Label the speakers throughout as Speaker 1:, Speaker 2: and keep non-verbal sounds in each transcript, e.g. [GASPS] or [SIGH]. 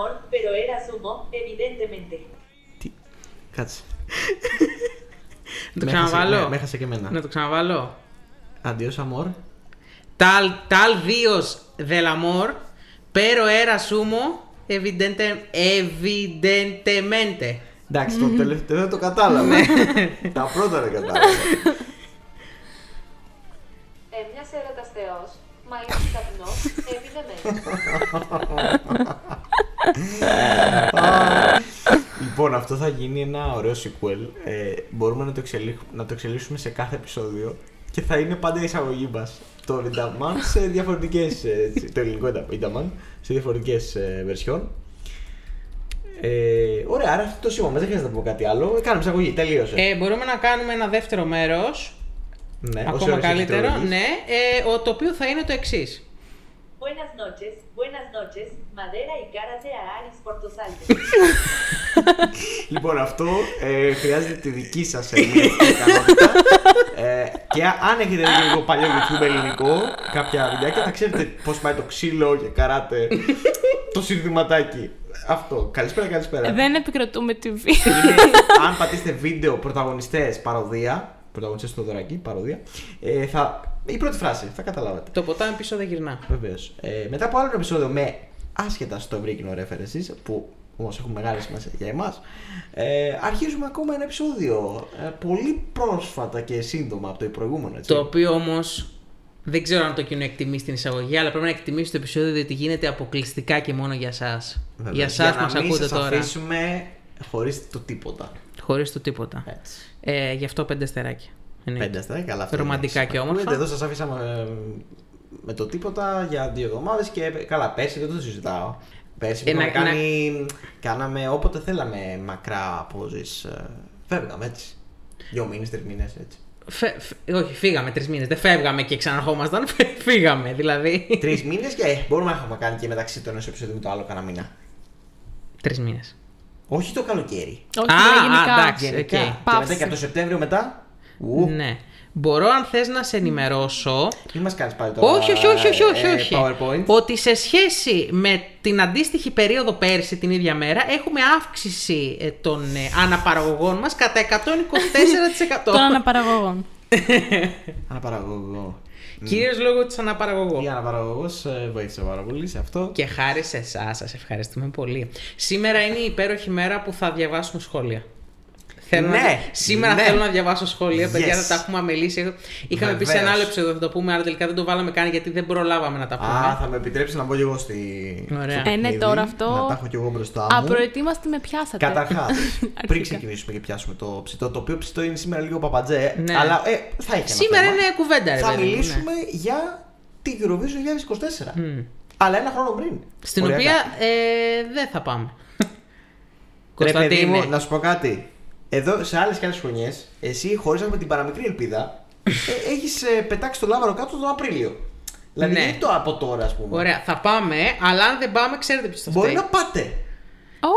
Speaker 1: dios del amor, pero era sumo, evidentemente.
Speaker 2: Τι. Κάτσε.
Speaker 3: Να το
Speaker 2: Με έχασε-
Speaker 3: ξαναβάλω.
Speaker 2: με- με έχασε και εμένα.
Speaker 3: Να το ξαναβάλω.
Speaker 2: Αντίο αμόρ.
Speaker 3: Tal, tal dios del amor, pero era sumo, evidente, evidentemente.
Speaker 2: Εντάξει, το τελευταίο δεν το κατάλαβα. Τα πρώτα δεν κατάλαβα.
Speaker 1: Έμοιασε έρωτας θεός, μα είναι καπνός, evidentemente. [LAUGHS] [LAUGHS]
Speaker 2: λοιπόν, αυτό θα γίνει ένα ωραίο sequel. Ε, μπορούμε να το, εξελίχ- να το εξελίσσουμε σε κάθε επεισόδιο και θα είναι πάντα η εισαγωγή μας. Το Rindaman σε διαφορετικές. το ελληνικό Rindaman σε διαφορετικές version. Ε, ωραία, άρα αυτό το σήμα μας, δεν χρειάζεται να πούμε κάτι άλλο. Ε, Κάνουμε εισαγωγή, τελείωσε.
Speaker 3: Ε, μπορούμε να κάνουμε ένα δεύτερο μέρος,
Speaker 2: ναι, όση
Speaker 3: ακόμα
Speaker 2: ώρες
Speaker 3: καλύτερο,
Speaker 2: έχετε
Speaker 3: ναι, ε, ο- το οποίο θα είναι το εξής.
Speaker 1: Buenas noches, buenas noches, madera y [LAUGHS] karate a Aris por tus Alpes.
Speaker 2: Λοιπόν, αυτό ε, χρειάζεται τη δική σα ικανότητα. ε, και αν έχετε δει και λίγο παλιό YouTube ελληνικό, κάποια βιντεάκια, θα ξέρετε πώ πάει το ξύλο και καράτε. το συρδηματάκι. Αυτό. Καλησπέρα, καλησπέρα.
Speaker 4: Δεν επικροτούμε τη βία.
Speaker 2: Είναι, αν πατήσετε βίντεο πρωταγωνιστές παροδία, πρωταγωνιστές στο δωράκι, παροδία, ε, θα, η πρώτη φράση, θα καταλάβατε.
Speaker 3: Το ποτάμι πίσω δεν γυρνά.
Speaker 2: Βεβαίως. Ε, μετά από άλλο επεισόδιο με άσχετα στο βρήκινο references, που όμως έχουν μεγάλη σημασία για εμάς, ε, αρχίζουμε ακόμα ένα επεισόδιο. Ε, πολύ πρόσφατα και σύντομα από το προηγούμενο. Έτσι.
Speaker 3: Το οποίο όμως δεν ξέρω αν το κοινό εκτιμεί στην εισαγωγή, αλλά πρέπει να εκτιμήσει το επεισόδιο διότι γίνεται αποκλειστικά και μόνο για εσά. Για εσά που
Speaker 2: μας
Speaker 3: ακούτε
Speaker 2: σας
Speaker 3: τώρα.
Speaker 2: Θα αφήσουμε χωρίς το τίποτα.
Speaker 3: Χωρίς το τίποτα.
Speaker 2: Έτσι.
Speaker 3: Ε, γι' αυτό πέντε στεράκια.
Speaker 2: 5 αστέρια, καλά.
Speaker 3: Ρομαντικά και όμορφα.
Speaker 2: Εδώ σας αφήσαμε ε, με το τίποτα για δύο εβδομάδες και καλά, πέρσι δεν το συζητάω. Πέρσι
Speaker 3: ε, να,
Speaker 2: κάνει, να... κάναμε όποτε θέλαμε μακρά πόζεις. Ε, φεύγαμε έτσι. Δύο μήνες, τρεις μήνες έτσι.
Speaker 3: Φε, φε, όχι, φύγαμε τρεις μήνες. Δεν φεύγαμε και ξαναρχόμασταν. Φύγαμε δηλαδή.
Speaker 2: Τρεις [LAUGHS] μήνες και ε, μπορούμε να έχουμε κάνει και μεταξύ των ενός επεισόδιου και το άλλο κανένα μήνα.
Speaker 3: Τρεις μήνες.
Speaker 2: Όχι το καλοκαίρι.
Speaker 4: Όχι,
Speaker 3: α, α,
Speaker 4: γενικά.
Speaker 3: Α, εντάξει,
Speaker 2: γενικά.
Speaker 3: Okay.
Speaker 2: Και μετά και από το Σεπτέμβριο μετά Ου,
Speaker 3: Ναι. Μπορώ αν θες να σε ενημερώσω
Speaker 2: Μην μας κάνεις πάλι τώρα.
Speaker 3: Όχι, όχι, όχι, όχι, όχι,
Speaker 2: ε,
Speaker 3: όχι.
Speaker 2: PowerPoint;
Speaker 3: Ότι σε σχέση με την αντίστοιχη περίοδο πέρσι την ίδια μέρα έχουμε αύξηση ε, των ε, αναπαραγωγών μας κατά 124%.
Speaker 4: Των αναπαραγωγών. [LAUGHS]
Speaker 2: Αναπαραγωγό.
Speaker 3: Κυρίως λόγω της αναπαραγωγού.
Speaker 2: Η αναπαραγωγός βοήθησε πάρα πολύ σε αυτό.
Speaker 3: Και χάρη σε εσάς, σας ευχαριστούμε πολύ. Σήμερα είναι η υπέροχη μέρα που θα διαβάσουμε σχόλια. Θέλω
Speaker 2: Ναι,
Speaker 3: να... Σήμερα
Speaker 2: ναι.
Speaker 3: θέλω να διαβάσω σχόλια, παιδιά
Speaker 2: Yes.
Speaker 3: θα τα έχουμε αμελήσει. Είχαμε πει σε ένα
Speaker 2: Βεβαίως.
Speaker 3: άλλο επεισόδιο θα το πούμε, αλλά τελικά δεν το βάλαμε καν γιατί δεν προλάβαμε να τα πούμε.
Speaker 2: Α, θα με επιτρέψεις να μπω κι εγώ στη.
Speaker 3: Ωραία.
Speaker 2: στο
Speaker 4: Ε, ναι,
Speaker 2: παιχνίδι,
Speaker 4: τώρα αυτό-
Speaker 2: Να τα έχω κι εγώ μπροστά μου.
Speaker 4: Απροετοίμαστοι με πιάσατε.
Speaker 2: Καταρχάς, [LAUGHS] πριν
Speaker 4: Αρχικά.
Speaker 2: ξεκινήσουμε και πιάσουμε το ψητό, το οποίο ψητό είναι σήμερα λίγο παπατζέ,
Speaker 3: Ναι.
Speaker 2: αλλά ε, θα έχει ένα
Speaker 3: Σήμερα
Speaker 2: θέμα.
Speaker 3: είναι κουβέντα, ρε
Speaker 2: Θα
Speaker 3: παιδί μου, ναι.
Speaker 2: μιλήσουμε για την Eurovision 2024. Αλλά ένα χρόνο πριν.
Speaker 3: Στην
Speaker 2: Οριακά.
Speaker 3: οποία ε, δεν θα πάμε.
Speaker 2: Ρε παιδί
Speaker 3: Κωνσταντίνε.
Speaker 2: μου, να σου πω κάτι. Εδώ σε άλλες και άλλες χρονιές, εσύ χωρίς να έχουμε την παραμικρή ελπίδα, ε, έχεις πετάξει το λάβαρο κάτω τον Απρίλιο. Δηλαδή
Speaker 3: Ναι.
Speaker 2: δεν είναι το από τώρα, ας πούμε.
Speaker 3: Ωραία, θα πάμε, αλλά αν δεν πάμε, ξέρετε ποιος θα
Speaker 2: Μπορεί
Speaker 3: φταίει.
Speaker 2: να πάτε.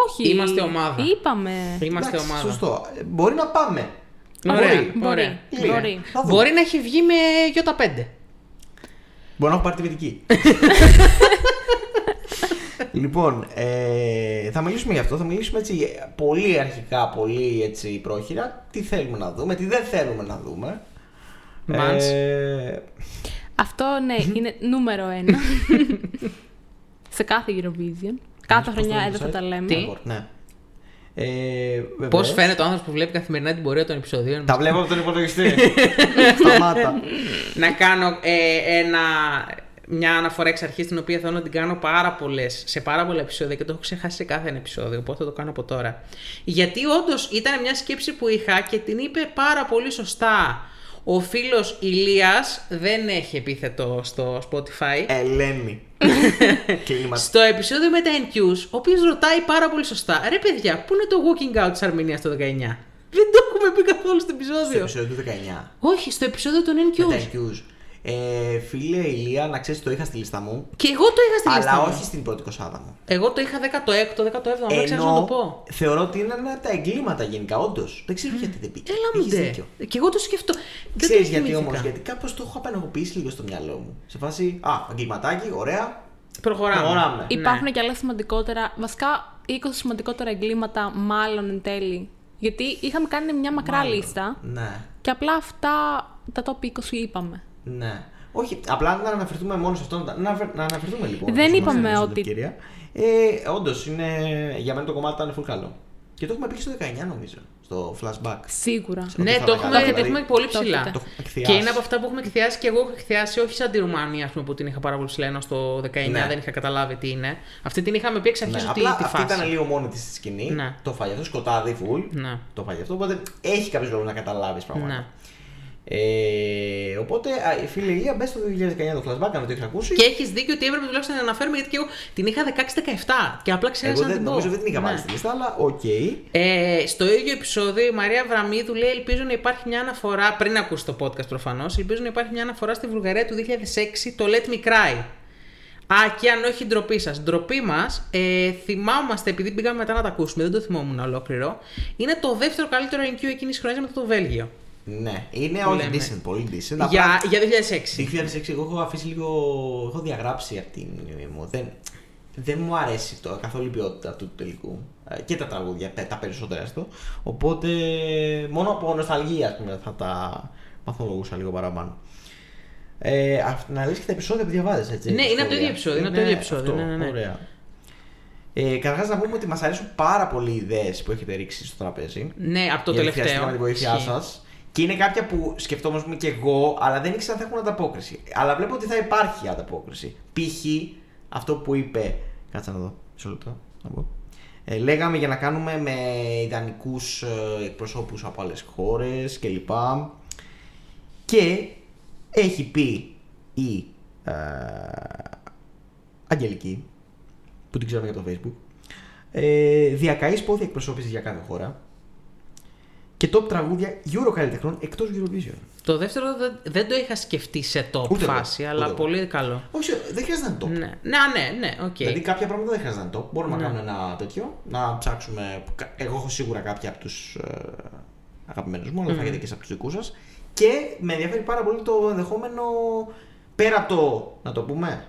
Speaker 4: Όχι.
Speaker 3: Είμαστε ομάδα.
Speaker 4: Είπαμε.
Speaker 3: Είμαστε
Speaker 2: Εντάξει,
Speaker 3: ομάδα.
Speaker 2: Σωστό. Ε, Μπορεί να πάμε.
Speaker 3: Ωραία,
Speaker 2: Μπορεί.
Speaker 3: ωραία.
Speaker 4: Μπορεί. Μπορεί.
Speaker 2: Θα δούμε.
Speaker 3: Μπορεί να έχει βγει με Ι5.
Speaker 2: Μπορεί να έχω πάρει τη βυτική. [LAUGHS] λοιπόν, ε, θα μιλήσουμε γι' αυτό. Θα μιλήσουμε έτσι πολύ αρχικά, πολύ έτσι πρόχειρα. Τι θέλουμε να δούμε, τι δεν θέλουμε να δούμε.
Speaker 3: Μαντς.
Speaker 2: Ε,
Speaker 4: Αυτό ναι, είναι νούμερο ένα. [LAUGHS] σε κάθε Eurovision. Κάθε
Speaker 2: πώς το
Speaker 4: χρονιά
Speaker 2: λένε
Speaker 4: εδώ
Speaker 2: το
Speaker 4: θα
Speaker 2: site?
Speaker 4: τα λέμε.
Speaker 3: Τι;
Speaker 2: Ναι. Ε,
Speaker 3: Πώς
Speaker 2: βεβαίως.
Speaker 3: φαίνεται ο άνθρωπος που βλέπει καθημερινά την πορεία των επεισοδίων;
Speaker 2: Τα βλέπω από τον υπολογιστή. [LAUGHS] Σταμάτα.
Speaker 3: να κάνω ε, ένα, μια αναφορά εξ αρχής την οποία θέλω να την κάνω πάρα πολλές, σε πάρα πολλά επεισόδια και το έχω ξεχάσει σε κάθε ένα επεισόδιο, οπότε θα το κάνω από τώρα. Γιατί όντως ήταν μια σκέψη που είχα και την είπε πάρα πολύ σωστά. Ο φίλος Ηλίας δεν έχει επίθετο στο Spotify.
Speaker 2: Ελένη. [LAUGHS] Κλίμα.
Speaker 3: Στο επεισόδιο με τα NQs, ο οποίος ρωτάει πάρα πολύ σωστά, ρε παιδιά, πού είναι το walking out της Αρμενία το 19. Δεν το έχουμε πει καθόλου στο
Speaker 2: Στο
Speaker 3: επεισόδιο.
Speaker 2: επεισόδιο του 19.
Speaker 3: Όχι, στο επεισόδιο των
Speaker 2: Με τα
Speaker 3: NQs.
Speaker 2: IQs. Ε, φίλε Ηλία, να ξέρεις το είχα στη λίστα μου.
Speaker 3: Και εγώ το είχα στη λίστα
Speaker 2: Αλλά
Speaker 3: μου.
Speaker 2: όχι στην πρώτη κοσάδα μου.
Speaker 3: Εγώ το είχα 16ο, 17ο, αν ξέρω να το πω.
Speaker 2: θεωρώ ότι είναι ένα από τα εγκλήματα γενικά, όντως. Δεν ξέρω γιατί δεν πήγε.
Speaker 3: Έλα μου
Speaker 2: Έχεις
Speaker 3: ντε.
Speaker 2: δίκιο.
Speaker 3: Και εγώ το σκεφτώ. Δεν
Speaker 2: Ξέρεις
Speaker 3: το
Speaker 2: γιατί
Speaker 3: θυμήθηκα.
Speaker 2: όμως, γιατί κάπως το έχω απενεργοποιήσει λίγο στο μυαλό μου. Σε φάση, Α, εγκληματάκι, ωραία.
Speaker 3: Προχωράμε.
Speaker 2: Προχωράμε.
Speaker 4: Υπάρχουν
Speaker 3: Ναι.
Speaker 4: και άλλα σημαντικότερα, βασικά 20 σημαντικότερα εγκλήματα, μάλλον εν τέλει. Γιατί είχαμε κάνει μια μακρά
Speaker 2: Μάλλον.
Speaker 4: λίστα
Speaker 2: Ναι.
Speaker 4: και απλά αυτά τα top 20 είπαμε.
Speaker 2: Ναι. Όχι, απλά να αναφερθούμε μόνο σε αυτό. Να, αναφερ- να αναφερθούμε λοιπόν.
Speaker 4: Δεν
Speaker 2: όπως
Speaker 4: είπαμε
Speaker 2: μας έδωσε
Speaker 4: ότι-
Speaker 2: την ευκαιρία. Ε, Όντως, για μένα το κομμάτι ήταν full καλό. Και το έχουμε πει και στο 19 νομίζω. Στο flashback.
Speaker 4: Σίγουρα.
Speaker 2: Ότι
Speaker 3: Ναι,
Speaker 2: θα
Speaker 3: το
Speaker 2: τα
Speaker 3: έχουμε,
Speaker 2: κάνουμε,
Speaker 3: το
Speaker 2: δηλαδή,
Speaker 3: έχουμε πολύ
Speaker 4: το
Speaker 3: ψηλά.
Speaker 4: έχετε.
Speaker 2: Το έχουμε εκθιάσει.
Speaker 3: Και είναι από αυτά που έχουμε εκθιάσει και εγώ έχω εκθιάσει όχι σαν τη Ρουμάνια, ας πούμε, που την είχα πάρα πολύ ψηλά, ενώ στο 19
Speaker 2: Ναι.
Speaker 3: δεν είχα καταλάβει τι είναι. Αυτή την είχαμε πει εξ αρχής
Speaker 2: Ναι,
Speaker 3: ότι
Speaker 2: απλά
Speaker 3: τη
Speaker 2: αυτή
Speaker 3: φάση.
Speaker 2: ήταν λίγο μόνη της στη σκηνή.
Speaker 3: Ναι.
Speaker 2: Το φάγε αυτό, σκοτάδι, full.
Speaker 3: Ναι.
Speaker 2: Το φάγε αυτό. Οπότε έχει κάποιος λόγο να καταλάβεις πράγματα.
Speaker 3: Ναι.
Speaker 2: Ε, οπότε, α, φίλε Ηλία, μπες στο 2019 το flashback, αν το έχει ακούσει.
Speaker 3: Και έχεις δίκιο ότι έπρεπε τουλάχιστον να αναφέρουμε γιατί και εγώ την είχα 16-17 και απλά ξέχασα
Speaker 2: Εγώ
Speaker 3: να
Speaker 2: δεν,
Speaker 3: την πω.
Speaker 2: νομίζω δεν την είχα βάλει
Speaker 3: Ναι.
Speaker 2: στη λίστα, αλλά οκ.
Speaker 3: Ε, στο ίδιο επεισόδιο η Μαρία Βραμίδου λέει: Ελπίζω να υπάρχει μια αναφορά. Πριν ακούσεις το podcast προφανώς, ελπίζω να υπάρχει μια αναφορά στη Βουλγαρία του 2006, το Let Me Cry. Α, και αν όχι ντροπή σας. Ντροπή μας, ε, θυμάμαστε, επειδή πήγαμε μετά να τα ακούσουμε, δεν το θυμόμουν ολόκληρο. Είναι το δεύτερο καλύτερο NQ εκείνης της χρονιάς μετά το Βέλγιο.
Speaker 2: Ναι, είναι
Speaker 3: Που
Speaker 2: όλοι
Speaker 3: λέμε.
Speaker 2: decent, πολύ decent.
Speaker 3: Για,
Speaker 2: Απλά,
Speaker 3: για 2006.
Speaker 2: 2006 εγώ έχω αφήσει λίγο. Έχω διαγράψει από την μνήμη μου. Δεν, δεν μου αρέσει το, καθόλου η ποιότητα αυτού του τελικού. Ε, Και τα τραγούδια, τα- τα περισσότερα στο. Οπότε μόνο από νοσταλγία ας πούμε, θα τα βαθμολογούσα λίγο παραπάνω. Ε, αυ- να λες και τα επεισόδια που διαβάζεις, έτσι.
Speaker 3: Ναι, είναι
Speaker 2: σχόλια.
Speaker 3: από το ίδιο επεισόδιο, είναι από το ίδιο επεισόδιο,
Speaker 2: αυτό,
Speaker 3: ναι, ναι, ναι.
Speaker 2: Ωραία. Ε, Καταρχάς να πούμε ότι μας αρέσουν πάρα πολύ οι ιδέες που έχετε ρίξει στο τραπέζι.
Speaker 3: Ναι, από το
Speaker 2: Γιατί
Speaker 3: τελευταίο.
Speaker 2: χρειαστήκαμε τη βοήθειά
Speaker 3: Ισχύει.
Speaker 2: σας. Και είναι κάποια που σκεφτόμαστε και εγώ, αλλά δεν ήξερα αν θα έχουν ανταπόκριση. Αλλά βλέπω ότι θα υπάρχει ανταπόκριση. Π.χ. αυτό που είπε. Κάτσε να δω. Μισό λεπτό. Να πω. Ε, λέγαμε για να κάνουμε με ιδανικούς ε, εκπροσώπους από άλλες χώρες κλπ. Και έχει πει η ε, Αγγελική, που την ξέρουμε για το facebook, ε, διακαείς πόδια εκπροσώπησης για κάθε χώρα και top τραγούδια Euro καλλιτεχνών εκτός Eurovision.
Speaker 3: Το δεύτερο δεν, δεν το είχα σκεφτεί σε top
Speaker 2: Ούτε εγώ,
Speaker 3: φάση,
Speaker 2: ούτε
Speaker 3: αλλά
Speaker 2: εγώ.
Speaker 3: πολύ καλό.
Speaker 2: Όχι, δεν χρειάζεται να είναι top.
Speaker 3: Ναι, ναι, ναι, ναι, οκ.
Speaker 2: Δηλαδή κάποια πράγματα δεν χρειάζεται να είναι top. Μπορούμε
Speaker 3: Ναι.
Speaker 2: να κάνουμε ένα τέτοιο, να ψάξουμε. Εγώ έχω σίγουρα κάποια από τους ε, αγαπημένους μου, αλλά θα έχετε και σε από τους δικούς σας. Και με ενδιαφέρει πάρα πολύ το ενδεχόμενο πέρα από το. Να το πούμε.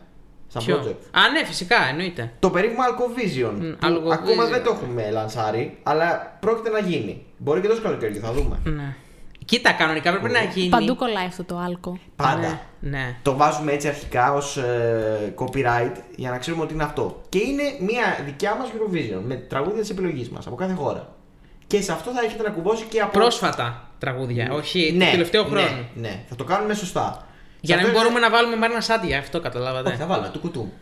Speaker 2: Σαν
Speaker 3: Ποιο;
Speaker 2: project.
Speaker 3: Α, ναι, φυσικά, εννοείται.
Speaker 2: Το περίφημο Alcovision.
Speaker 3: Μμ,
Speaker 2: που
Speaker 3: Alcovision.
Speaker 2: Ακόμα δεν το έχουμε λανσάρει, αλλά πρόκειται να γίνει. Μπορεί και τόσο καλοκαίρι, θα δούμε.
Speaker 3: Ναι. Κοίτα, κανονικά πρέπει να γίνει.
Speaker 4: Παντού κολλάει αυτό το άλκο.
Speaker 2: Πάντα.
Speaker 3: Ναι, ναι.
Speaker 2: Το βάζουμε έτσι αρχικά ως ε, copyright για να ξέρουμε ότι είναι αυτό. Και είναι μια δικιά μας Eurovision με τραγούδια της επιλογής μας από κάθε χώρα. Και σε αυτό θα έχετε να κουμπώσει και από...
Speaker 3: Πρόσφατα τραγούδια, όχι
Speaker 2: ναι,
Speaker 3: το τελευταίο
Speaker 2: ναι,
Speaker 3: χρόνο.
Speaker 2: Ναι, θα το κάνουμε σωστά.
Speaker 3: Για
Speaker 2: Σε
Speaker 3: να μην
Speaker 2: αυτό
Speaker 3: μπορούμε να βάλουμε Μάρινα Σάντια, αυτό καταλάβατε.
Speaker 2: Όχι, θα βάλουμε του κουτού.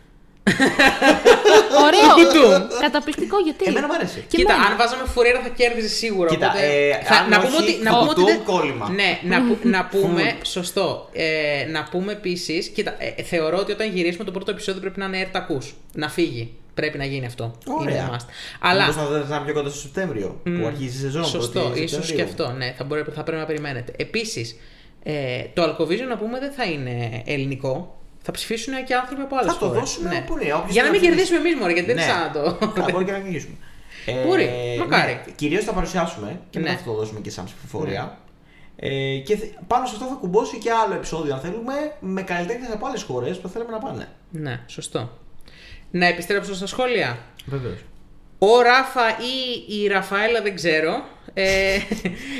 Speaker 4: Ωραίο! Καταπληκτικό, γιατί;
Speaker 2: Εμένα μου αρέσει.
Speaker 4: Και
Speaker 3: Κοίτα,
Speaker 4: εμένα.
Speaker 3: αν βάζαμε φουρέρα θα κέρδιζε σίγουρα.
Speaker 2: Κοίτα,
Speaker 3: οπότε...
Speaker 2: ε,
Speaker 3: θα,
Speaker 2: αν
Speaker 3: να
Speaker 2: όχι,
Speaker 3: πούμε ότι. Να
Speaker 2: το
Speaker 3: πούμε ότι
Speaker 2: του
Speaker 3: δεν-
Speaker 2: κόλλημα.
Speaker 3: Ναι, να, που- να [LAUGHS] πούμε. σωστό. Ε, να πούμε επίσης. Κοίτα, ε, θεωρώ ότι όταν γυρίσουμε το πρώτο επεισόδιο πρέπει να είναι ερτακού. Να φύγει. Πρέπει να γίνει αυτό.
Speaker 2: Ωραία.
Speaker 3: Είναι must. Αλλά.
Speaker 2: Μήπως θα δείτε να είναι πιο κοντά στο Σεπτέμβριο, που αρχίζει η σεζόν.
Speaker 3: Σωστό,
Speaker 2: 1η
Speaker 3: ίσως και
Speaker 2: Σεπτεμβρίου.
Speaker 3: αυτό. Ναι, θα, μπορεί, θα πρέπει να περιμένετε. Επίσης, ε, το Alcovision να πούμε δεν θα είναι ελληνικό. Θα ψηφίσουν και άνθρωποι από άλλες
Speaker 2: Θα το δώσουμε όπου είναι, όποιος
Speaker 3: Για να μην
Speaker 2: θέλει να
Speaker 3: κερδίσουμε εμείς μόνο, γιατί δεν είναι
Speaker 2: Ναι.
Speaker 3: σαν να το.
Speaker 2: Α, μπορεί και να κυνηγήσουμε. [LAUGHS]
Speaker 3: Μπορεί, μακάρι.
Speaker 2: Ναι, Κυρίως θα παρουσιάσουμε και μετά
Speaker 3: Ναι.
Speaker 2: θα το δώσουμε και σαν ψηφοφορία. Ε, και θε- πάνω σε αυτό θα κουμπώσει και άλλο επεισόδιο, αν θέλουμε, με καλλιτέχνες από άλλες χώρες που θέλουμε να πάνε.
Speaker 3: Ναι, σωστό. Να επιστρέψω στα σχόλια.
Speaker 2: Βεβαίως.
Speaker 3: Ο Ράφα ή η Ραφαέλα δεν ξέρω. Ε,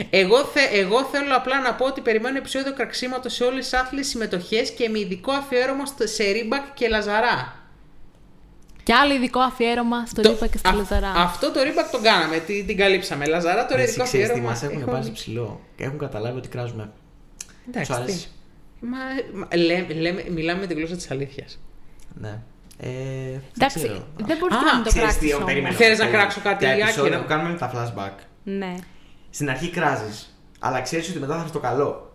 Speaker 3: εγώ, θε, εγώ θέλω απλά να πω ότι περιμένω επεισόδιο κραξίματος σε όλες τις άθλιες συμμετοχές και με ειδικό αφιέρωμα στο- σε Rybak και Λαζάρεφ.
Speaker 4: Και άλλο ειδικό αφιέρωμα στο
Speaker 3: Το-
Speaker 4: Λίπα και στη
Speaker 3: α-
Speaker 4: Λαζαρά.
Speaker 3: Αυτό το Ρίμπακ τον κάναμε, την, την καλύψαμε. Λαζαρά τώρα ειδικό
Speaker 2: Εσύ ξέρεις τι
Speaker 3: αφιέρωμα.
Speaker 2: μας έχουν
Speaker 3: έχω-
Speaker 2: πάρει σε ψηλό. Και έχουν καταλάβει ότι κράζουμε.
Speaker 3: Εντάξει,
Speaker 2: Σου
Speaker 3: τι.
Speaker 2: αρέσει;
Speaker 3: Μα, μα- λέμε- λέμε- μιλάμε με τη γλώσσα της αλήθειας.
Speaker 2: Ναι. Ε, δεν
Speaker 4: Εντάξει,
Speaker 2: ξέρω.
Speaker 4: δεν μπορεί
Speaker 3: Α,
Speaker 4: να το
Speaker 2: Ξέρεις τι,
Speaker 4: πράξεις.
Speaker 2: ο, περίμενε.
Speaker 3: Θέλεις να
Speaker 2: περίμενε.
Speaker 3: κράξω κάτι
Speaker 2: Τα επεισόδια
Speaker 3: άκυρο;
Speaker 2: που κάνουμε με τα flashback.
Speaker 4: Ναι.
Speaker 2: Στην αρχή κράζεις, αλλά ξέρεις ότι μετά θα έρθει το καλό.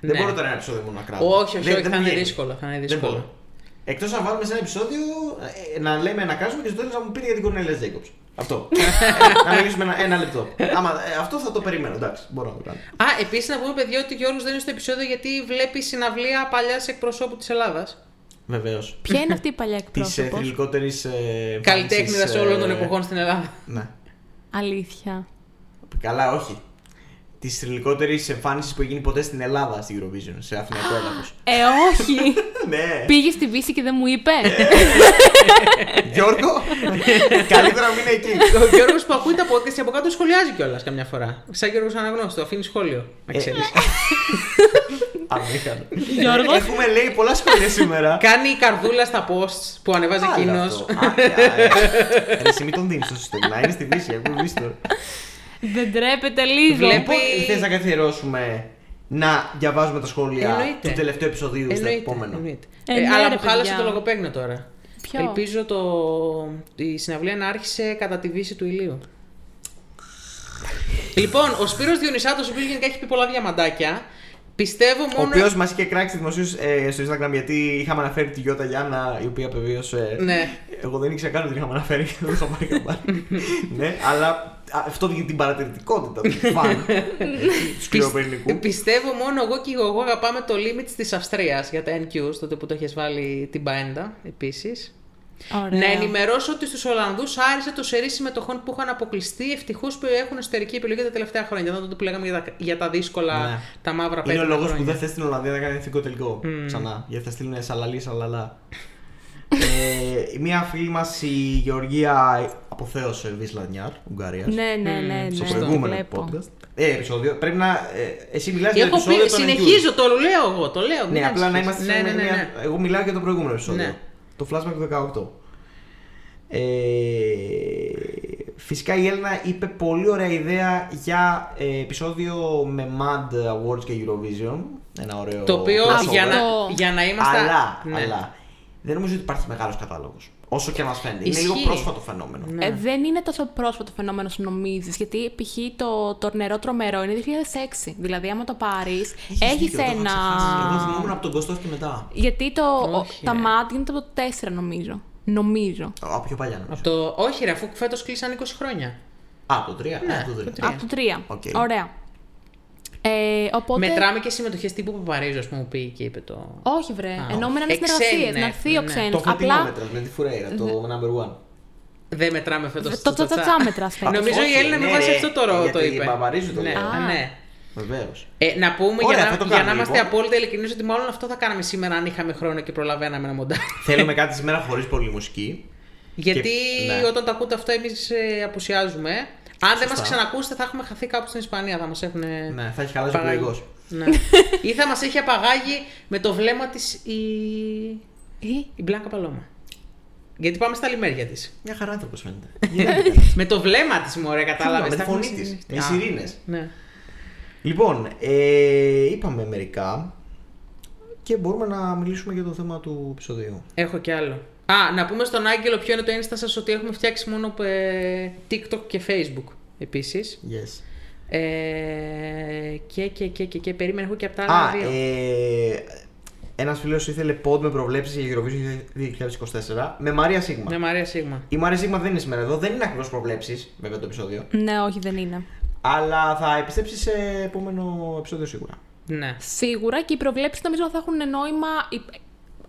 Speaker 2: Δεν
Speaker 3: Ναι.
Speaker 2: μπορώ τώρα ένα επεισόδιο μόνο να κράζω.
Speaker 3: Όχι, όχι,
Speaker 2: Δεν-
Speaker 3: όχι,
Speaker 2: δεν
Speaker 3: θα είναι
Speaker 2: βγαίνει.
Speaker 3: δύσκολο, θα είναι
Speaker 2: Δεν
Speaker 3: δύσκολο.
Speaker 2: μπορώ. Εκτός αν βάλουμε σε ένα επεισόδιο ε, να λέμε να κράζουμε και στο τέλος να μου πείτε για την Κορνέλια Τζέικοψ. Αυτό. Ε, [LAUGHS] να μιλήσουμε ένα, ένα λεπτό. Άμα, ε, αυτό θα το περιμένω, εντάξει, μπορώ να το κάνω.
Speaker 3: Α, επίσης να πούμε, παιδιά, ότι ο Γιώργος δεν είναι στο επεισόδιο γιατί βλέπει συναυλία παλιάς εκπροσώπου της Ελλάδας.
Speaker 2: Βεβαίως.
Speaker 4: Ποια είναι αυτή η παλιά [LAUGHS]
Speaker 2: Της
Speaker 4: εκπρόσωπος;
Speaker 2: θρηλυκότερη. Ε,
Speaker 3: Καλλιτέχνηδας
Speaker 2: εμφάνισης,
Speaker 3: όλων των
Speaker 2: ε,
Speaker 3: εποχών στην Ελλάδα.
Speaker 2: Ναι.
Speaker 4: Αλήθεια.
Speaker 2: Καλά, όχι. της θρηλυκότερη εμφάνισης που έχει γίνει ποτέ στην Ελλάδα στην Eurovision, σε αθηναϊκό έδαφος. [GASPS]
Speaker 4: Ε, όχι. [LAUGHS]
Speaker 2: ναι.
Speaker 4: Πήγε στη Βύση και δεν μου είπε. [LAUGHS]
Speaker 2: Γιώργο, καλύτερα να μην είναι εκεί.
Speaker 3: Ο Γιώργος που ακούει τα podcast από κάτω σχολιάζει κιόλας καμιά φορά. Σαν Γιώργος Αναγνώστο, αφήνει σχόλιο. Να
Speaker 2: Ε,
Speaker 3: ξέρεις.
Speaker 2: Αμήχανο.
Speaker 4: Γιώργο.
Speaker 2: Έχουμε λέει πολλά σχόλια σήμερα.
Speaker 3: Κάνει καρδούλα στα posts που ανεβάζει
Speaker 2: Άλλο
Speaker 3: εκείνος.
Speaker 2: αυτό. Α, α, ε. Ρε, εσύ μην τον δίνεις το συστήμα. Να είναι στη Δύση, έχουμε δει το.
Speaker 4: δεν τρέπεται λίγο.
Speaker 3: Βλέπει-
Speaker 2: Λοιπόν, θες να καθιερώσουμε να διαβάζουμε τα σχόλια
Speaker 3: Εννοείται.
Speaker 2: του τελευταίου επεισοδίου στο
Speaker 3: Εννοείται.
Speaker 2: επόμενο.
Speaker 3: εννοείται.
Speaker 4: Ε,
Speaker 3: Ε,
Speaker 4: ναι,
Speaker 3: αλλά
Speaker 4: ρε,
Speaker 3: μου χάλασε
Speaker 4: παιδιά.
Speaker 3: το λογοπαίγνιο τώρα.
Speaker 4: Ποιο;
Speaker 3: Ελπίζω το... η συναυλία να άρχισε κατά τη δύση του ηλίου. [LAUGHS] λοιπόν, ο Σπύρος Διονυσάτος, ο οποίος γενικά έχει πει πολλά διαμαντάκια, πιστεύω
Speaker 2: Ο
Speaker 3: μόνο...
Speaker 2: οποίος μας είχε κράξει δημοσίως ε, στο Instagram γιατί είχαμε αναφέρει τη Γιώτα Γιάννα η οποία βεβαίωσε.
Speaker 3: Ναι.
Speaker 2: Εγώ δεν ήξερα καν ότι την είχαμε αναφέρει και δεν το είχα πάρει καμπάρι. [LAUGHS] ναι, αλλά α, αυτό για την παρατηρητικότητα του [LAUGHS] φαν του σκληροπυρηνικού.
Speaker 3: Πιστεύω μόνο εγώ και εγώ αγαπάμε το limit της Αυστρίας για τα NQs, τότε που το έχεις βάλει την Μπαέντα επίσης.
Speaker 4: Ωραία.
Speaker 3: Να ενημερώσω ότι στους Ολλανδούς άρεσε το σερί συμμετοχών που είχαν αποκλειστεί. Ευτυχώς που έχουν εσωτερική επιλογή τα τελευταία χρόνια. Ήταν τότε που λέγαμε για τα, για τα δύσκολα,
Speaker 2: Ναι.
Speaker 3: τα μαύρα
Speaker 2: Είναι
Speaker 3: πέτρα.
Speaker 2: ο λόγος που
Speaker 3: χρόνια.
Speaker 2: δεν θες στην Ολλανδία να κάνει εθνικό τελικό ξανά. Γιατί θα στείλουν σαλαλή, σαλαλά. ε, μία φίλη μας η Γεωργία αποθέωσε Βίσλανιάρ, Ουγγαρίας.
Speaker 4: Ναι, ναι, ναι. ναι,
Speaker 2: στο
Speaker 4: το
Speaker 2: προηγούμενο
Speaker 4: βλέπω.
Speaker 2: podcast. Ε, επεισόδιο. Πρέπει να. Ε, εσύ μιλάς για το
Speaker 3: Έχω
Speaker 2: επεισόδιο
Speaker 3: πει,
Speaker 2: των
Speaker 3: συνεχίζω, το λέω εγώ. Το λέω.
Speaker 2: Ναι,
Speaker 3: μην
Speaker 2: απλά να
Speaker 3: ανησυχείς.
Speaker 2: είμαστε
Speaker 3: ναι,
Speaker 2: σε
Speaker 3: ναι, ναι,
Speaker 2: μια-
Speaker 3: ναι.
Speaker 2: Εγώ μιλάω για το προηγούμενο επεισόδιο.
Speaker 3: Ναι.
Speaker 2: Το flashback του 18. Ε, φυσικά η Έλληνα είπε πολύ ωραία ιδέα για ε, επεισόδιο με Mad Awards και Eurovision. Ένα ωραίο
Speaker 3: Το οποίο
Speaker 2: crossover.
Speaker 3: για να,
Speaker 4: Αυτό.
Speaker 3: για να είμαστε.
Speaker 2: Αλλά,
Speaker 3: Ναι.
Speaker 2: αλλά δεν νομίζω ότι υπάρχει μεγάλος κατάλογος. Όσο και να μας φαίνεται. Είναι
Speaker 3: Ισχύει.
Speaker 2: λίγο πρόσφατο φαινόμενο.
Speaker 3: Ναι.
Speaker 4: Ε, δεν είναι τόσο πρόσφατο φαινόμενο όσο νομίζεις. Γιατί π.χ. το, το νερό τρομερό είναι 2006. Δηλαδή, άμα το πάρεις, έχεις
Speaker 2: δίκιο, το είχα
Speaker 4: ένα.
Speaker 2: ξεχάσει. Εγώ θυμόμουν από τον Κωστό και μετά.
Speaker 4: Γιατί το,
Speaker 3: Όχι,
Speaker 4: τα
Speaker 3: ρε.
Speaker 4: μάτια γίνεται από το 4, νομίζω. Νομίζω.
Speaker 2: Από πιο παλιά νομίζω.
Speaker 3: Από το... Όχι, ρε, αφού φέτος κλείσαν 20 χρόνια.
Speaker 2: Α, το 3.
Speaker 3: Ναι,
Speaker 2: το 3.
Speaker 3: το τρία.
Speaker 4: Από το 3.
Speaker 2: Οκ.
Speaker 4: Ωραία. Ε, οπότε...
Speaker 3: Μετράμε και συμμετοχές τύπου Παπαρίζου, ας πούμε, που πήγε και είπε το.
Speaker 4: Όχι, βρε.
Speaker 3: Α,
Speaker 4: Ενώ με
Speaker 3: όχι.
Speaker 4: συνεργασίε.
Speaker 3: Εξένη,
Speaker 4: Να έρθει ο
Speaker 3: ναι.
Speaker 4: ξένο.
Speaker 2: Το φετινό
Speaker 4: Απλά.
Speaker 2: μέτρα με τη Φουρέιρα, το number one.
Speaker 3: Δεν μετράμε φέτος
Speaker 4: Το τσατσά μετράς φέτος.
Speaker 3: Νομίζω η
Speaker 2: Όχι,
Speaker 3: Έλληνα με
Speaker 2: ναι,
Speaker 3: βάση
Speaker 2: ρε,
Speaker 3: αυτό το ρο-
Speaker 2: γιατί
Speaker 3: το
Speaker 2: η
Speaker 3: είπε.
Speaker 2: Παπαρίζου το
Speaker 3: ναι,
Speaker 2: λέει.
Speaker 4: Α.
Speaker 3: ναι.
Speaker 2: Βεβαίως.
Speaker 3: Ε, να πούμε
Speaker 2: Ωραία,
Speaker 3: για,
Speaker 2: θα το
Speaker 3: να, για να
Speaker 2: κάνουμε,
Speaker 3: είμαστε
Speaker 2: λοιπόν.
Speaker 3: απόλυτα ειλικρινείς ότι μάλλον αυτό θα κάναμε σήμερα αν είχαμε χρόνο και προλαβαίναμε να μοντάρουμε.
Speaker 2: Θέλουμε κάτι σήμερα χωρίς πολύ μουσική.
Speaker 3: Γιατί
Speaker 2: ναι.
Speaker 3: όταν το ακούτε αυτό, εμείς ε, απουσιάζουμε. Αν δεν μας
Speaker 2: Σωστά.
Speaker 3: ξανακούσετε, θα έχουμε χαθεί κάπου στην Ισπανία. Θα μας έχουν.
Speaker 2: Ναι, θα έχει χαλάσει ο
Speaker 3: παγάγει.
Speaker 2: πλοηγός.
Speaker 3: Ναι. [LAUGHS] Ή θα μας έχει απαγάγει με το βλέμμα της η...
Speaker 4: Ή,
Speaker 3: η Μπλάνκα Παλώμα. Γιατί πάμε στα λιμέρια της.
Speaker 2: Μια χαρά άνθρωπος φαίνεται. [LAUGHS]
Speaker 3: με το βλέμμα της, μωρέ, κατάλαβες.
Speaker 2: Με τη φωνή της. Με οι σιρήνες.
Speaker 3: Ναι.
Speaker 2: Λοιπόν, ε, είπαμε μερικά και μπορούμε να μιλήσουμε για το θέμα του επεισοδίου.
Speaker 3: Έχω κι άλλο. Α, να πούμε στον Άγγελο ποιο είναι το ένστασμα σας ότι έχουμε φτιάξει μόνο ε, TikTok και Facebook επίσης.
Speaker 2: Yes.
Speaker 3: Ε, και, και, και, και, και, περίμενε, έχω και από τα άλλα
Speaker 2: Α,
Speaker 3: δύο.
Speaker 2: ε, ένας φίλος ήθελε pod με προβλέψεις για Eurovision 2024 με Μαρία Σίγμα.
Speaker 3: Ναι, Μαρία Σίγμα.
Speaker 2: Η Μαρία Σίγμα δεν είναι σήμερα εδώ, δεν είναι ακριβώς προβλέψεις, βέβαια το επεισόδιο.
Speaker 4: ναι, όχι, δεν είναι.
Speaker 2: Αλλά θα επιστρέψεις σε επόμενο επεισόδιο σίγουρα.
Speaker 3: Ναι.
Speaker 4: Σίγουρα και οι προβλέψεις νομίζω θα έχουν νόημα υπ-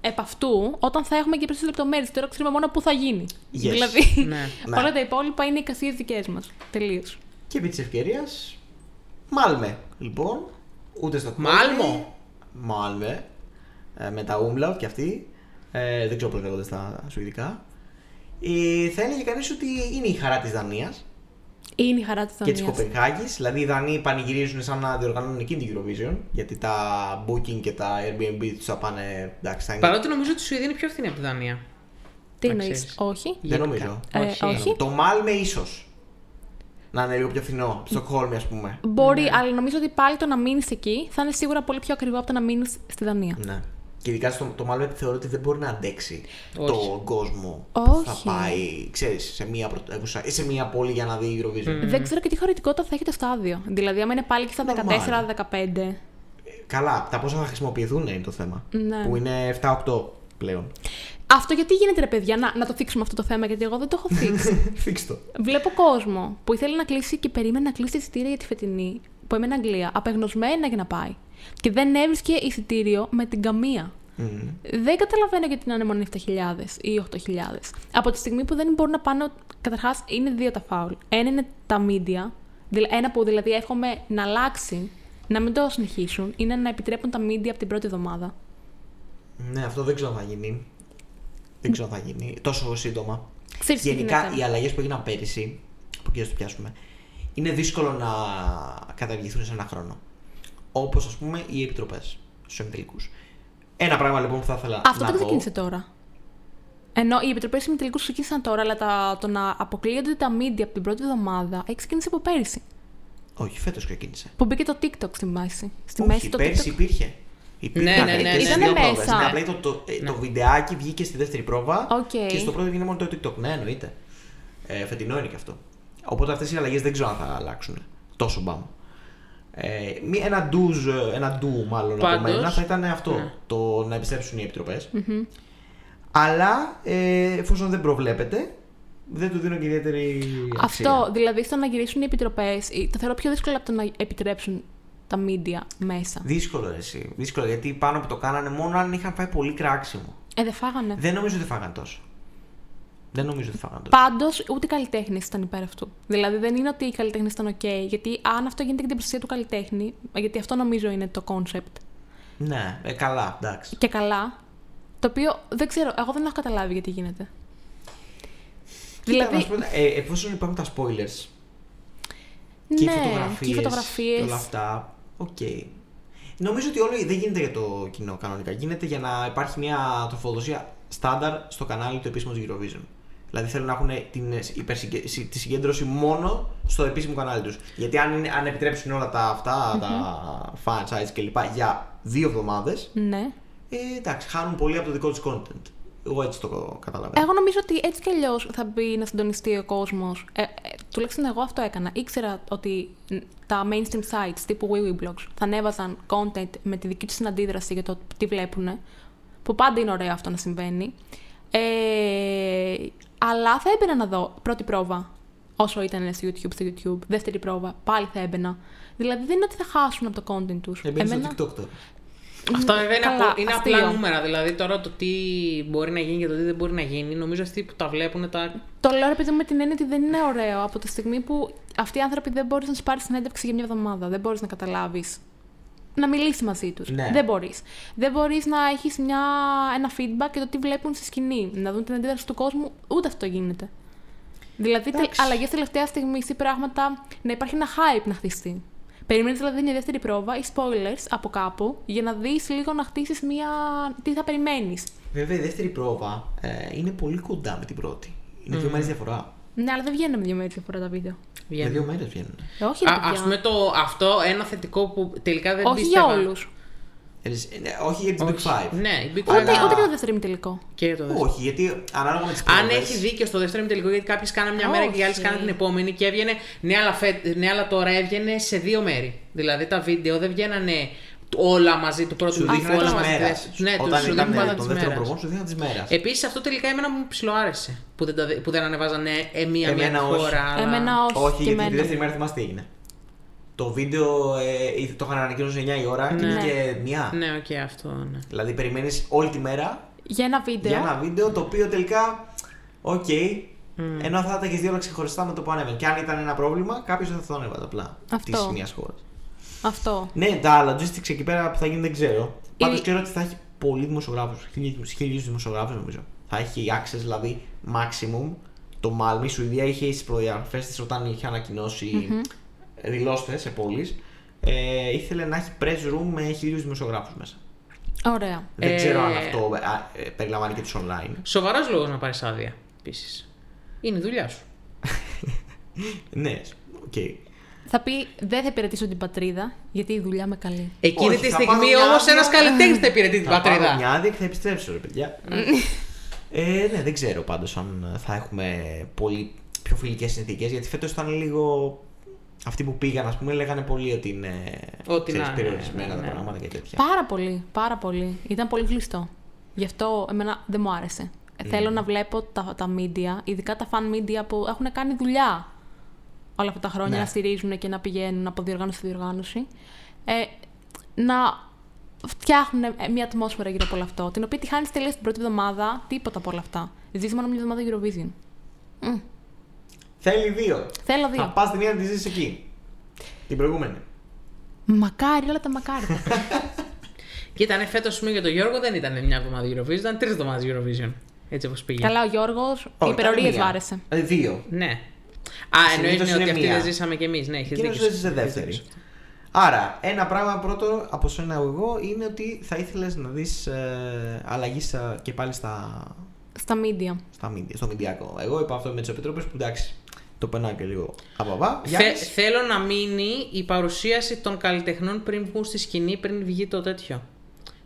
Speaker 4: επ' αυτού όταν θα έχουμε και περισσότερες λεπτομέρειες. Τώρα ξέρουμε μόνο πού θα γίνει.
Speaker 2: Yes.
Speaker 4: Δηλαδή,
Speaker 3: Ναι. [LAUGHS]
Speaker 2: Ναι.
Speaker 4: όλα τα υπόλοιπα είναι εικασίε δικές μας. Τελείως.
Speaker 2: Και επί της ευκαιρίας, Μάλμε. Λοιπόν, ούτε στο
Speaker 3: Μάλμο.
Speaker 2: Μάλμε. Ε, με τα umlaut και αυτή. Ε, δεν ξέρω πώς λέγονται στα σουηδικά. Ε, θα έλεγε κανείς ότι είναι η χαρά της Δανίας
Speaker 4: Είναι η χαρά τη
Speaker 2: και της
Speaker 4: Δανία.
Speaker 2: Κοπενχάγης. Δηλαδή οι Δανείοι πανηγυρίζουν σαν να διοργανώνουν εκείνη την Eurovision. Γιατί τα booking και τα Airbnb τους θα πάνε. Εντάξει, θα είναι.
Speaker 3: Παρότι νομίζω ότι η Σουηδία είναι πιο φθηνή από τη Δανία.
Speaker 4: Τι
Speaker 3: να
Speaker 4: εννοείς,
Speaker 3: ξέρεις.
Speaker 4: Όχι;
Speaker 2: Δεν
Speaker 3: Γενικά.
Speaker 2: νομίζω.
Speaker 4: Ε, όχι.
Speaker 2: Το Μάλμε ίσως. Να είναι λίγο πιο φθηνό. Στοκχόλμη, ας πούμε.
Speaker 4: Μπορεί,
Speaker 3: Ναι.
Speaker 4: αλλά νομίζω ότι πάλι το να μείνεις εκεί θα είναι σίγουρα πολύ πιο ακριβό από το να μείνεις στη Δανία.
Speaker 2: Ναι. Και ειδικά στο το Μάλμε θεωρώ ότι δεν μπορεί να αντέξει
Speaker 3: Όχι.
Speaker 2: τον κόσμο που θα
Speaker 4: Όχι.
Speaker 2: πάει, ξέρεις, σε μία πρωτεύουσα ή σε μία πόλη για να δει Eurovision.
Speaker 4: Δεν ξέρω και τι χωρητικότητα θα έχει το στάδιο. Δηλαδή, άμα είναι πάλι και στα
Speaker 2: Normal.
Speaker 4: 14-15.
Speaker 2: Ε, Καλά, τα πόσα θα χρησιμοποιηθούν είναι το θέμα.
Speaker 4: Ναι.
Speaker 2: Που είναι 7-8 πλέον.
Speaker 4: Αυτό γιατί γίνεται, ρε παιδιά, να, να το θίξουμε αυτό το θέμα, γιατί εγώ δεν το έχω θίξει. [LAUGHS]
Speaker 2: Φίξ το.
Speaker 4: Βλέπω κόσμο που ήθελε να κλείσει και περίμενε να κλείσει εισιτήρια για τη φετινή, που έμενε Αγγλία, απεγνωσμένα για να πάει. Και δεν έβρισκε εισιτήριο με την καμία.
Speaker 2: Μμμ.
Speaker 4: Δεν καταλαβαίνω γιατί να είναι μόνο 7.000 ή 8.000. Από τη στιγμή που δεν μπορούν να πάνε. Καταρχάς, είναι δύο τα φάουλ. Ένα είναι τα media, δηλα- ένα που δηλαδή εύχομαι να αλλάξει, να μην το συνεχίσουν, είναι να επιτρέπουν τα media από την πρώτη εβδομάδα.
Speaker 2: Ναι, αυτό δεν ξέρω αν θα γίνει. Δεν ξέρω αν θα γίνει τόσο σύντομα.
Speaker 4: Ξέρεις τι
Speaker 2: Γενικά
Speaker 4: γίνεται.
Speaker 2: οι αλλαγές που έγιναν πέρυσι, από εκεί να το πιάσουμε, είναι δύσκολο να καταργηθούν σε ένα χρόνο. Όπως ας πούμε οι επιτροπές στους εμιτελικού. Ένα πράγμα λοιπόν που θα ήθελα
Speaker 4: Αυτό
Speaker 2: να
Speaker 4: δεν
Speaker 2: πω.
Speaker 4: ξεκίνησε τώρα. Ενώ οι επιτροπές ημιτελικούς ξεκίνησαν τώρα, αλλά τα, το να αποκλείονται τα media από την πρώτη εβδομάδα έχει ξεκινήσει από πέρυσι.
Speaker 2: Όχι, φέτος ξεκίνησε.
Speaker 4: Που μπήκε το TikTok στη μέση. Στη
Speaker 2: Όχι,
Speaker 4: μέση το
Speaker 2: πέρσι
Speaker 4: TikTok.
Speaker 2: υπήρχε. Υπήρχαν
Speaker 3: ναι, ναι,
Speaker 2: και στις
Speaker 4: Ήτανε
Speaker 2: δύο πρόβες.
Speaker 4: μέσα.
Speaker 2: Ναι, απλά το, το, ε, το βιντεάκι βγήκε στη δεύτερη πρόβα
Speaker 4: Οκ.
Speaker 2: και στο πρώτο έγινε μόνο το TikTok. Ναι, εννοείται. Ε, φετινό είναι και αυτό. Οπότε αυτές οι αλλαγές δεν ξέρω αν θα αλλάξουν τόσο μπαμ. Ε, μη- ένα ντουζ, ένα ντου μάλλον από
Speaker 3: Πάντως,
Speaker 2: μένα θα ήταν αυτό.
Speaker 3: ναι.
Speaker 2: Το να επιστρέψουν οι επιτροπες Αλλά ε, εφόσον δεν προβλέπετε, δεν του δίνω και ιδιαίτερη αξία.
Speaker 4: Αυτό, δηλαδή στο να γυρίσουν οι επιτροπές, το θεωρώ πιο δύσκολο από το να επιτρέψουν τα media μέσα.
Speaker 2: Δύσκολο ρε, εσύ. Δύσκολο γιατί πάνω που το κάνανε μόνο αν είχαν φάει πολύ κράξιμο.
Speaker 4: Ε, δεν φάγανε.
Speaker 2: Δεν νομίζω ότι φάγαν τόσο. Δεν νομίζω ότι φάγαν τόσο.
Speaker 4: Πάντως, ούτε οι καλλιτέχνες ήταν υπέρ αυτού. Δηλαδή, δεν είναι ότι οι καλλιτέχνες ήταν OK, γιατί αν αυτό γίνεται και την προστασία του καλλιτέχνη, γιατί αυτό νομίζω είναι το concept.
Speaker 2: Ναι, ε, καλά, εντάξει.
Speaker 4: Και καλά, το οποίο δεν ξέρω, εγώ δεν έχω καταλάβει γιατί γίνεται.
Speaker 2: Κοίτα, να
Speaker 4: δηλαδή,
Speaker 2: σου πω, ε, εφόσον υπάρχουν τα spoilers και οι
Speaker 4: ναι,
Speaker 2: φωτογραφίες
Speaker 4: και οι φωτογραφίες.
Speaker 2: και όλα αυτά, οκ. Νομίζω ότι όλο δεν γίνεται για το κοινό κανονικά. Γίνεται για να υπάρχει μια τροφοδοσία στάνταρ στο κανάλι του επίσημου του Eurovision. Δηλαδή θέλουν να έχουν την, υπερσυγκε- συ- τη συγκέντρωση μόνο στο επίσημο κανάλι τους. Γιατί αν, είναι, αν επιτρέψουν όλα τα αυτά, τα fan sites κλπ. για δύο εβδομάδες,
Speaker 4: Ναι.
Speaker 2: ε, εντάξει, χάνουν πολύ από το δικό τους content. Εγώ έτσι το καταλαβαίνω.
Speaker 4: Εγώ νομίζω ότι έτσι κι αλλιώς θα μπει να συντονιστεί ο κόσμος. Ε, ε, τουλάχιστον εγώ αυτό έκανα. Ήξερα ότι ν, τα mainstream sites τύπου Wee Blogs θα ανέβαζαν content με τη δική τους αντίδραση για το τι βλέπουν. Που πάντα είναι ωραίο αυτό να συμβαίνει. Ε, αλλά θα έμπαινα να δω πρώτη πρόβα όσο ήταν στο YouTube, στο YouTube. Δεύτερη πρόβα, πάλι θα έμπαινα. Δηλαδή δεν είναι ότι θα χάσουν από το content τους.
Speaker 2: Ε, μπαίνεις στο TikTok τώρα.
Speaker 3: Αυτό βέβαια είναι,
Speaker 4: Καλά,
Speaker 3: απο- είναι
Speaker 4: αστείο.
Speaker 3: απλά νούμερα. Δηλαδή τώρα το τι μπορεί να γίνει και το τι δεν μπορεί να γίνει, νομίζω αυτοί που τα βλέπουν τα.
Speaker 4: Το λέω ρε παιδί μου με την έννοια ότι δεν είναι ωραίο από τη στιγμή που αυτοί οι άνθρωποι δεν μπορείς να τους πάρεις συνέντευξη για μια εβδομάδα. Δεν μπορείς να καταλάβεις. Να μιλήσει μαζί τους.
Speaker 2: Ναι.
Speaker 4: Δεν μπορείς. Δεν μπορείς να έχεις ένα feedback για το τι βλέπουν στη σκηνή. Να δουν την αντίδραση του κόσμου. Ούτε αυτό γίνεται. Δηλαδή,
Speaker 2: Εντάξει.
Speaker 4: αλλαγές τελευταία στιγμής ή πράγματα να υπάρχει ένα hype να χτιστεί. Περιμένεις δηλαδή μια δεύτερη πρόβα ή spoilers από κάπου για να δεις λίγο να χτίσεις μια. τι θα περιμένεις.
Speaker 2: Βέβαια, η δεύτερη πρόβα ε, είναι πολύ κοντά με την πρώτη. Είναι δύο μέρες διαφορά.
Speaker 4: Ναι, αλλά δεν βγαίνουν με δύο μέρες διαφορά τα βίντεο.
Speaker 2: Με
Speaker 3: βγαίνουν.
Speaker 2: δύο μέρες βγαίνουν.
Speaker 4: Ε, όχι, ρε
Speaker 3: Α
Speaker 4: παιδιά.
Speaker 3: ας πούμε το, αυτό ένα θετικό που τελικά δεν
Speaker 4: όχι
Speaker 3: πίστευα.
Speaker 4: για όλους.
Speaker 2: Ε, ε, όχι για τις Big
Speaker 3: Όχι.
Speaker 2: Five.
Speaker 3: Ναι, η Big
Speaker 4: Ούτε,
Speaker 3: Five.
Speaker 2: Αλλά-
Speaker 4: ούτε και το δεύτερο ημιτελικό.
Speaker 3: Και το δεύτερο.
Speaker 2: Όχι, γιατί ανάλογα με τις
Speaker 3: Αν έχει δίκιο στο δεύτερο ημιτελικό, γιατί κάποιες κάναν μια μέρα και οι άλλες
Speaker 4: Όχι.
Speaker 3: κάναν την επόμενη και έβγαινε. Ναι αλλά, φε- ναι, αλλά τώρα έβγαινε σε δύο μέρη. Δηλαδή τα βίντεο δεν βγαίνανε όλα μαζί του πρώτου
Speaker 2: Σου
Speaker 3: ημιτελικού,
Speaker 2: δείχναν
Speaker 3: όλα
Speaker 2: τη
Speaker 3: μαζί.
Speaker 2: μέρα.
Speaker 3: του- Ναι, του
Speaker 2: Όταν
Speaker 3: σου
Speaker 2: ήταν
Speaker 3: δείχνουν πάντα
Speaker 2: τον
Speaker 3: τη
Speaker 2: δεύτερο
Speaker 3: μέρα.
Speaker 2: προηγούμενο, σου δείχναν τη μέρα.
Speaker 3: Επίσης αυτό τελικά εμένα μου ψιλοάρεσε που δεν, τα, δε- που δεν ανεβάζανε ε, μία-μία
Speaker 2: Εμένα
Speaker 3: τη
Speaker 2: όχι.
Speaker 3: χώρα. αλλά-
Speaker 4: Εμένα όχι.
Speaker 2: Όχι,
Speaker 4: και
Speaker 2: γιατί τη
Speaker 4: εμένα.
Speaker 2: δεύτερη μέρα θυμάστε τι έγινε. Το βίντεο ε, το είχαν ανακοινώσει 9 η ώρα και
Speaker 3: Ναι.
Speaker 2: βγήκε μία.
Speaker 3: Ναι, οκ, αυτό. Ναι.
Speaker 2: Δηλαδή περιμένεις όλη τη μέρα
Speaker 4: Για ένα βίντεο.
Speaker 2: για ένα βίντεο το οποίο τελικά. Οκ. Ενώ θα τα έχει δύο όλα ξεχωριστά με το που ανέβαινε. Και αν ήταν ένα πρόβλημα, κάποιος δεν θα το ανέβαζε απλά.
Speaker 4: Αυτό.
Speaker 2: Της μιας χώρας.
Speaker 4: Αυτό.
Speaker 2: Ναι, τα logistics εκεί πέρα που θα γίνει δεν ξέρω. Πάντως
Speaker 4: Η-
Speaker 2: ξέρω ότι θα έχει πολλοί δημοσιογράφους. Χίλιους δημοσιογράφους νομίζω. Θα έχει access δηλαδή maximum. Το Malmö, η Σουηδία είχε στι προδιαγραφές της όταν είχε ανακοινώσει δηλώστες σε πόλεις. Ε, ήθελε να έχει press room με χίλιους δημοσιογράφους μέσα.
Speaker 4: Ωραία.
Speaker 2: Δεν
Speaker 3: Ε,
Speaker 2: ξέρω αν αυτό α, ε, περιλαμβάνει και τους online.
Speaker 3: Σοβαρός λόγος να πάρεις άδεια επίσης. Είναι η δουλειά σου. [LAUGHS]
Speaker 2: Ναι, οκ.
Speaker 4: Θα πει δεν θα υπηρετήσω την πατρίδα γιατί η δουλειά με καλεί.
Speaker 3: Εκείνη
Speaker 2: Όχι,
Speaker 3: τη
Speaker 2: θα
Speaker 3: στιγμή
Speaker 2: πάρω μια
Speaker 3: όμως
Speaker 2: άδεια.
Speaker 3: ένα καλλιτέχνης θα υπηρετεί την
Speaker 2: Θα πάρω
Speaker 3: πατρίδα.
Speaker 2: μια άδεια και θα επιστρέψω, ρε παιδιά. [LAUGHS] ε, ναι, δεν ξέρω πάντως αν θα έχουμε πολύ πιο φιλικές συνθήκες. Γιατί φέτος ήταν λίγο. Αυτοί που πήγαν, ας πούμε, λέγανε πολύ ότι είναι
Speaker 3: Ότι
Speaker 2: ξέρεις,
Speaker 3: να είναι,
Speaker 2: περιορισμένα
Speaker 3: ναι,
Speaker 2: τα
Speaker 3: ναι.
Speaker 2: πράγματα και τέτοια.
Speaker 4: Πάρα πολύ, πάρα πολύ. Ήταν πολύ κλειστό. Γι' αυτό εμένα δεν μου άρεσε. Ε, Θέλω να βλέπω τα, τα media, ειδικά τα fan media που έχουν κάνει δουλειά όλα αυτά τα χρόνια
Speaker 2: Ναι.
Speaker 4: να στηρίζουν και να πηγαίνουν από διοργάνωση σε διοργάνωση. Ε, να φτιάχνουν ε, μια ατμόσφαιρα γύρω από όλο αυτό, την οποία τη χάνεις τελείως την πρώτη εβδομάδα, τίποτα από όλα αυτά. Ζήσει μόνο μια εβδομάδα Eurovision. Μμ.
Speaker 2: Θέλει δύο.
Speaker 4: Θέλω
Speaker 2: Θα
Speaker 4: δύο.
Speaker 2: πας τη μία να τη ζήσει εκεί. Την προηγούμενη.
Speaker 4: Μακάρι, όλα τα μακάρι. [LAUGHS]
Speaker 3: Κοίτα, αν φέτο πούμε για τον Γιώργο δεν ήταν μια εβδομάδα Eurovision, ήταν τρεις εβδομάδες Eurovision. Έτσι όπως πήγε.
Speaker 4: Καλά, ο Γιώργος,
Speaker 2: Όχι,
Speaker 4: οι
Speaker 2: ήταν
Speaker 4: υπερορίες
Speaker 2: μία.
Speaker 4: του άρεσε.
Speaker 2: Ε, Δύο.
Speaker 3: Ναι. Α, εννοείς
Speaker 2: Συνήθως
Speaker 3: ναι, ότι
Speaker 2: είναι
Speaker 3: αυτή
Speaker 2: μία.
Speaker 3: δεν ζήσαμε κι εμείς. Ναι, έχεις
Speaker 2: Εκείνος
Speaker 3: δίκιο.
Speaker 2: δεν σε δεύτερη. Άρα, ένα πράγμα πρώτο από σένα εγώ είναι ότι θα ήθελες να δεις ε, αλλαγή στα- και πάλι στα,
Speaker 4: Στα media.
Speaker 2: στα media, στο μιντιακό. Εγώ είπα αυτό με τις επιτροπές που εντάξει, το περνάω και λίγο από αβάντα.
Speaker 3: Θε-
Speaker 2: Γιάννης,
Speaker 3: θέλω να μείνει η παρουσίαση των καλλιτεχνών πριν βγουν στη σκηνή, πριν βγει το τέτοιο.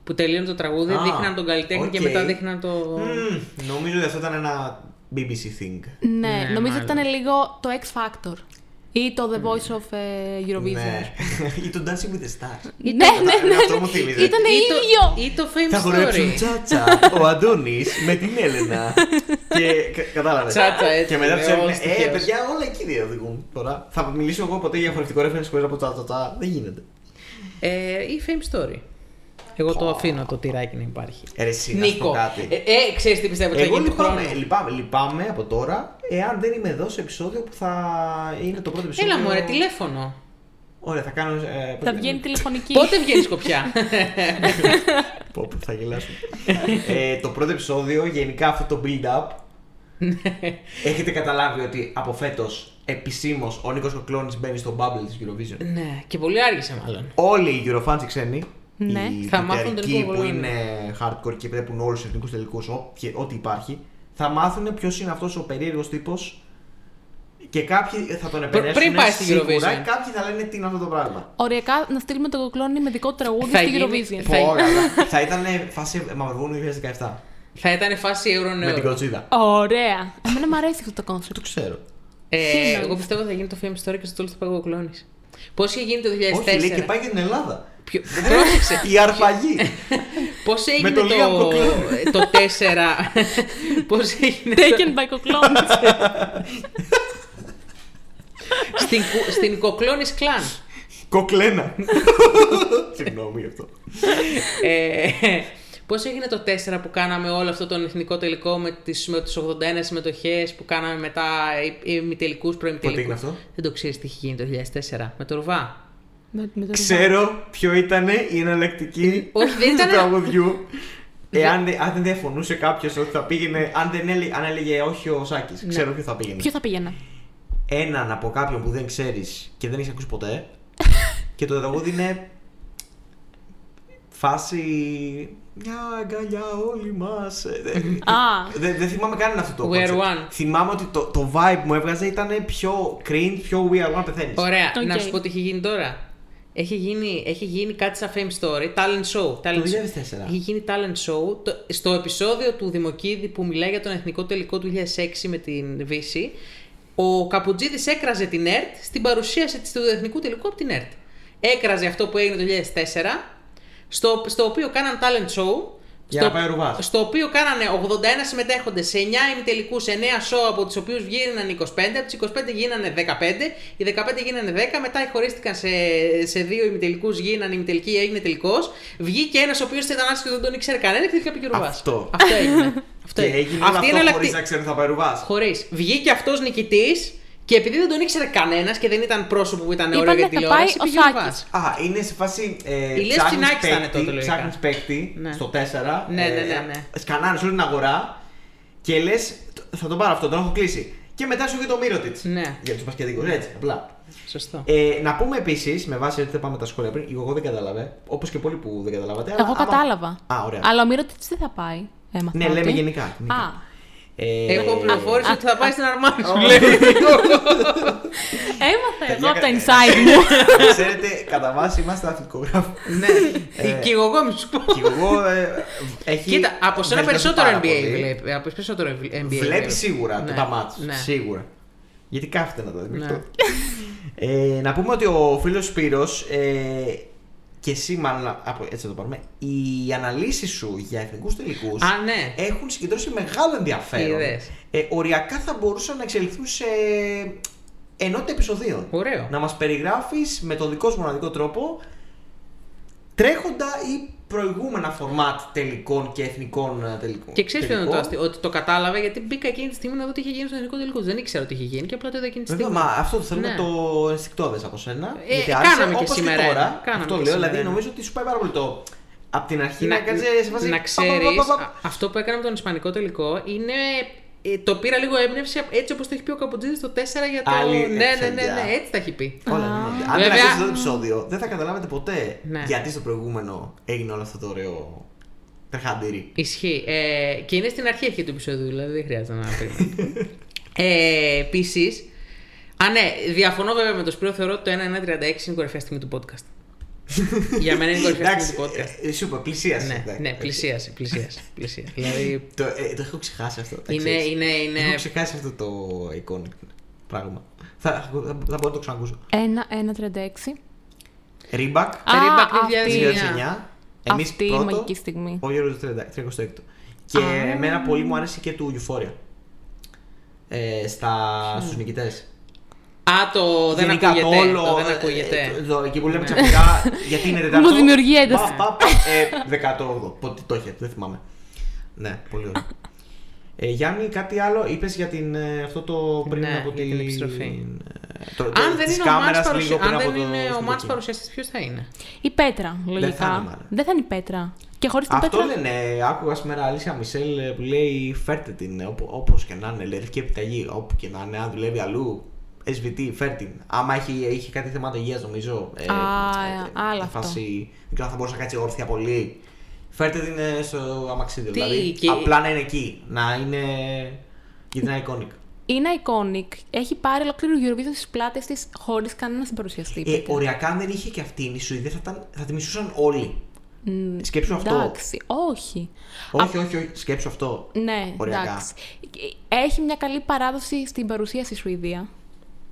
Speaker 3: Που τελείωνε το τραγούδι,
Speaker 2: Α,
Speaker 3: δείχναν τον καλλιτέχνη και
Speaker 2: οκ.
Speaker 3: μετά δείχναν το.
Speaker 2: μμμ, νομίζω ότι αυτό ήταν ένα BBC thing.
Speaker 4: Ναι,
Speaker 3: Ναι,
Speaker 4: νομίζω ότι
Speaker 3: μάλλον.
Speaker 4: ήταν λίγο το X Factor. Ή το The Voice of ε, Eurovision.
Speaker 2: Ναι. Ή το Dancing with the Stars.
Speaker 4: Ναι, ναι, ναι.
Speaker 2: Αυτό μου θύμιζε.
Speaker 4: Ήταν
Speaker 3: Ή το,
Speaker 4: ίδιο.
Speaker 3: ή το Fame
Speaker 2: Θα χορέψουν
Speaker 3: Story.
Speaker 2: τσάτσα ο Αντώνης με την Έλενα. και κα- κατάλαβες.
Speaker 3: Τσάτσα, έτσι,
Speaker 2: Και μετά
Speaker 3: με
Speaker 2: του έλεγε,
Speaker 3: όλους
Speaker 2: Ε,
Speaker 3: τυχαίους.
Speaker 2: παιδιά, όλα εκεί δεν οδηγούν τώρα. Θα μιλήσω εγώ ποτέ για χορευτικό reference χωρίς από τσάτσα. τσά. Δεν γίνεται.
Speaker 3: Ε, ή Fame Story. Εγώ το αφήνω το τυράκι να υπάρχει.
Speaker 2: Ε, ρε, εσύ, να σου πω
Speaker 3: Νίκο,
Speaker 2: κάτι.
Speaker 3: ε, ε, ξέρεις τι πιστεύω ότι θα
Speaker 2: Εγώ
Speaker 3: γίνει του χρόνου.
Speaker 2: λυπάμαι, λυπάμαι, λυπάμαι από τώρα εάν δεν είμαι εδώ σε επεισόδιο που θα είναι το πρώτο επεισόδιο.
Speaker 3: Έλα μου, ρε, τηλέφωνο.
Speaker 2: Ωραία, θα κάνω. ε,
Speaker 4: Θα βγαίνει τηλεφωνική.
Speaker 3: Πότε βγαίνει σκοπιά; [LAUGHS]
Speaker 2: Πω, πω, θα γελάσω. ε, το πρώτο επεισόδιο, γενικά αυτό το build-up. έχετε καταλάβει ότι από φέτος επισήμως ο Νίκος Κοκλώνης μπαίνει στο bubble της Eurovision.
Speaker 3: ναι, και πολύ άργησε μάλλον.
Speaker 2: Όλοι οι Eurofans οι ξένοι,
Speaker 4: Ναι.
Speaker 2: οι
Speaker 3: Θα μάθουν τον
Speaker 2: Τουιτερικοί
Speaker 3: Νίκο
Speaker 2: που
Speaker 3: Κοκλώνη.
Speaker 2: είναι hardcore και βλέπουν όλους τους εθνικούς τελικούς, ό,τι υπάρχει, θα μάθουν ποιος είναι αυτός ο περίεργος τύπος και κάποιοι θα τον επαινέσουν
Speaker 3: πριν πάεις στη
Speaker 2: σίγουρα,
Speaker 3: Eurovision.
Speaker 2: κάποιοι θα λένε τι είναι αυτό το πράγμα.
Speaker 4: Οριακά να στείλουμε τον Κοκλώνη με δικό του τραγούδι
Speaker 3: Θα
Speaker 4: στη
Speaker 3: γίνει-
Speaker 4: Eurovision.
Speaker 3: Θα-
Speaker 2: Πω, καλά. θα ήταν φάση Μαυροβούνιο 2017
Speaker 3: Θα ήταν φάση ευρώ
Speaker 2: με την
Speaker 3: νέο.
Speaker 2: κοτσίδα.
Speaker 4: Ωραία. Εμένα μου αρέσει αυτό το concept.
Speaker 2: Το ξέρω.
Speaker 3: Ε,
Speaker 4: Τι
Speaker 3: εγώ πιστεύω θα γίνει το Fame Story και στο τέλος θα πάει ο Κοκλώνης. Πώς είχε γίνει το 2004.
Speaker 2: Όχι, λέει και πάει για την Ελλάδα.
Speaker 3: Ποιο... Πρόσεξε.
Speaker 2: Η αρπαγή.
Speaker 3: Πώς έγινε
Speaker 2: τον Liam
Speaker 3: το,
Speaker 2: Cochran.
Speaker 3: το 4. Πώς έγινε.
Speaker 4: Taken by κοκλόνι.
Speaker 3: στην, κου- στην Κοκλώνης Κλάν.
Speaker 2: Κοκλένα. Συγγνώμη γι' αυτό.
Speaker 3: Ε, Πώς έγινε το 4 που κάναμε όλο αυτό τον εθνικό τελικό με τις, με τις 81 συμμετοχές που κάναμε μετά ημιτελικούς, προημιτελικούς;
Speaker 2: Πότε έγινε αυτό;
Speaker 3: Δεν το ξέρεις τι είχε γίνει το 2004 με το Ρουβά.
Speaker 4: Με- με το
Speaker 2: Ξέρω ποιο ήταν η εναλλακτική
Speaker 3: Όχι, δεν [LAUGHS]
Speaker 2: του
Speaker 3: ήταν-
Speaker 2: τραγουδιού. Εάν δεν- αν δεν διαφωνούσε κάποιος ότι θα πήγαινε. Αν, δεν έλεγε, αν έλεγε όχι ο Σάκης,
Speaker 3: Ναι.
Speaker 2: ξέρω ποιο θα πήγαινε.
Speaker 4: Ποιο θα πήγαινε;
Speaker 2: Έναν από κάποιον που δεν ξέρεις και δεν έχεις ακούσει ποτέ. [LAUGHS] και το τραγούδι είναι. Φάση. Μια αγκαλιά όλοι μας.
Speaker 4: Α,
Speaker 2: Δεν δεν θυμάμαι καν αυτό το
Speaker 3: We are
Speaker 2: concept.
Speaker 3: one.
Speaker 2: Θυμάμαι ότι το, το vibe μου έβγαζε ήταν πιο cringe, πιο we are one πεθαίνεις.
Speaker 3: Ωραία,
Speaker 4: Οκ.
Speaker 3: να σου πω τι έχει γίνει τώρα. Έχει γίνει, έχει γίνει κάτι σαν fame story, talent show. Talent
Speaker 2: Το
Speaker 3: show.
Speaker 2: 2004.
Speaker 3: Έχει γίνει talent show. Το- στο επεισόδιο του Δημοκίδη που μιλάει για τον εθνικό τελικό του 2006 με την Βίσση, ο Καπουτζίδης έκραζε την ΕΡΤ στην παρουσίαση της του εθνικού τελικού από την ΕΡΤ. Έκραζε αυτό που έγινε το 2004, στο, στο οποίο κάναν talent show.
Speaker 2: Για
Speaker 3: στο,
Speaker 2: να πάει ο Ρουβάς.
Speaker 3: στο οποίο κάνανε 81 συμμετέχοντες σε 9 ημιτελικούς, 9 show από τους οποίους γίνανε 25, από τους 25 γίνανε 15, οι 15 γίνανε 10, μετά χωρίστηκαν σε, σε δύο ημιτελικούς, γίνανε ημιτελικοί, έγινε τελικός. Βγήκε ένας ο οποίος ήταν άσχετο, δεν τον ήξερε κανένα και τελικά πήγε ο Ρουβάς.
Speaker 2: Αυτό.
Speaker 3: Αυτό έγινε. [LAUGHS] αυτό
Speaker 2: Και
Speaker 3: έγινε.
Speaker 2: έγινε όλο
Speaker 3: Αυτή είναι
Speaker 2: αυτό
Speaker 3: εναλλακτη-
Speaker 2: χωρίς να ξέρει ότι θα πάει Ρουβάς.
Speaker 3: Χωρίς. Βγήκε αυτός νικητής και επειδή δεν τον ήξερε κανένας και δεν ήταν πρόσωπο που ήταν
Speaker 4: Είπανε
Speaker 3: ωραίο για
Speaker 4: θα
Speaker 3: τηλεόραση,
Speaker 4: πάει ο
Speaker 3: πήγε ο
Speaker 4: Σάκης.
Speaker 3: Ρουβάς.
Speaker 2: Α, είναι σε φάση. Ε,
Speaker 3: Η Λία
Speaker 2: ψάχνεις
Speaker 3: Σπινάκης ήταν
Speaker 2: παίκτη,
Speaker 3: τότε, λογικά.
Speaker 2: Ψάχνεις παίκτη
Speaker 3: Ναι.
Speaker 2: στο 4.
Speaker 3: Ναι, ναι, ναι, ναι.
Speaker 2: Σκανάρεις όλη την αγορά και λες, θα τον πάρω αυτό, τον έχω κλείσει. Και μετά σου βγει το Μύρωτιτς.
Speaker 3: Ναι.
Speaker 2: Για τους πασχετικού. Έτσι, απλά.
Speaker 3: Σωστό.
Speaker 2: Ε, να πούμε επίσης, με βάση ότι θα πάμε τα σχόλια πριν, εγώ δεν κατάλαβε, όπως και πολλοί που δεν καταλάβατε. αλλά
Speaker 4: εγώ
Speaker 2: άμα-
Speaker 4: κατάλαβα.
Speaker 2: Α, ωραία.
Speaker 4: Αλλά ο Μύρωτιτς δεν θα πάει. Έμαθα
Speaker 2: Ναι,
Speaker 4: ότι.
Speaker 2: λέμε γενικά. γενικά.
Speaker 4: Α,
Speaker 2: Ε,
Speaker 3: Έχω πληροφόρηση ότι θα πάει στην Αρμάνη σου
Speaker 2: Ω.
Speaker 3: λέει. [LAUGHS]
Speaker 4: έμαθα εγώ
Speaker 2: Παιδιά,
Speaker 4: από τα
Speaker 2: κα-
Speaker 4: inside μου. [LAUGHS]
Speaker 2: Ξέρετε, κατά βάση είμαστε αθλητικογράφοι.
Speaker 3: Ναι,
Speaker 2: Ε,
Speaker 3: και εγώ μη σου πω.
Speaker 2: Και εγώ ε, έχει.
Speaker 3: Κοίτα, από σένα
Speaker 2: βελτιωθεί
Speaker 3: περισσότερο
Speaker 2: πάρα
Speaker 3: NBA
Speaker 2: πολύ.
Speaker 3: βλέπει. Από περισσότερο NBA.
Speaker 2: Βλέπεις
Speaker 3: βλέπει.
Speaker 2: σίγουρα
Speaker 3: Ναι,
Speaker 2: το τα μάτς.
Speaker 3: ναι.
Speaker 2: Σίγουρα. Γιατί κάθεται να το δει.
Speaker 3: Ναι.
Speaker 2: αυτό. Ε, να πούμε ότι ο φίλος Σπύρος ε, και εσύ, μάλλον από, έτσι θα το πάρουμε, οι αναλύσεις σου για εθνικούς τελικούς
Speaker 3: Α, ναι.
Speaker 2: έχουν συγκεντρώσει μεγάλο ενδιαφέρον.
Speaker 3: Είδες.
Speaker 2: Ε, οριακά θα μπορούσαν να εξελιχθούν σε ενότητα επεισοδίων.
Speaker 3: Ωραίο.
Speaker 2: Να μας περιγράφεις με τον δικό σου μοναδικό τρόπο τρέχοντα ή προηγούμενα φορμάτ τελικών και εθνικών ε, τελικών.
Speaker 3: Και ξέρεις ποιο είναι το
Speaker 2: τελικών.
Speaker 3: αστείο, ότι το κατάλαβα γιατί μπήκα εκείνη τη στιγμή να δω τι είχε γίνει στο εθνικό τελικό. Δεν ήξερα τι είχε γίνει και απλά το είδα εκείνη τη
Speaker 2: Βέβαια,
Speaker 3: στιγμή.
Speaker 2: μα αυτό το θέλουμε
Speaker 3: Ναι.
Speaker 2: το ενστικτόδε από σένα.
Speaker 3: Ε,
Speaker 2: γιατί
Speaker 3: κάναμε
Speaker 2: άρεσε,
Speaker 3: και
Speaker 2: όπως
Speaker 3: σήμερα
Speaker 2: τώρα.
Speaker 3: ένα. Κάναμε
Speaker 2: αυτό
Speaker 3: και
Speaker 2: λέω,
Speaker 3: σήμερα
Speaker 2: δηλαδή
Speaker 3: ένα.
Speaker 2: νομίζω ότι σου πάει πάρα πολύ το. Από την αρχή να,
Speaker 3: να,
Speaker 2: κάτσε σε φάση.
Speaker 3: να
Speaker 2: πα, πα,
Speaker 3: ξέρεις,
Speaker 2: πα, πα, πα.
Speaker 3: αυτό που έκανε με τον Ισπανικό τελικό είναι. Ε, το πήρα λίγο έμπνευση έτσι όπως το έχει πει ο Καμπουτζίδη το 4 για το.
Speaker 2: Αλήθεια,
Speaker 3: ναι, ναι, ναι,
Speaker 2: παιδιά.
Speaker 3: ναι, έτσι τα έχει πει.
Speaker 2: Όλα γίνονται. Αν δεν
Speaker 3: Βέβαια-
Speaker 2: ακούσετε το επεισόδιο, δεν θα καταλάβετε ποτέ
Speaker 3: Ναι.
Speaker 2: γιατί στο προηγούμενο έγινε όλο αυτό το ωραίο τρεχαντήρι.
Speaker 3: Ισχύει. Ε, και είναι στην αρχή αρχή του επεισόδου, δηλαδή δεν χρειάζεται να περιμένουμε. [LAUGHS] ε, Επίση. Α, ναι, διαφωνώ βέβαια με το Σπύρο. Θεωρώ ότι το 1-1-36 είναι η κορυφαία στιγμή του podcast. Για μένα είναι η κορυφαία
Speaker 2: Εντάξει,
Speaker 3: στιγμή του podcast.
Speaker 2: ε, ε, σου είπα, πλησίασε.
Speaker 3: ναι,
Speaker 2: εντάξει.
Speaker 3: ναι, πλησίασε, πλησίασε. πλησίασε. δηλαδή
Speaker 2: Το, ε, το έχω ξεχάσει αυτό. τα
Speaker 3: είναι,
Speaker 2: ξέρεις.
Speaker 3: είναι, είναι.
Speaker 2: Έχω ξεχάσει αυτό το iconic πράγμα. Θα, θα, θα, θα μπορώ να το ξανακούσω.
Speaker 4: 1-1-36.
Speaker 2: Ρίμπακ,
Speaker 4: Α,
Speaker 3: Ρίμπακ
Speaker 4: αυτή.
Speaker 3: 2009.
Speaker 2: 2009. Εμείς
Speaker 4: Αυτή η
Speaker 2: πρώτο,
Speaker 4: μαγική στιγμή.
Speaker 2: Ο Γιώργος 36. Και
Speaker 4: Α.
Speaker 2: εμένα πολύ μου άρεσε και του Euphoria. Ε, στα, στους νικητές.
Speaker 3: Α, το δεν
Speaker 2: Γενικά
Speaker 3: ακούγεται.
Speaker 2: το όλο.
Speaker 3: το δεν
Speaker 2: ε,
Speaker 3: ακούγεται.
Speaker 2: ε, το- εκεί που λέμε
Speaker 3: Ναι.
Speaker 2: ξαφνικά γιατί είναι τετάρτο.
Speaker 4: Μου δημιουργεί ένταση.
Speaker 2: Πα, πα, πα, ε, 18. Πότε το είχε, δεν θυμάμαι. Ναι, πολύ ωραίο. Ε, Γιάννη, κάτι άλλο είπες για την, ε, αυτό το πριν
Speaker 3: Ναι,
Speaker 2: από
Speaker 3: για την επιστροφή.
Speaker 2: ε, το- το-
Speaker 3: αν δεν
Speaker 2: της
Speaker 3: είναι ο Μάτς
Speaker 2: κάμερας
Speaker 3: παρουσια...
Speaker 2: λίγο πριν
Speaker 3: αν
Speaker 2: από
Speaker 3: δεν
Speaker 2: το
Speaker 3: είναι ο
Speaker 2: στην
Speaker 3: Μάτς
Speaker 2: κοκκίνη.
Speaker 3: παρουσιαστής, ποιος θα είναι;
Speaker 4: Η Πέτρα, λογικά.
Speaker 2: θα είναι, μάλλον.
Speaker 4: Δεν θα είναι η Πέτρα. Και χωρίς την
Speaker 2: Αυτό
Speaker 4: Πέτρα.
Speaker 2: λένε, άκουγα σήμερα Αλήσια Μισελ ε, που λέει φέρτε την ε, όπου, όπως και να είναι, λέει και επιταγή, όπου και να είναι, αν δουλεύει αλλού, SVT, φέρ την. Άμα έχει, είχε κάτι θέματα υγείας νομίζω, ε,
Speaker 4: Α, άλλο αυτό.
Speaker 2: φάση, δεν ξέρω αν θα μπορούσε να κάτσει όρθια πολύ, φέρτε την ε, στο αμαξίδιο,
Speaker 3: Τι,
Speaker 2: δηλαδή
Speaker 3: και-
Speaker 2: απλά να είναι εκεί, να είναι, γιατί είναι iconic.
Speaker 4: Είναι iconic. Έχει πάρει ολόκληρο Eurovision στις πλάτες της χωρίς κανένα συμπαρουσιαστή. η
Speaker 2: Ε,
Speaker 4: Πέτρα.
Speaker 2: οριακά αν δεν είχε και αυτήν, η Σουηδία θα, ήταν, θα τη μισούσαν όλοι.
Speaker 4: Μ,
Speaker 2: Σκέψου αυτό.
Speaker 4: Εντάξει, όχι.
Speaker 2: Όχι, όχι, όχι, σκέψου αυτό.
Speaker 4: Ναι,
Speaker 2: Οριακά.
Speaker 4: εντάξει. Έχει μια καλή παράδοση στην παρουσία στη Σουηδία.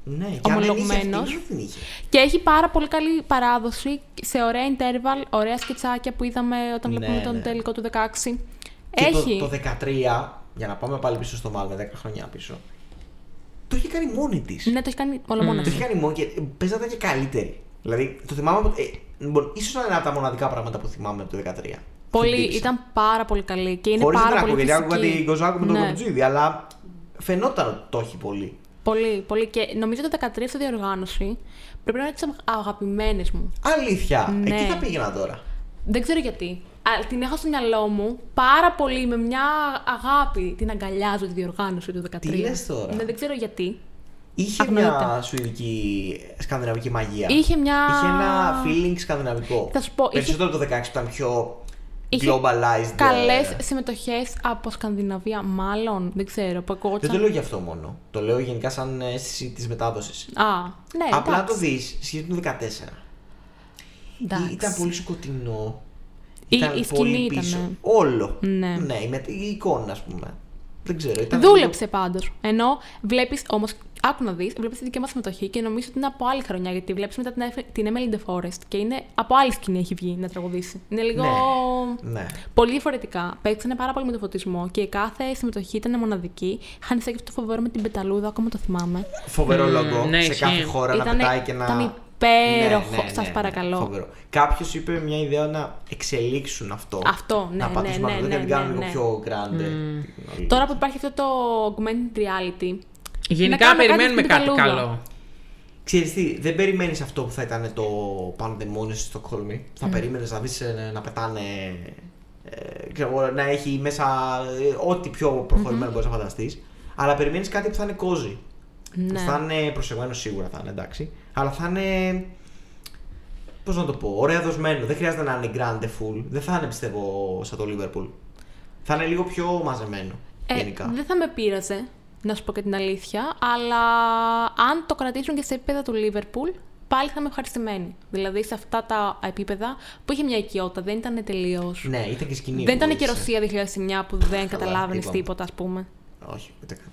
Speaker 2: Ναι, και αν δεν είχε αυτή,
Speaker 4: Ομολογουμένος.
Speaker 2: δεν την είχε.
Speaker 4: Και έχει πάρα πολύ καλή παράδοση σε ωραία interval, ωραία σκετσάκια που είδαμε όταν
Speaker 2: Ναι,
Speaker 4: βλέπουμε τον
Speaker 2: ναι.
Speaker 4: τελικό του 16.
Speaker 2: Και
Speaker 4: έχει.
Speaker 2: το, το 13, για να πάμε πάλι πίσω στο Μάλμε, 10 χρόνια πίσω. Το είχε κάνει μόνη της.
Speaker 4: Ναι, το έχει κάνει όλο μόνος
Speaker 2: Το είχε κάνει μόνη και παίζατε και καλύτερη. Δηλαδή, το θυμάμαι. από- Ε, λοιπόν, ίσως να είναι από τα μοναδικά πράγματα που θυμάμαι από το 13.
Speaker 4: Πολύ,
Speaker 2: Αυτή την
Speaker 4: ήταν πάρα πολύ καλή και είναι
Speaker 2: Χωρίς
Speaker 4: πάρα
Speaker 2: να
Speaker 4: πολύ
Speaker 2: ακούω, γιατί άκουγα
Speaker 4: φυσική.
Speaker 2: την Κοζάκου με τον
Speaker 4: Ναι.
Speaker 2: Κομπτζίδη, αλλά φαινόταν ότι το έχει πολύ.
Speaker 4: Πολύ, πολύ. Και νομίζω το 13 στη διοργάνωση πρέπει να είναι τι αγαπημένες μου.
Speaker 2: Αλήθεια.
Speaker 4: Ναι.
Speaker 2: Εκεί θα πήγαινα τώρα.
Speaker 4: Δεν ξέρω γιατί. Αλλά την έχω στο μυαλό μου πάρα πολύ με μια αγάπη. Την αγκαλιάζω τη διοργάνωση του 13.
Speaker 2: Τι λες τώρα;
Speaker 4: Ναι, δεν ξέρω γιατί.
Speaker 2: Είχε
Speaker 4: Αγνοείται.
Speaker 2: μια σουηδική σκανδιναβική μαγεία.
Speaker 4: Είχε μια-
Speaker 2: Είχε ένα feeling σκανδιναβικό.
Speaker 4: Θα σου πω, είχε-
Speaker 2: Περισσότερο το 16 που ήταν πιο
Speaker 4: Είχε
Speaker 2: globalized.
Speaker 4: Καλές
Speaker 2: ε,
Speaker 4: συμμετοχές από Σκανδιναβία, μάλλον. Δεν ξέρω. Που
Speaker 2: Δεν το
Speaker 4: ακούγονταν.
Speaker 2: λέω γι' αυτό μόνο. Το λέω γενικά σαν αίσθηση της μετάδοσης.
Speaker 4: Α, ναι,
Speaker 2: Απλά
Speaker 4: εντάξει.
Speaker 2: το δεις σχέση με το 14.
Speaker 4: Εντάξει.
Speaker 2: Ήταν πολύ σκοτεινό.
Speaker 4: Η-
Speaker 2: Ήταν
Speaker 4: η σκηνή
Speaker 2: πολύ
Speaker 4: ήτανε.
Speaker 2: πίσω. Όλο.
Speaker 4: Ναι.
Speaker 2: ναι η, με- η εικόνα, ας πούμε. Δεν ξέρω. Ήταν
Speaker 4: Δούλεψε πάντως. Ενώ βλέπεις όμως, άκου να δεις, βλέπεις τη δική μας συμμετοχή και νομίζω ότι είναι από άλλη χρονιά. Γιατί βλέπεις μετά την, Εφ- την Emily De Forest και είναι από άλλη σκηνή έχει βγει να τραγουδήσει. Είναι λίγο.
Speaker 2: Ναι. ναι.
Speaker 4: Πολύ διαφορετικά. Παίξανε πάρα πολύ με το φωτισμό και η κάθε συμμετοχή ήταν μοναδική. Είχαν εισάγει αυτό το φοβερό με την πεταλούδα, ακόμα το θυμάμαι.
Speaker 2: Φοβερό
Speaker 3: Μμμ,
Speaker 2: λόγο
Speaker 3: ναι,
Speaker 2: σε
Speaker 3: ισχύει.
Speaker 2: κάθε χώρα να
Speaker 4: Ήτανε-
Speaker 2: πετάει και να.
Speaker 4: ήταν υπέροχο, σας παρακαλώ.
Speaker 2: Φοβερό. Κάποιος είπε μια ιδέα να εξελίξουν αυτό.
Speaker 4: Αυτό, ναι,
Speaker 2: Να
Speaker 4: ναι,
Speaker 2: πατήσουν
Speaker 4: ναι,
Speaker 2: αυτό
Speaker 4: ναι,
Speaker 2: και να την
Speaker 4: ναι,
Speaker 2: κάνουν λίγο
Speaker 4: ναι.
Speaker 2: πιο grande. όλη
Speaker 4: Τώρα
Speaker 2: η-
Speaker 4: που υπάρχει αυτό το augmented reality. Να
Speaker 3: Γενικά
Speaker 4: κάνουμε
Speaker 3: περιμένουμε
Speaker 4: στην
Speaker 3: κάτι
Speaker 4: πιταλούδα.
Speaker 3: καλό.
Speaker 2: Ξέρεις τι, δεν περιμένεις αυτό που θα ήταν το Pandemonium στη Στοκχόλμη. Θα περίμενες να δεις ε, να πετάνε. Ε, ξέρω, εγώ, να έχει μέσα ε, ό,τι πιο προχωρημένο μπορείς να φανταστείς. Αλλά περιμένεις κάτι που θα είναι cozy.
Speaker 4: Ναι.
Speaker 2: Που θα είναι προσεγμένο σίγουρα θα είναι εντάξει. Αλλά θα είναι. Πώς να το πω, ωραία δοσμένο. Δεν χρειάζεται να είναι grande full. Δεν θα είναι πιστεύω σαν το Liverpool. Θα είναι λίγο πιο μαζεμένο.
Speaker 4: Ε,
Speaker 2: γενικά.
Speaker 4: δεν θα με πείραζε, να σου πω και την αλήθεια, αλλά αν το κρατήσουν και σε επίπεδα του Λίβερπουλ, πάλι θα είμαι ευχαριστημένη. Δηλαδή σε αυτά τα επίπεδα που είχε μια οικειότητα, δεν ήταν τελείως.
Speaker 2: Ναι, ήταν και σκηνή.
Speaker 4: Δεν
Speaker 2: που
Speaker 4: ήταν και
Speaker 2: βοήθησε.
Speaker 4: Ρωσία 2009 που δεν καταλάβαινες
Speaker 2: είπαμε.
Speaker 4: τίποτα, ας πούμε.
Speaker 2: Όχι, ούτε καν.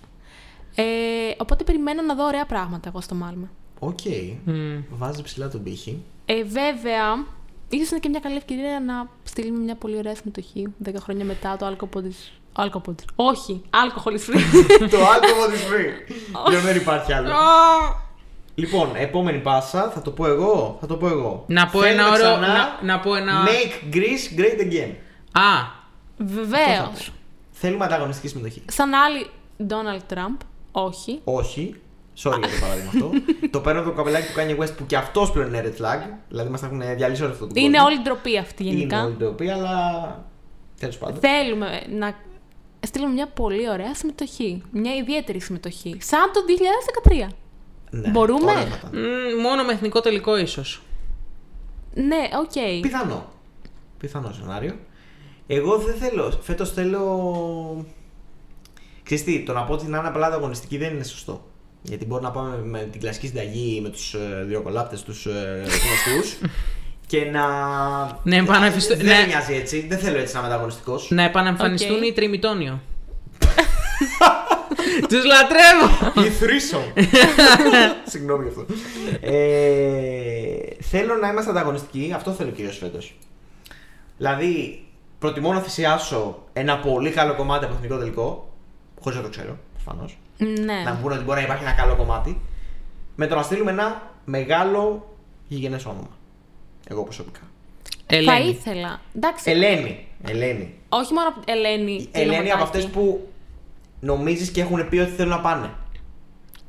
Speaker 4: Ε, οπότε περιμένω να δω ωραία πράγματα εγώ στο Μάλμε.
Speaker 2: Οκ. Βάζει ψηλά τον πήχη.
Speaker 4: Ε, βέβαια, ίσως είναι και μια καλή ευκαιρία να στείλουμε μια πολύ ωραία συμμετοχή 10 χρόνια μετά το alcohol της... Alcohol της- Όχι, alcohol is free.
Speaker 2: το alcohol is free. Δεν δεν υπάρχει άλλο. Λοιπόν, επόμενη πάσα, θα το πω εγώ. Θα το πω εγώ.
Speaker 3: Να πω
Speaker 2: Θέλουμε
Speaker 3: ένα ωραίο-
Speaker 2: ξανά
Speaker 3: να- να πω ένα-
Speaker 2: Make Greece great again.
Speaker 3: Α,
Speaker 4: Βεβαίως.
Speaker 2: Θέλουμε ανταγωνιστική συμμετοχή.
Speaker 4: Σαν άλλη Donald Trump, όχι.
Speaker 2: Όχι. Sorry για το παράδειγμα αυτό. το παίρνω το καπελάκι του Kanye West που και αυτός πλέον είναι red flag. Δηλαδή μας τα έχουν διαλύσει όλο αυτό το
Speaker 4: Είναι όλη ντροπή αυτή γενικά.
Speaker 2: Είναι όλη ντροπή, αλλά. Τέλος πάντων.
Speaker 4: Θέλουμε να στείλουμε μια πολύ ωραία συμμετοχή. Μια ιδιαίτερη συμμετοχή. Σαν το 2013.
Speaker 2: Ναι,
Speaker 4: Μπορούμε;
Speaker 2: ωραία θα ήταν.
Speaker 3: μ, μόνο με εθνικό τελικό ίσως.
Speaker 4: Ναι, οκ.
Speaker 2: Πιθανό. Πιθανό σενάριο. Εγώ δεν θέλω. Φέτος θέλω. Ξέρεις τι, το να πω ότι να είναι απλά ανταγωνιστική δεν είναι σωστό. Γιατί μπορεί να πάμε με την κλασική συνταγή με τους ε, δύο κολάπτες, τους ε, [LAUGHS] γνωστούς. Και να.
Speaker 3: Ναι, επαναφιστώ-
Speaker 2: Δεν
Speaker 3: ναι.
Speaker 2: μοιάζει έτσι. Δεν θέλω έτσι να είμαι ανταγωνιστικός.
Speaker 3: Να επανεμφανιστούν
Speaker 4: Οκ.
Speaker 3: οι τριμητόνιο. [LAUGHS] Τους λατρεύω!
Speaker 2: Η θρήσο. [LAUGHS] Συγγνώμη γι' αυτό. Ε, θέλω να είμαστε ανταγωνιστικοί. Αυτό θέλω κυρίως φέτος. Δηλαδή, προτιμώ να θυσιάσω ένα πολύ καλό κομμάτι από εθνικό τελικό. Χωρίς να το ξέρω, προφανώς.
Speaker 4: Ναι.
Speaker 2: Να μου πούνε ότι μπορεί να υπάρχει ένα καλό κομμάτι. Με το να στείλουμε ένα μεγάλο γηγενές όνομα. Εγώ προσωπικά.
Speaker 4: Θα
Speaker 3: Ελένη.
Speaker 4: ήθελα. Εντάξει.
Speaker 2: Ελένη. Ελένη.
Speaker 4: Όχι μόνο από την Ελένη.
Speaker 2: Ελένη από
Speaker 4: Τσιλοπατάκη.
Speaker 2: αυτές που νομίζεις και έχουν πει ότι θέλουν να πάνε.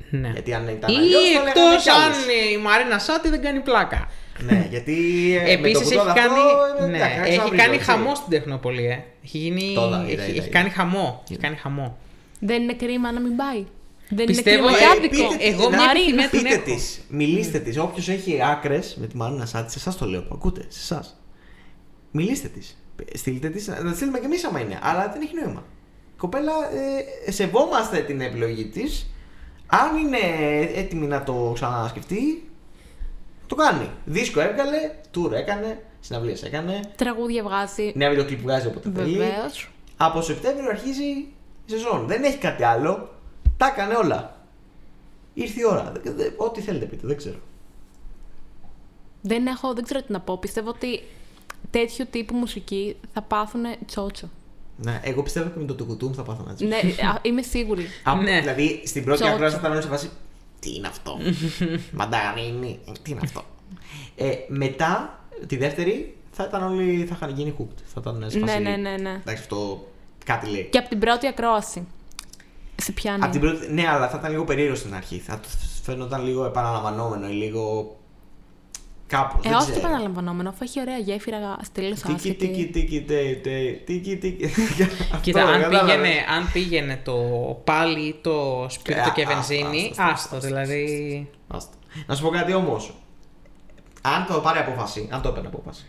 Speaker 3: Ναι.
Speaker 2: Γιατί αν ήταν
Speaker 3: Ή
Speaker 2: αλλιώς, θα λέγανε
Speaker 3: εκτός
Speaker 2: κι άλλους.
Speaker 3: αν η Μαρίνα Σάτι δεν κάνει πλάκα.
Speaker 2: Ναι, γιατί. ε, με
Speaker 3: Επίσης
Speaker 2: το
Speaker 3: έχει
Speaker 2: κουτό αυτό,
Speaker 3: κάνει,
Speaker 2: ε,
Speaker 3: ναι,
Speaker 2: εντάξει, θα
Speaker 3: έχει
Speaker 2: ξαναβρίζω,
Speaker 3: κάνει
Speaker 2: έτσι.
Speaker 3: χαμό στην Τεχνόπολη, ε. Έχει, γίνει,
Speaker 2: Το είδα, είδα,
Speaker 3: έχει,
Speaker 2: είδα,
Speaker 3: έχει
Speaker 2: είδα.
Speaker 3: κάνει χαμό. Έχει κάνει χαμό.
Speaker 4: Δεν είναι κρίμα να μην πάει. Δεν
Speaker 3: Πιστεύω,
Speaker 4: είναι
Speaker 3: ε,
Speaker 4: κρίμα και άδικο.
Speaker 3: πείτε- εγώ μια
Speaker 4: Μαρίνα.
Speaker 3: επιθυμία την
Speaker 2: Πείτε
Speaker 3: έχω.
Speaker 2: της, μιλήστε της. Όποιος έχει άκρες με τη Μαρίνα Σάτι, σε εσάς το λέω. Ακούτε, σε εσάς. Μιλήστε της. Στείλτε της, να τη στείλουμε κι εμείς άμα είναι. Αλλά δεν έχει νόημα. Η κοπέλα, ε, σεβόμαστε την επιλογή της. Αν είναι έτοιμη να το ξανασκεφτεί, το κάνει. Δίσκο έβγαλε, tour έκανε, συναυλίες έκανε.
Speaker 4: Τραγούδια βγάζει.
Speaker 2: Νέα βιντεοκλιπ βγάζει όποτε θέλει.
Speaker 4: Βεβαίως.
Speaker 2: Από Σεπτέμβριο αρχίζει η σεζόν. Δεν έχει κάτι άλλο. Τα έκανε όλα. Ήρθε η ώρα. Δε- δε- Ό,τι θέλετε πείτε, δεν ξέρω.
Speaker 4: Δεν έχω, δεν ξέρω τι να πω. Πιστεύω ότι τέτοιου τύπου μουσική θα πάθουν τσότσο.
Speaker 2: Ναι, εγώ πιστεύω και με το τουκουτούμ θα πάθω να τσίπσω.
Speaker 4: ναι, α, είμαι σίγουρη.
Speaker 2: Α,
Speaker 3: Ναι.
Speaker 2: Δηλαδή στην πρώτη
Speaker 4: Τσότσο.
Speaker 2: ακρόαση θα ήταν όλοι σε φάση. Τι είναι αυτό; [LAUGHS] Μανταγανίνη. Τι είναι αυτό; Ε, μετά τη δεύτερη θα ήταν όλοι. θα είχαν γίνει hooked. Θα ήταν σε φάση.
Speaker 4: Ναι, ναι, ναι, ναι.
Speaker 2: Εντάξει, αυτό κάτι λέει.
Speaker 4: Και από την πρώτη ακρόαση. Σε πιάνει.
Speaker 2: Απ' την πρώτη, ναι, αλλά θα ήταν λίγο περίεργο στην αρχή. Θα το φαίνονταν λίγο επαναλαμβανόμενο ή λίγο. Κάπως.
Speaker 4: Ε, όχι επαναλαμβανόμενο, αφού έχει ωραία γέφυρα στήλο
Speaker 2: Τίκι, τίκι,
Speaker 4: άσχετη.
Speaker 2: τίκι, τε, τε, τίκι, τίκι. [LAUGHS]
Speaker 3: Κοίτα,
Speaker 2: Αυτό,
Speaker 3: αν
Speaker 2: κατάλαβες.
Speaker 3: πήγαινε, αν πήγαινε το πάλι ή το σπίρτο
Speaker 2: Ε,
Speaker 3: και
Speaker 2: άστο,
Speaker 3: βενζίνη,
Speaker 2: άστο, άστο,
Speaker 3: άστο
Speaker 2: άστο,
Speaker 3: δηλαδή.
Speaker 2: Άστα. Να σου πω κάτι όμως. Αν το πάρει απόφαση, αν το έπαιρνε απόφαση,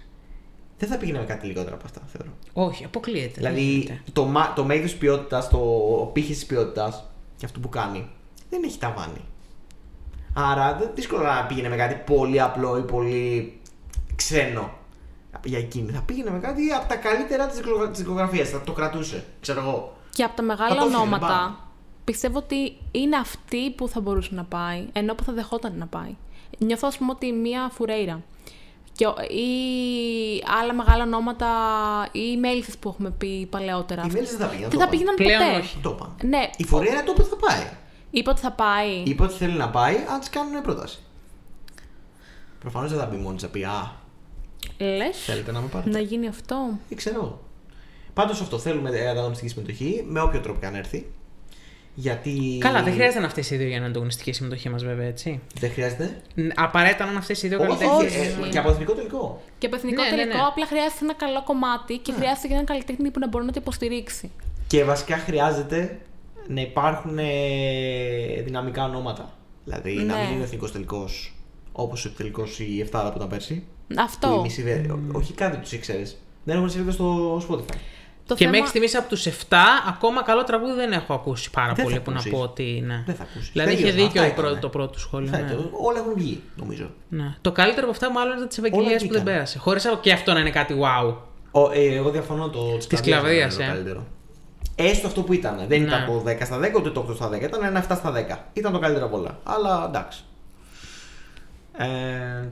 Speaker 2: δεν θα πήγαινε με κάτι λιγότερο από αυτά, θεωρώ.
Speaker 3: Όχι, αποκλείεται. δεν
Speaker 2: Δηλαδή,
Speaker 3: γίνεται.
Speaker 2: το, μα- το μέγεθος ποιότητας, το πύχης της ποιότητας και αυτό που κάνει, δεν έχει ταβάνι. Άρα, δεν δύσκολο να πήγαινε με κάτι πολύ απλό ή πολύ ξένο για εκείνη. Θα πήγαινε με κάτι από τα καλύτερα της δικογραφία. Θα το κρατούσε, ξέρω εγώ.
Speaker 4: Και από τα μεγάλα
Speaker 2: Θα το έφυγε,
Speaker 4: ονόματα,
Speaker 2: μπαμ.
Speaker 4: πιστεύω ότι είναι αυτή που θα μπορούσε να πάει, ενώ που θα δεχόταν να πάει. Νιώθω, ας πούμε, ότι μία φουρέιρα και, ο- ή άλλα μεγάλα ονόματα ή οι μέλισσες που έχουμε πει παλαιότερα.
Speaker 2: Οι μέλισσες δεν θα πήγαιναν,
Speaker 4: Δεν
Speaker 2: το
Speaker 4: θα
Speaker 2: είπαν.
Speaker 4: πήγαιναν
Speaker 3: Πλέον
Speaker 4: ποτέ.
Speaker 3: όχι.
Speaker 2: Το είπαν.
Speaker 4: Ναι,
Speaker 2: Η φορέα το είπε ότι θα πάει.
Speaker 4: είπε ότι θα πάει.
Speaker 2: Είπε ότι θέλει να πάει, αν της κάνουν πρόταση. Προφανώς δεν θα μπει μόνη της να πει Α,
Speaker 4: Λες
Speaker 2: θέλετε να με πάρετε.
Speaker 4: να γίνει αυτό.
Speaker 2: Δεν ξέρω εγώ. Πάντως αυτό θέλουμε ε, ανταγωνιστική συμμετοχή με όποιο τρόπο και αν έρθει. Γιατί.
Speaker 3: Καλά, δεν χρειάζεται να αυτέ οι δύο για να είναι ανταγωνιστική συμμετοχή μας, βέβαια, έτσι.
Speaker 2: Δεν χρειάζεται.
Speaker 3: Ν- Απαραίτητα να είναι αυτές οι δύο
Speaker 2: Όχι,
Speaker 3: καλλιτέχνες.
Speaker 2: ε, και από εθνικό τελικό.
Speaker 4: Και από εθνικό
Speaker 3: Ναι, ναι,
Speaker 4: τελικό
Speaker 3: ναι.
Speaker 4: απλά χρειάζεται ένα καλό κομμάτι και χρειάζεται και έναν καλλιτέχνη που να μπορεί να το υποστηρίξει.
Speaker 2: Και βασικά χρειάζεται να υπάρχουν ε, δυναμικά ονόματα. Δηλαδή να
Speaker 4: Ναι.
Speaker 2: μην είναι ο εθνικός τελικός όπως ο τελικός η Εφτάδα που ήταν πέρσι. Που η
Speaker 4: Αυτό.
Speaker 2: μισή δεν- Όχι καν δεν τους ήξερες. Δεν έχουν σελίδα στο Spotify.
Speaker 4: Το
Speaker 3: Και
Speaker 4: θέμα...
Speaker 3: μέχρι στιγμής από τους 7, ακόμα καλό τραγούδι δεν έχω ακούσει πάρα
Speaker 2: Δεν
Speaker 3: πολύ
Speaker 2: θα
Speaker 3: που να
Speaker 2: ακούσεις.
Speaker 3: πω ότι. Ναι.
Speaker 2: Δεν θα ακούσεις.
Speaker 3: Δηλαδή είχε
Speaker 2: Τελείωσε.
Speaker 3: δίκιο
Speaker 2: Αυτά
Speaker 3: ο πρώτο,
Speaker 2: ήτανε.
Speaker 3: το πρώτο σχόλιο.
Speaker 2: Θα-
Speaker 3: Ναι.
Speaker 2: Όλα έχουν βγει, νομίζω.
Speaker 3: Ναι. Το καλύτερο από αυτά, μάλλον ήταν τη Ευαγγελία που δεν
Speaker 2: βγήκαν.
Speaker 3: πέρασε. Χωρίς και αυτό να είναι κάτι wow.
Speaker 2: Ο, ε, εγώ διαφωνώ το της
Speaker 3: Της
Speaker 2: Κλαβδίας
Speaker 3: Κλαβδίας,
Speaker 2: είναι το
Speaker 3: ε.
Speaker 2: καλύτερο. Έστω αυτό που ήταν. Δεν
Speaker 3: Ναι.
Speaker 2: ήταν το 10 στα 10 ούτε το 8 στα 10. Ήταν ένα 7 στα 10. Ήταν το καλύτερο από όλα. Αλλά εντάξει. Ε,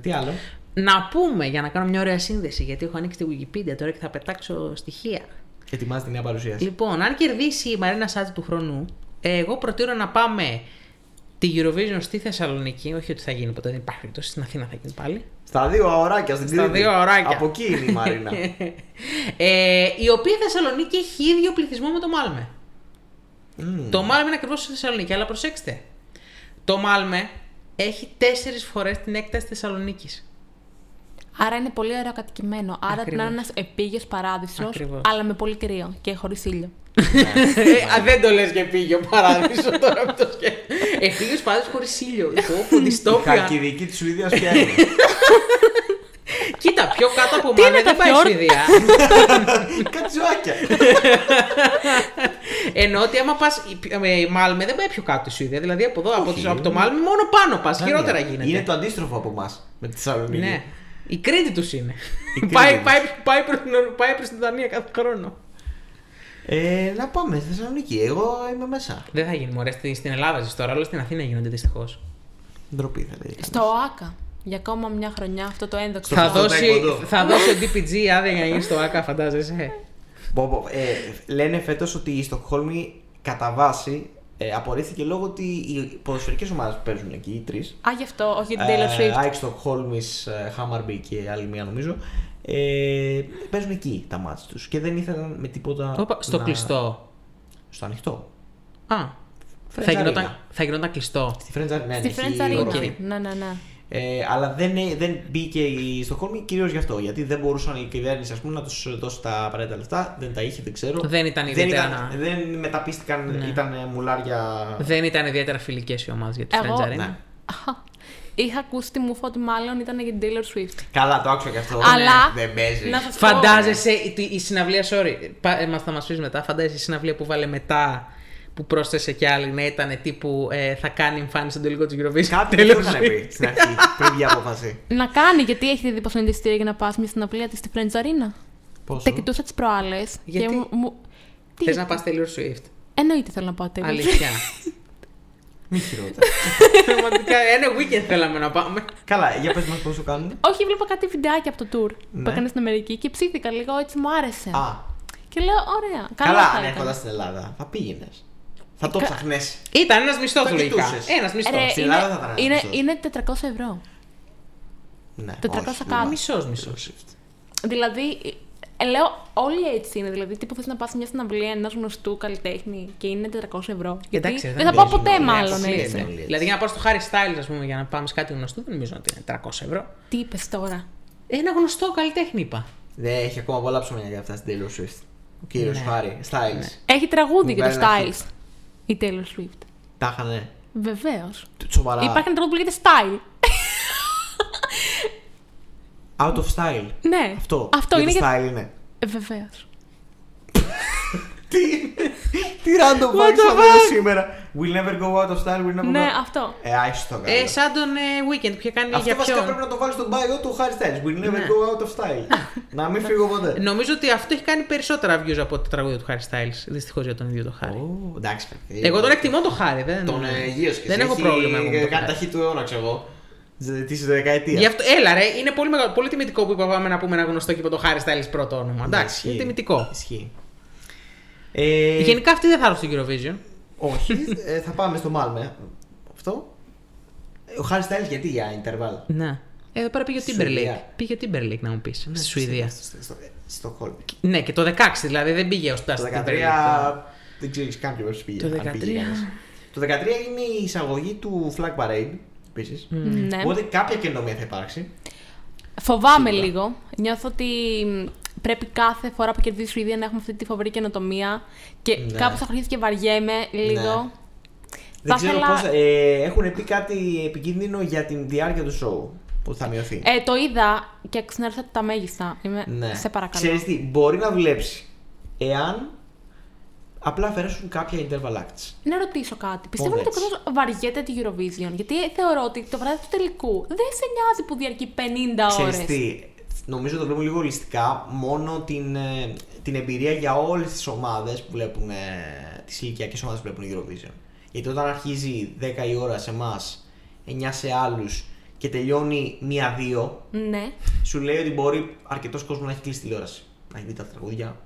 Speaker 2: τι άλλο;
Speaker 3: Να πούμε για να κάνω μια ωραία σύνδεση, γιατί έχω ανοίξει τη Wikipedia τώρα και θα πετάξω στοιχεία.
Speaker 2: Ετοιμάζει τη νέα παρουσίαση.
Speaker 3: Λοιπόν, αν κερδίσει η Μαρίνα Σάτζη του χρόνου, ε, εγώ προτείνω να πάμε τη Eurovision στη Θεσσαλονίκη, όχι ότι θα γίνει ποτέ, δεν υπάρχει περίπτωση, στην Αθήνα θα γίνει πάλι.
Speaker 2: Στα δύο αωράκια στην
Speaker 3: Στα
Speaker 2: Κρήτη.
Speaker 3: δύο αωράκια.
Speaker 2: Από εκεί είναι η Μαρίνα. [LAUGHS]
Speaker 3: ε, η οποία Θεσσαλονίκη έχει ίδιο πληθυσμό με το Μάλμε.
Speaker 2: Μμμ.
Speaker 3: Το Μάλμε είναι ακριβώς στη Θεσσαλονίκη, αλλά προσέξτε. Το Μάλμε έχει τέσσερις φορές την έκταση Θεσσαλονίκης.
Speaker 4: Άρα είναι πολύ ωραίο κατοικημένο. Άρα
Speaker 3: Ακριβώς.
Speaker 4: να είναι ένας επίγειος παράδεισος,
Speaker 3: Ακριβώς.
Speaker 4: αλλά με πολύ κρύο και χωρίς ήλιο.
Speaker 3: ε, δεν το λες και πήγε ο παράδεισο τώρα με το σκέφτομαι. Επίγειος παράδεισος χωρίς ήλιο. [LAUGHS] Πω,
Speaker 2: Η
Speaker 3: δυστόπια.
Speaker 2: χακιδική της Σουηδίας ποια είναι. [LAUGHS]
Speaker 3: Κοίτα, πιο κάτω από
Speaker 4: Τι
Speaker 3: Μάλμε
Speaker 4: είναι
Speaker 3: δεν
Speaker 4: τα
Speaker 3: πάει η
Speaker 4: φιόρτ;
Speaker 3: Σουηδία. [LAUGHS]
Speaker 2: Κάτι ζωάκια.
Speaker 3: Εννοώ ότι άμα πας. Μάλμε δεν πάει πιο κάτω η Σουηδία. Δηλαδή από εδώ, από,
Speaker 2: Όχι.
Speaker 3: το- από το Μάλμε, μόνο πάνω πας. Χειρότερα γίνεται.
Speaker 2: Είναι το αντίστροφο από εμάς με τη Θεσσαλονίκη.
Speaker 3: Ναι. Η Κρήτη τους είναι.
Speaker 2: Κρήτη
Speaker 3: πάει,
Speaker 2: τους.
Speaker 3: πάει, πάει, προς την, πάει προς την Δανία κάθε χρόνο.
Speaker 2: Ε, να πάμε στη Θεσσαλονίκη. Εγώ είμαι μέσα.
Speaker 3: Δεν θα γίνει μωρέ στη- στην Ελλάδα ζεις τώρα, αλλά στην Αθήνα γίνονται δυστυχώς.
Speaker 2: Ντροπή θα λέει.
Speaker 4: Στο ΆΚΑ. Για ακόμα μια χρονιά αυτό το ένδοξο.
Speaker 3: Θα,
Speaker 2: στο
Speaker 3: δώσει,
Speaker 2: τέκοντο.
Speaker 3: θα δώσει ο DPG άδεια για να γίνει στο ΑΚΑ, φαντάζεσαι.
Speaker 2: Μπο, μπο, ε, λένε φέτος ότι η Στοκχόλμη κατά βάση ε, απορρίφθηκε λόγω ότι οι ποδοσφαιρικές ομάδες που παίζουν εκεί, οι τρεις.
Speaker 4: Α, γι' αυτό, όχι για την Taylor Swift.
Speaker 2: Άικ Στοκχόλμη, Χάμαρμπι και άλλη μία νομίζω. Ε, παίζουν εκεί τα μάτια τους και δεν ήθελαν με τίποτα.
Speaker 3: Όπα, στο
Speaker 2: να-
Speaker 3: κλειστό.
Speaker 2: Στο ανοιχτό.
Speaker 3: Α,
Speaker 2: Friends
Speaker 3: θα γινόταν,
Speaker 2: Arena.
Speaker 3: θα γινόταν κλειστό.
Speaker 2: Στη Friends Arena. ναι,
Speaker 4: Στη
Speaker 2: έχει
Speaker 4: Friends Arena.
Speaker 2: οροφή.
Speaker 4: Ναι, ναι, ναι.
Speaker 2: Ε, αλλά δεν, ε- δεν μπήκε η Στοκχόλμη κυρίως γι' αυτό. Γιατί δεν μπορούσαν η κυβέρνηση ας πούμε, να τους δώσει τα απαραίτητα λεφτά. Δεν τα είχε, δεν ξέρω.
Speaker 3: Δεν ήταν
Speaker 2: δεν,
Speaker 3: ιδιαίτερα
Speaker 2: ήταν,
Speaker 3: να-
Speaker 2: δεν μεταπίστηκαν,
Speaker 3: Ναι.
Speaker 2: ήταν μουλάρια.
Speaker 3: Δεν ήταν ιδιαίτερα φιλικές οι ομάδες για τη
Speaker 4: Εγώ-
Speaker 3: Friends Arena.
Speaker 2: Ναι.
Speaker 4: Είχα ακούσει τη μουφα ότι μάλλον ήταν για την Taylor Swift.
Speaker 2: Καλά, το άκουσα και αυτό.
Speaker 4: Αλλά-
Speaker 2: Δεν παίζει.
Speaker 4: Να σας πω-
Speaker 3: Φαντάζεσαι η, η συναυλία, sorry, πα- ε, μας θα μας πεις μετά. Φαντάζεσαι η συναυλία που βάλε μετά που πρόσθεσε κι άλλη να ήταν τύπου ε, θα κάνει εμφάνιση στον τελικό του Eurovision.
Speaker 2: Κάτι
Speaker 3: Taylor
Speaker 2: δεν να
Speaker 3: Swift.
Speaker 2: πει στην αρχή, πριν βγει η απόφαση.
Speaker 4: Να κάνει, γιατί έχετε δει πόσο είναι εισιτήρια για να πας μια συναυλία της στη Friends Arena.
Speaker 2: Πόσο;
Speaker 4: Τα κοιτούσα τις προάλλες.
Speaker 3: Γιατί;
Speaker 4: Και μου, μου... Τι,
Speaker 3: Θες να πας Taylor Swift;
Speaker 4: Εννοείται θέλω να πάω Taylor Swift.
Speaker 3: Αλήθεια.
Speaker 2: Μη χειρότερα. [LAUGHS]
Speaker 3: Πραγματικά ένα weekend θέλαμε να πάμε.
Speaker 2: Καλά, για πες μας πόσο κάνουν.
Speaker 4: Όχι, βλέπα κάτι βιντεάκια από το tour
Speaker 2: Ναι.
Speaker 4: που έκανε στην Αμερική και ψήθηκα λίγο, έτσι μου άρεσε.
Speaker 2: Α,
Speaker 4: Και λέω, ωραία. Καλά,
Speaker 2: καλά,
Speaker 4: θα
Speaker 2: αν
Speaker 4: ήταν.
Speaker 2: έρχονταν στην Ελλάδα, θα πήγαινες. Θα το
Speaker 4: Κα-
Speaker 2: ψαχνές.
Speaker 3: Ήταν ένας μισθός
Speaker 2: Τα
Speaker 3: λογικά.
Speaker 2: κοιτούσες.
Speaker 3: Ένας μισθός.
Speaker 4: Ρε,
Speaker 2: Στην
Speaker 4: είναι,
Speaker 2: Ελλάδα θα ήταν
Speaker 4: είναι,
Speaker 2: μισθός.
Speaker 4: είναι 400 ευρώ.
Speaker 2: Ναι,
Speaker 4: 400
Speaker 2: όχι,
Speaker 4: κάτω.
Speaker 3: Μισός, μισός.
Speaker 4: Δηλαδή, ε, λέω, όλοι έτσι είναι. Δηλαδή, τι που θες να πας σε μια συναυλία ενό γνωστού καλλιτέχνη και είναι 400 ευρώ. Γιατί
Speaker 3: Εντάξει,
Speaker 4: δεν
Speaker 3: δεν
Speaker 4: θα πάω
Speaker 2: παίζει
Speaker 4: ποτέ,
Speaker 2: νόημα,
Speaker 4: μάλλον
Speaker 2: αποκλείεται.
Speaker 4: έτσι.
Speaker 2: Ναι.
Speaker 3: Δηλαδή για να πάω στο Harry Styles, ας πούμε, για να πάμε σε κάτι γνωστό, δεν νομίζω ότι είναι 300 ευρώ.
Speaker 4: Τι είπες τώρα;
Speaker 3: Ένα γνωστό καλλιτέχνη είπα.
Speaker 2: Δεν έχει ακόμα πολλά ψωμιά για αυτά στην Taylor Swift. Ο κύριος
Speaker 3: Ναι.
Speaker 2: Χάρη, Styles.
Speaker 4: Έχει τραγούδι
Speaker 2: Μου
Speaker 4: για το
Speaker 2: βγάζει ένα
Speaker 4: Styles. Η Taylor Swift.
Speaker 2: Τα είχανε.
Speaker 4: Βεβαίως.
Speaker 2: Σοβαρά.
Speaker 4: Υπάρχει ένα τραγούδι που λέγεται Style.
Speaker 2: Out of style.
Speaker 4: Ναι.
Speaker 2: Αυτό.
Speaker 4: Αυτό
Speaker 2: Για
Speaker 4: είναι
Speaker 2: το
Speaker 4: για.
Speaker 2: style είναι.
Speaker 4: Βεβαίως. [LAUGHS]
Speaker 2: Τι, τι random facts θα λέω σήμερα; We'll never go out of style, we'll never
Speaker 4: Ναι,
Speaker 2: go...
Speaker 4: αυτό.
Speaker 2: Ε, άισε το
Speaker 3: Ε,
Speaker 2: κάνω.
Speaker 3: σαν τον ε, Weekend που είχε κάνει
Speaker 2: Αυτό
Speaker 3: για
Speaker 2: βασικά
Speaker 3: ποιον;
Speaker 2: πρέπει να το βάλεις στον bio του Harry Styles. We'll never
Speaker 3: Ναι.
Speaker 2: go out of style. [LAUGHS] να μην φύγω ποτέ.
Speaker 3: Νομίζω ότι αυτό έχει κάνει περισσότερα views από τα τραγούδια του Harry Styles. Δυστυχώς για τον ίδιο το Harry.
Speaker 2: Ω, Εντάξει, παιδί.
Speaker 3: Εγώ τον εκτιμώ το Harry. Δεν,
Speaker 2: Τον ε, γύρω
Speaker 3: δεν έχω πρόβλημα εγώ με το
Speaker 2: Κάτι
Speaker 3: Harry.
Speaker 2: ταχύ του αιώνα, ξέρω εγώ. Της δεκαετίας.
Speaker 3: Γι' αυτό, έλα ρε, είναι πολύ, μεγάλο, πολύ τιμητικό που είπαμε να πούμε ένα γνωστό και είπε το Harry Styles πρώτο όνομα. Εντάξει,
Speaker 2: Ισχύει.
Speaker 3: είναι τιμητικό.
Speaker 2: Ισχύει. Ε,
Speaker 3: Γενικά αυτοί δεν θα έρθουν στο Eurovision.
Speaker 2: Όχι, [LAUGHS] ε, θα πάμε στο Μάλμε. Αυτό. Ε, Ο Harry Styles γιατί για interval;
Speaker 3: Ναι. Εδώ πέρα πήγε ο
Speaker 2: Στη
Speaker 3: Timberlake.
Speaker 2: Σουηδία.
Speaker 3: Πήγε ο Timberlake να μου πεις. στη Σουηδία.
Speaker 2: Στο, στο, στο, στο Χόλμη.
Speaker 3: Ναι, και το 16 δηλαδή δεν πήγε ως
Speaker 2: Το
Speaker 3: Dustin
Speaker 2: 13
Speaker 3: Timberlake.
Speaker 2: δεν ξέρεις καν ποιος πήγε.
Speaker 3: Το
Speaker 2: αν
Speaker 3: 13.
Speaker 2: πήγε κανείς. Το 13 είναι η εισαγωγή του Flag Parade επίσης.
Speaker 4: Ναι.
Speaker 2: Οπότε κάποια καινοτομία θα υπάρξει.
Speaker 4: Φοβάμαι
Speaker 2: Σίγουρα.
Speaker 4: λίγο. Νιώθω ότι μ, πρέπει κάθε φορά που κερδίζεις η Σουηδία να έχουμε αυτή τη φοβερή καινοτομία και
Speaker 2: Ναι.
Speaker 4: κάπως θα αρχίσει και βαριέμαι λίγο.
Speaker 2: Δεν
Speaker 4: Θα
Speaker 2: ξέρω
Speaker 4: ήθελα-
Speaker 2: πώς, ε, έχουν πει κάτι επικίνδυνο για την διάρκεια του show που θα μειωθεί.
Speaker 4: Ε, το είδα και ξενέρωσα τα μέγιστα. Είμαι...
Speaker 2: ναι.
Speaker 4: Σε παρακαλώ.
Speaker 2: Ξέρεις τι, μπορεί να δουλέψει εάν απλά αφαιρέσουν κάποια interval acts.
Speaker 4: Να ρωτήσω κάτι. Πιστεύω
Speaker 2: Μόνο
Speaker 4: ότι ο
Speaker 2: έτσι.
Speaker 4: κόσμος βαριέται τη Eurovision. Γιατί θεωρώ ότι το βράδυ του τελικού δεν σε νοιάζει που διαρκεί 50
Speaker 2: Ξέρεις
Speaker 4: ώρες.
Speaker 2: τι, νομίζω το βλέπουμε λίγο ολιστικά μόνο την, ε, την εμπειρία για όλες τις ομάδες που βλέπουν, ε, τις ηλικιακές ομάδες που βλέπουν Eurovision. Γιατί όταν αρχίζει 10 η ώρα σε εμάς, 9 σε άλλους και τελειώνει μία-δύο,
Speaker 4: Ναι.
Speaker 2: σου λέει ότι μπορεί αρκετός κόσμος να έχει κλείσει τηλεόραση. Να έχει δει τα τραγούδια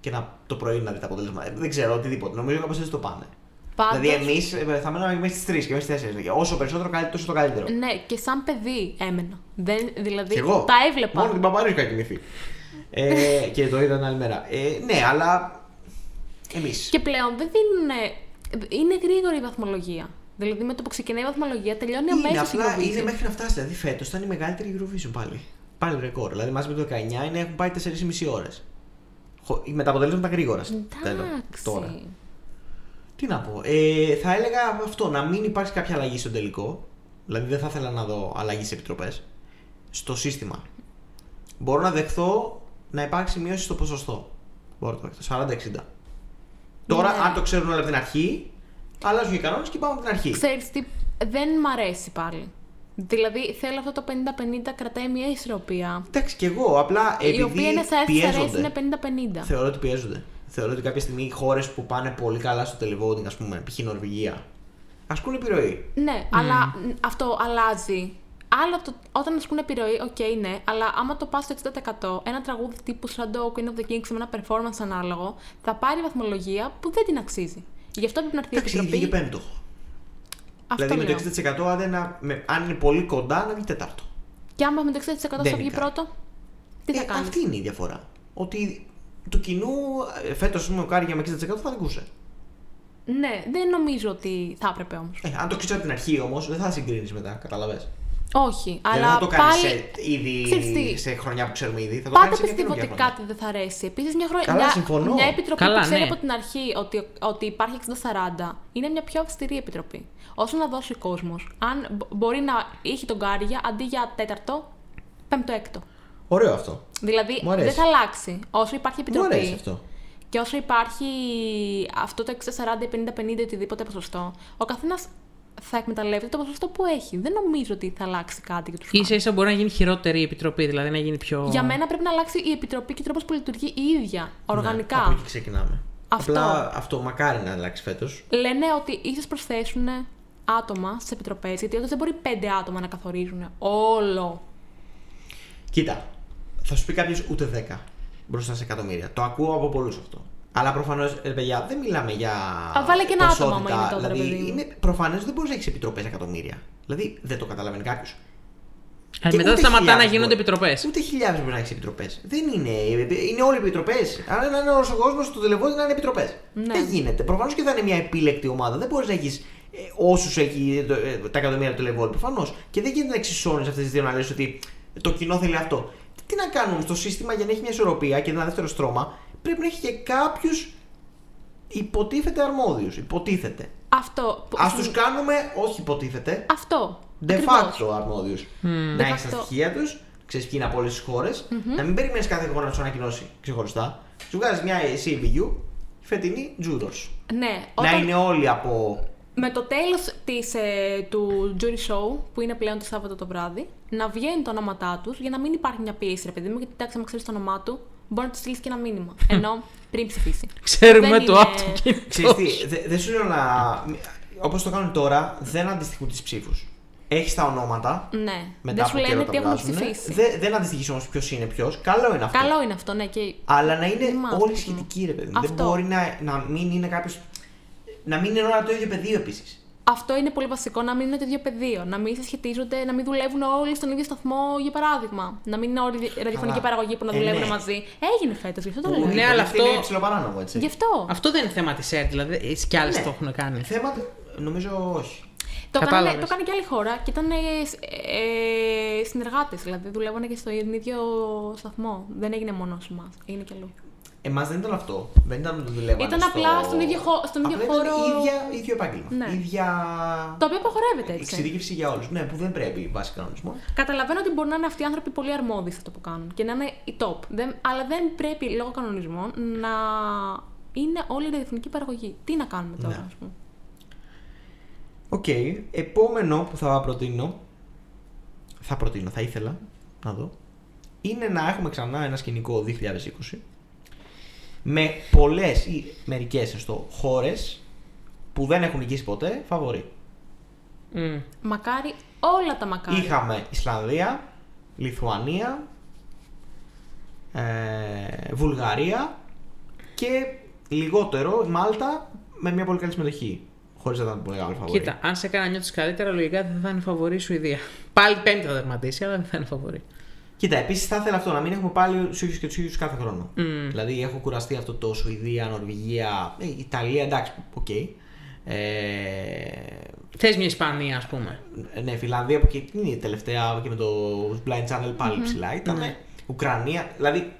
Speaker 2: και να, το πρωί να δει τα αποτέλεσμα. Ε, Δεν ξέρω, οτιδήποτε. Νομίζω κάπως έτσι το πάνε.
Speaker 4: Πάντως-
Speaker 2: Δηλαδή, εμεί θα μέναμε μέσα στι 3 και μέσα στι 4. Όσο περισσότερο καλύτερο, τόσο το καλύτερο.
Speaker 4: Ναι, και σαν παιδί έμενα. Δεν, δηλαδή,
Speaker 2: Κι εγώ.
Speaker 4: τα έβλεπα.
Speaker 2: Μόνο την παπάρι είχα κοιμηθεί. ε, και το είδα την άλλη μέρα. Ε, ναι, αλλά. Εμείς.
Speaker 4: Και πλέον δεν δίνουν. Είναι γρήγορη η βαθμολογία. Δηλαδή με το που ξεκινάει η βαθμολογία τελειώνει
Speaker 2: Είναι
Speaker 4: αμέσως η
Speaker 2: απλά είναι
Speaker 4: Eurovision.
Speaker 2: μέχρι να φτάσει. Δηλαδή, φέτος ήταν η μεγαλύτερη Eurovision πάλι. Πάλι ρεκόρ. Δηλαδή, μαζί με το 19 είναι, έχουν πάει 4,5 ώρες. Με τα αποτελέσματα γρήγορα. Τέλος, Τώρα.
Speaker 4: Εντάξει.
Speaker 2: Τι να πω. Ε, θα έλεγα αυτό, να μην υπάρξει κάποια αλλαγή στο τελικό. Δηλαδή δεν θα ήθελα να δω αλλαγή σε επιτροπές. Στο σύστημα. Μπορώ να δεχθώ να υπάρξει μείωση στο ποσοστό. Μπορώ να το δεχθώ. 40-60. Τώρα,
Speaker 4: Ναι.
Speaker 2: αν το ξέρουν όλα από την αρχή, αλλάζουν οι κανόνες και πάμε από την αρχή.
Speaker 4: Ξέρεις τι, δεν μ' αρέσει πάλι. Δηλαδή θέλω αυτό το 50-50 κρατάει μια ισορροπία.
Speaker 2: Εντάξει, και εγώ. Απλά επειδή
Speaker 4: η οποία είναι θα έτσι αρέσει
Speaker 2: πιέζονται.
Speaker 4: είναι 50-50.
Speaker 2: Θεωρώ ότι πιέζονται. Θεωρώ ότι κάποια στιγμή οι χώρες που πάνε πολύ καλά στο televoting, ας πούμε, π.χ. η Νορβηγία, ασκούν επιρροή.
Speaker 4: Ναι, αλλά μ, αυτό αλλάζει. Άλλο το, όταν ασκούν επιρροή, οκ, ναι, αλλά άμα το πας στο 60%, ένα τραγούδι τύπου σαν το Queen of the Kings με ένα performance ανάλογο, θα πάρει βαθμολογία που δεν την αξίζει. Γι' αυτό πρέπει να έρθει η
Speaker 2: Εντάξει,
Speaker 4: επιτροπή.
Speaker 2: βγήκε πέμπτο.
Speaker 4: Αυτό
Speaker 2: δηλαδή
Speaker 4: λέω.
Speaker 2: με το 60% αν, είναι, με, αν είναι πολύ κοντά να βγει τέταρτο.
Speaker 4: Και άμα με το 60%
Speaker 2: Δεν
Speaker 4: θα βγει
Speaker 2: είναι
Speaker 4: πρώτο, τι θα
Speaker 2: Ε,
Speaker 4: κάνεις;
Speaker 2: Αυτή είναι η διαφορά. Ότι του κοινού φέτος, ας πούμε, ο Κάρια με 60% θα δικούσε.
Speaker 4: Ναι, δεν νομίζω ότι θα έπρεπε όμως.
Speaker 2: Ε, αν το ξέρει από την αρχή όμως, δεν θα συγκρίνεις μετά, κατάλαβε.
Speaker 4: Όχι,
Speaker 2: δεν
Speaker 4: αλλά
Speaker 2: θα το κάνεις
Speaker 4: πάλι.
Speaker 2: σε, ήδη,
Speaker 4: Ξέρεις τι,
Speaker 2: σε χρονιά που ξέρουμε ήδη. Θα το
Speaker 4: Πάντα
Speaker 2: κάνεις σε μια
Speaker 4: πιστεύω ότι
Speaker 2: καινούργια χρονιά.
Speaker 4: κάτι δεν θα αρέσει. Επίσης, μια, χρονιά,
Speaker 2: Καλά,
Speaker 4: μια,
Speaker 2: συμφωνώ.
Speaker 4: μια επιτροπή
Speaker 3: Καλά,
Speaker 4: που ξέρει
Speaker 3: ναι.
Speaker 4: από την αρχή ότι, ότι υπάρχει 60-40 είναι μια πιο αυστηρή επιτροπή. Όσο να δώσει ο κόσμος, αν μπο- μπορεί να είχε τον Κάρια αντί για τέταρτο, πέμπτο-έκτο.
Speaker 2: Ωραίο αυτό.
Speaker 4: Δηλαδή
Speaker 2: Μου αρέσει.
Speaker 4: δεν θα αλλάξει. Όσο υπάρχει
Speaker 2: Μου αρέσει
Speaker 4: επιτροπή
Speaker 2: αυτό.
Speaker 4: και όσο υπάρχει αυτό το 60-40, 50-50, οτιδήποτε ποσοστό, ο καθένας θα εκμεταλλεύεται το ποσοστό που έχει. Δεν νομίζω ότι θα αλλάξει κάτι για τους
Speaker 3: σα ίσα μπορεί να γίνει χειρότερη η επιτροπή, δηλαδή να γίνει πιο.
Speaker 4: Για μένα πρέπει να αλλάξει η επιτροπή και ο τρόπος που λειτουργεί η ίδια, οργανικά.
Speaker 2: Ναι, από εκεί ξεκινάμε.
Speaker 4: Αυτό.
Speaker 2: Απλά αυτό μακάρι να αλλάξει φέτος.
Speaker 4: Λένε ότι ίσως προσθέσουν άτομα στις επιτροπές, γιατί όντως δεν μπορεί πέντε άτομα να καθορίζουν όλο.
Speaker 2: Κοίτα, θα σου πει κάποιος ούτε 10 μπροστά σε εκατομμύρια. Το ακούω από πολλούς αυτό. Αλλά προφανώς, παιδιά, δεν μιλάμε για.
Speaker 4: Α, βάλε και ένα άτομο,
Speaker 2: ποσότητα.
Speaker 4: άμα είναι τότε, ρε
Speaker 2: Δηλαδή,
Speaker 4: παιδί μου.
Speaker 2: είναι προφανέ δεν μπορείς να έχεις επιτροπές εκατομμύρια. Δηλαδή, δεν το καταλαβαίνει κάποιος.
Speaker 3: Ε, μετά σταματά να γίνονται επιτροπές.
Speaker 2: Ούτε χιλιάδες μπορεί να έχεις επιτροπές. Δεν είναι. Είναι όλοι επιτροπές. Αν είναι όλο ο κόσμος στο τηλεφώνημα να είναι επιτροπές.
Speaker 4: Ναι.
Speaker 2: Δεν γίνεται. Προφανώς και θα είναι μια επίλεκτη ομάδα. Δεν μπορείς να έχεις όσους έχει το- ε, τα εκατομμύρια του τηλεφώνημα. Προφανώς. Και δεν γίνεται να εξισώνεις αυτές τις δύο να λε ότι το κοινό θέλει αυτό. Τι να κάνουμε στο σύστημα για να έχει μια ισορροπία και ένα δεύτερο στρώμα, πρέπει να έχει και κάποιους υποτίθεται αρμόδιους. Υποτίθεται.
Speaker 4: Αυτό. που-
Speaker 2: Α τους κάνουμε, όχι υποτίθεται,
Speaker 4: Αυτό.
Speaker 2: de
Speaker 4: Ακριβώς.
Speaker 2: facto αρμόδιου.
Speaker 4: De
Speaker 2: Να έχεις τα
Speaker 4: facto.
Speaker 2: στοιχεία τους, ξέρεις ποιοι είναι από όλες τις χώρες, να μην περιμένεις κάθε χώρα να σου ανακοινώσει ξεχωριστά. Σου βγάζεις μια CBU, φετινή τζούρο.
Speaker 4: Ναι,
Speaker 2: Να
Speaker 4: όταν,
Speaker 2: είναι όλοι από.
Speaker 4: Με το τέλος ε, του jury show, που είναι πλέον το Σάββατο το βράδυ, να βγαίνει τα ονόματά τους για να μην υπάρχει μια πίεση, ρε παιδί μου, γιατί εντάξει, άμα ξέρεις το όνομά του, μπορεί να του στείλεις και ένα μήνυμα. Ενώ πριν ψηφίσει.
Speaker 3: Ξέρουμε
Speaker 4: Δεν
Speaker 3: το
Speaker 4: είναι-
Speaker 3: αυτοκίνητο.
Speaker 2: Ξέρεις τι, δε- δεν σου λέω να. Όπως το κάνουν τώρα, δεν αντιστοιχούν τις ψήφους. Έχεις τα ονόματα.
Speaker 4: Ναι,
Speaker 2: Μετά
Speaker 4: δεν
Speaker 2: από
Speaker 4: σου λένε
Speaker 2: καιρό
Speaker 4: τι
Speaker 2: τα
Speaker 4: έχουν
Speaker 2: βγάζουνε.
Speaker 4: ψηφίσει.
Speaker 2: Δεν, δεν αντιστοιχείς όμως ποιος είναι ποιος. Καλό είναι αυτό.
Speaker 4: Καλό είναι αυτό, ναι. Και...
Speaker 2: Αλλά να είναι
Speaker 4: Θυμάστε,
Speaker 2: όλοι
Speaker 4: παιδί μου.
Speaker 2: σχετικοί, ρε παιδί. μου. Δεν
Speaker 4: Αυτό.
Speaker 2: μπορεί να, να μην είναι κάποιος. Να μην είναι όλα το ίδιο πεδίο επίσης.
Speaker 4: Αυτό είναι πολύ βασικό, να μην είναι το ίδιο πεδίο. Να μην συσχετίζονται, να μην δουλεύουν όλοι στον ίδιο σταθμό, για παράδειγμα. Να μην είναι όλοι οι ραδιοφωνικοί
Speaker 2: Καλά.
Speaker 4: παραγωγοί που να
Speaker 2: Ε,
Speaker 4: δουλεύουν
Speaker 2: ναι.
Speaker 4: μαζί. Έγινε φέτος, γι' αυτό το λέω.
Speaker 3: Ναι, αλλά αυτό-
Speaker 2: είναι ψηλοπαράνομο, έτσι.
Speaker 4: Γι' αυτό.
Speaker 3: Αυτό δεν είναι θέμα της ΕΡΤ, δηλαδή ε, κι άλλες
Speaker 2: Ναι.
Speaker 3: το έχουν κάνει.
Speaker 2: Θέμα, νομίζω όχι.
Speaker 4: Το έκανε,
Speaker 3: Κατάλαβες.
Speaker 4: το έκανε και άλλη χώρα και ήταν ε, ε, συνεργάτες. Δηλαδή δουλεύανε και στο ίδιο σταθμό. Δεν έγινε μόνο σε εμάς, έγινε και αλλού.
Speaker 2: Εμάς δεν ήταν αυτό. Δεν ήταν ότι δουλεύανε
Speaker 4: Ήταν
Speaker 2: στο...
Speaker 4: απλά στον ίδιο χω- στον ίδιο
Speaker 2: Απλά ήταν
Speaker 4: χώρο-
Speaker 2: Ίδια, ίδιο επάγγελμα.
Speaker 4: Ναι.
Speaker 2: Ίδια.
Speaker 4: Το οποίο απαγορεύεται έτσι.
Speaker 2: Εξειδίκευση για όλους. Ναι, που δεν πρέπει βάσει κανονισμών.
Speaker 4: Καταλαβαίνω ότι μπορεί να είναι αυτοί οι άνθρωποι πολύ αρμόδιοι σε αυτό που κάνουν και να είναι οι top. Δεν, αλλά δεν πρέπει λόγω κανονισμών να είναι όλη η ραδιοφωνική παραγωγή. Τι να κάνουμε τώρα,
Speaker 2: Ναι.
Speaker 4: ας πούμε.
Speaker 2: Οκ. Επόμενο που θα προτείνω. Θα προτείνω, θα ήθελα να δω. Είναι να έχουμε ξανά ένα σκηνικό 2020 με πολλές ή μερικές έστω χώρες που δεν έχουν νικήσει ποτέ φαβορί.
Speaker 3: Μμ.
Speaker 4: Μακάρι, όλα τα μακάρι.
Speaker 2: Είχαμε Ισλανδία, Λιθουανία, ε, Βουλγαρία και λιγότερο η Μάλτα με μια πολύ καλή συμμετοχή. Χωρίς να ήταν πολύ μεγάλο φαβορί.
Speaker 3: Κοίτα, αν σε κάνει να νιώθεις καλύτερα, λογικά δεν θα είναι φαβορί η Σουηδία. Πάλι πέμπτη θα τερματίσει, αλλά δεν θα είναι φαβορί.
Speaker 2: Κοίτα, επίσης θα ήθελα αυτό να μην έχουμε πάλι τους ίδιους και τους ίδιους κάθε χρόνο. Δηλαδή έχω κουραστεί αυτό το Σουηδία, Νορβηγία, ε, Ιταλία, εντάξει, οκ. Ε,
Speaker 3: Θες μια Ισπανία, ας πούμε.
Speaker 2: ναι, Φιλανδία που και είναι η τελευταία και με το Blind Channel πάλι ψηλά ήταν.
Speaker 3: Ναι.
Speaker 2: Ουκρανία, δηλαδή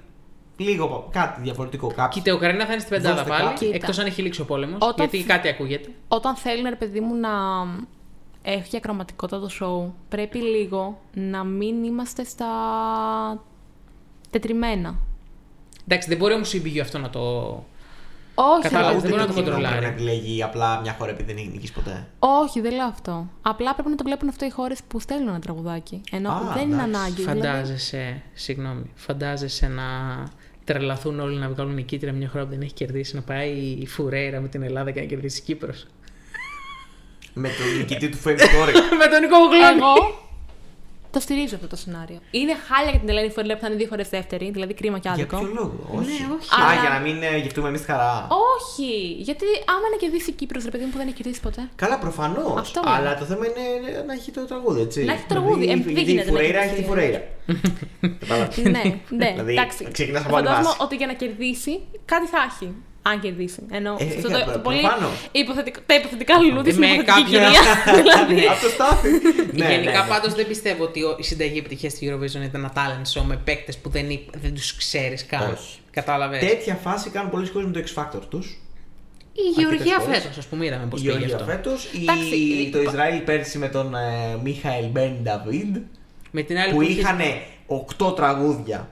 Speaker 2: λίγο πα- κάτι διαφορετικό. Κάποιος.
Speaker 3: Κοίτα, η Ουκρανία θα είναι στην πεντάδα
Speaker 2: Δώστε
Speaker 3: πάλι,
Speaker 2: κάτι.
Speaker 4: Κοίτα.
Speaker 3: εκτός αν έχει λήξει ο πόλεμος.
Speaker 4: Όταν
Speaker 3: Γιατί
Speaker 4: φ-
Speaker 3: κάτι ακούγεται.
Speaker 4: Όταν θέλουν, ρε παιδί μου, να έχει ακροματικότητα το show, πρέπει λίγο να μην είμαστε στα τετριμένα.
Speaker 3: Εντάξει, δεν μπορεί όμως η BU αυτό να το.
Speaker 4: Όχι,
Speaker 3: Κατάλαβες,
Speaker 4: ρε
Speaker 3: δεν
Speaker 4: παιδί
Speaker 3: μπορεί να
Speaker 4: μου.
Speaker 3: το κοντρολάρει.
Speaker 2: Να επιλέγει απλά μια χώρα επειδή δεν έχει νικήσει ποτέ.
Speaker 4: Όχι, δεν λέω αυτό. Απλά πρέπει να το βλέπουν αυτό οι χώρες που στέλνουν ένα τραγουδάκι. Ενώ
Speaker 2: Α,
Speaker 4: δεν είναι
Speaker 2: εντάξει.
Speaker 4: ανάγκη. δηλαδή.
Speaker 3: Φαντάζεσαι, συγγνώμη, φαντάζεσαι να τρελαθούν όλοι να βγάλουν νικήτρια μια χώρα που δεν έχει κερδίσει, να πάει η Φουρέιρα με την Ελλάδα και να κερδίσει η Κύπρος.
Speaker 2: Με τον νικητή του Fame [LAUGHS] Story.
Speaker 3: με τον Νικό Γκλόνη.
Speaker 4: Εγώ το στηρίζω αυτό το σενάριο. Είναι χάλια για την Ελένη Φορλέ που θα είναι δύο φορές δεύτερη, δηλαδή κρίμα και
Speaker 2: Για
Speaker 4: άδικο.
Speaker 2: ποιο λόγο, όχι.
Speaker 3: Ναι, όχι.
Speaker 2: Α,
Speaker 4: Αλλά-
Speaker 2: για να μην ε, γευτούμε εμείς τη χαρά.
Speaker 4: Όχι! Γιατί άμα να κερδίσει η Κύπρος, ρε παιδί μου που δεν έχει κερδίσει ποτέ.
Speaker 2: Καλά, προφανώς.
Speaker 4: Αυτό λέω.
Speaker 2: Αλλά το θέμα είναι να έχει το τραγούδι, έτσι.
Speaker 4: Να έχει τραγούδι. Ε, δεν
Speaker 2: γιατί η
Speaker 4: γίνεται να
Speaker 2: Φουρέιρα
Speaker 4: κερδίσει.
Speaker 2: έχει τη Φουρέιρα. Κατάλαβες.
Speaker 4: ναι, ναι.
Speaker 2: Δηλαδή,
Speaker 4: εντάξει.
Speaker 2: ξεκινάς από άλλη
Speaker 4: Φαντάζομαι
Speaker 2: βάση.
Speaker 4: ότι για να κερδίσει κάτι θα έχει. Αν κερδίσει. Ενώ
Speaker 2: Ε,
Speaker 4: αυτό
Speaker 2: ε,
Speaker 4: το,
Speaker 2: προ-
Speaker 4: το πολύ
Speaker 2: προφανώς.
Speaker 4: υποθετικό, τα υποθετικά λουλούδια στην
Speaker 3: Με
Speaker 4: υποθετική
Speaker 3: κάποια-
Speaker 4: κυρία. [LAUGHS] [LAUGHS] δηλαδή. [LAUGHS]
Speaker 2: Αυτό στάθη. Ναι,
Speaker 3: Γενικά
Speaker 2: ναι, ναι.
Speaker 3: πάντως δεν πιστεύω ότι ο- η συνταγή επιτυχίας στη Eurovision ήταν ένα talent show με παίκτες που δεν, εί- δεν τους ξέρεις καν.
Speaker 2: Όχι.
Speaker 3: Κατάλαβες;
Speaker 2: Τέτοια φάση κάνουν πολλοί κόσμοι με το X Factor τους.
Speaker 3: Η Γεωργία
Speaker 2: φορές.
Speaker 3: φέτος, ας πούμε, είδαμε πώς
Speaker 2: Η
Speaker 3: πήγε
Speaker 2: Γεωργία
Speaker 3: αυτό.
Speaker 2: φέτος,
Speaker 4: Εντάξει,
Speaker 2: το Ισραήλ πέρσι με τον ε, Μίχαελ Μπεν Νταβίντ.
Speaker 3: Με την άλλη
Speaker 2: που
Speaker 3: είχε-
Speaker 2: είχαν 8 τραγούδια.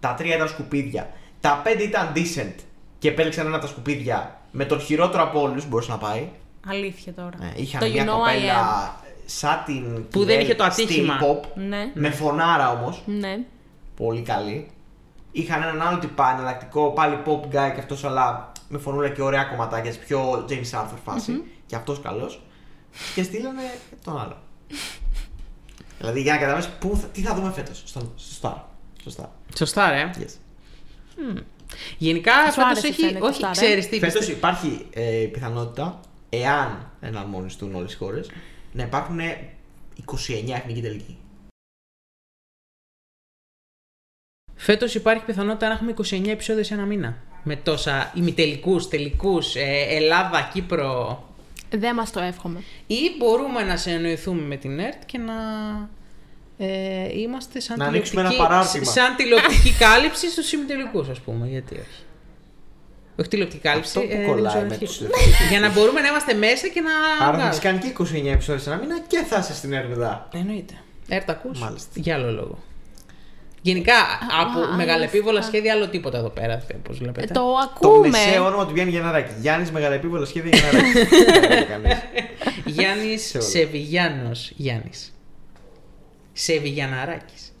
Speaker 2: Τα 3 ήταν σκουπίδια. Τα 5 ήταν decent. Και επέλεξαν ένα από τα σκουπίδια με τον χειρότερο από όλους μπορούσε να πάει.
Speaker 4: Αλήθεια τώρα.
Speaker 2: Ε, είχαν
Speaker 4: το
Speaker 2: μια
Speaker 4: you know I am.
Speaker 2: κοπέλα σαν την.
Speaker 3: Που δεν είχε το ατύχημα.
Speaker 2: Steel pop,
Speaker 4: Ναι,
Speaker 2: με φωνάρα όμως.
Speaker 4: ναι.
Speaker 2: Πολύ καλή. Είχαν έναν άλλο τυπά εναλλακτικό, πάλι pop guy και αυτός, αλλά με φωνούλα και ωραία κομματάκια, σε πιο James Arthur φαση Και αυτός καλός. Και στείλανε τον άλλο. δηλαδή για να καταλάβεις τι θα δούμε φέτος στο, στο Star. Στο Star.
Speaker 3: Σωστά, ρε.
Speaker 2: Yes.
Speaker 3: Γενικά
Speaker 4: Σου
Speaker 3: φέτος
Speaker 4: άρεσε,
Speaker 3: έχει.
Speaker 4: φαίνεται,
Speaker 3: Όχι,
Speaker 4: Σταρ, ε;
Speaker 3: ξέρεις τι.
Speaker 2: Φέτος
Speaker 3: πιστε-
Speaker 2: υπάρχει ε, πιθανότητα, εάν εναρμονιστούν όλες οι χώρες, να υπάρχουν 29 εθνικοί τελικοί.
Speaker 3: Φέτος υπάρχει πιθανότητα να έχουμε 29 επεισόδια σε ένα μήνα. Με τόσα ημιτελικούς, τελικούς, Ελλάδα, Κύπρο.
Speaker 4: Δεν μας το εύχομαι.
Speaker 3: Ή μπορούμε να συνεννοηθούμε με την ΕΡΤ και να ε, είμαστε σαν
Speaker 2: Να
Speaker 3: τηλεοπτική,
Speaker 2: ανοίξουμε ένα παράρτημα.
Speaker 3: σαν τηλεοπτική κάλυψη στους ημιτελικούς, ας πούμε. Γιατί όχι. Όχι τηλεοπτική κάλυψη.
Speaker 2: Αυτό που
Speaker 3: ε,
Speaker 2: κολλάει
Speaker 3: δεν
Speaker 2: με
Speaker 3: ξέρω
Speaker 2: τους
Speaker 3: αρχή.
Speaker 2: τηλεοπτικούς.
Speaker 3: Για να μπορούμε να είμαστε μέσα και να.
Speaker 2: Άρα θα
Speaker 3: βγάλουμε.
Speaker 2: έχεις κάνει και 29 επεισόδια σε ένα μήνα και θα είσαι στην έρευνα.
Speaker 3: Εννοείται. ΕΡΤ ακούς;
Speaker 2: Μάλιστα.
Speaker 3: Για άλλο λόγο. Γενικά, από
Speaker 4: μάλιστα.
Speaker 3: μεγαλεπίβολα σχέδια, άλλο τίποτα εδώ πέρα, όπως
Speaker 4: Ε,
Speaker 3: βλέπετε.
Speaker 4: το
Speaker 2: Το
Speaker 4: ακούμε.
Speaker 2: μεσαίο όνομα του Γιάννη Γενναράκη. Γιάννης Μεγαλεπίβολο σχέδιο Γενναράκη. [LAUGHS] Δεν λέει κανείς.
Speaker 3: Γιάννης
Speaker 2: όλα.
Speaker 3: Σεβιγιάνος Γιάννης. Σεβιγιαναράκης.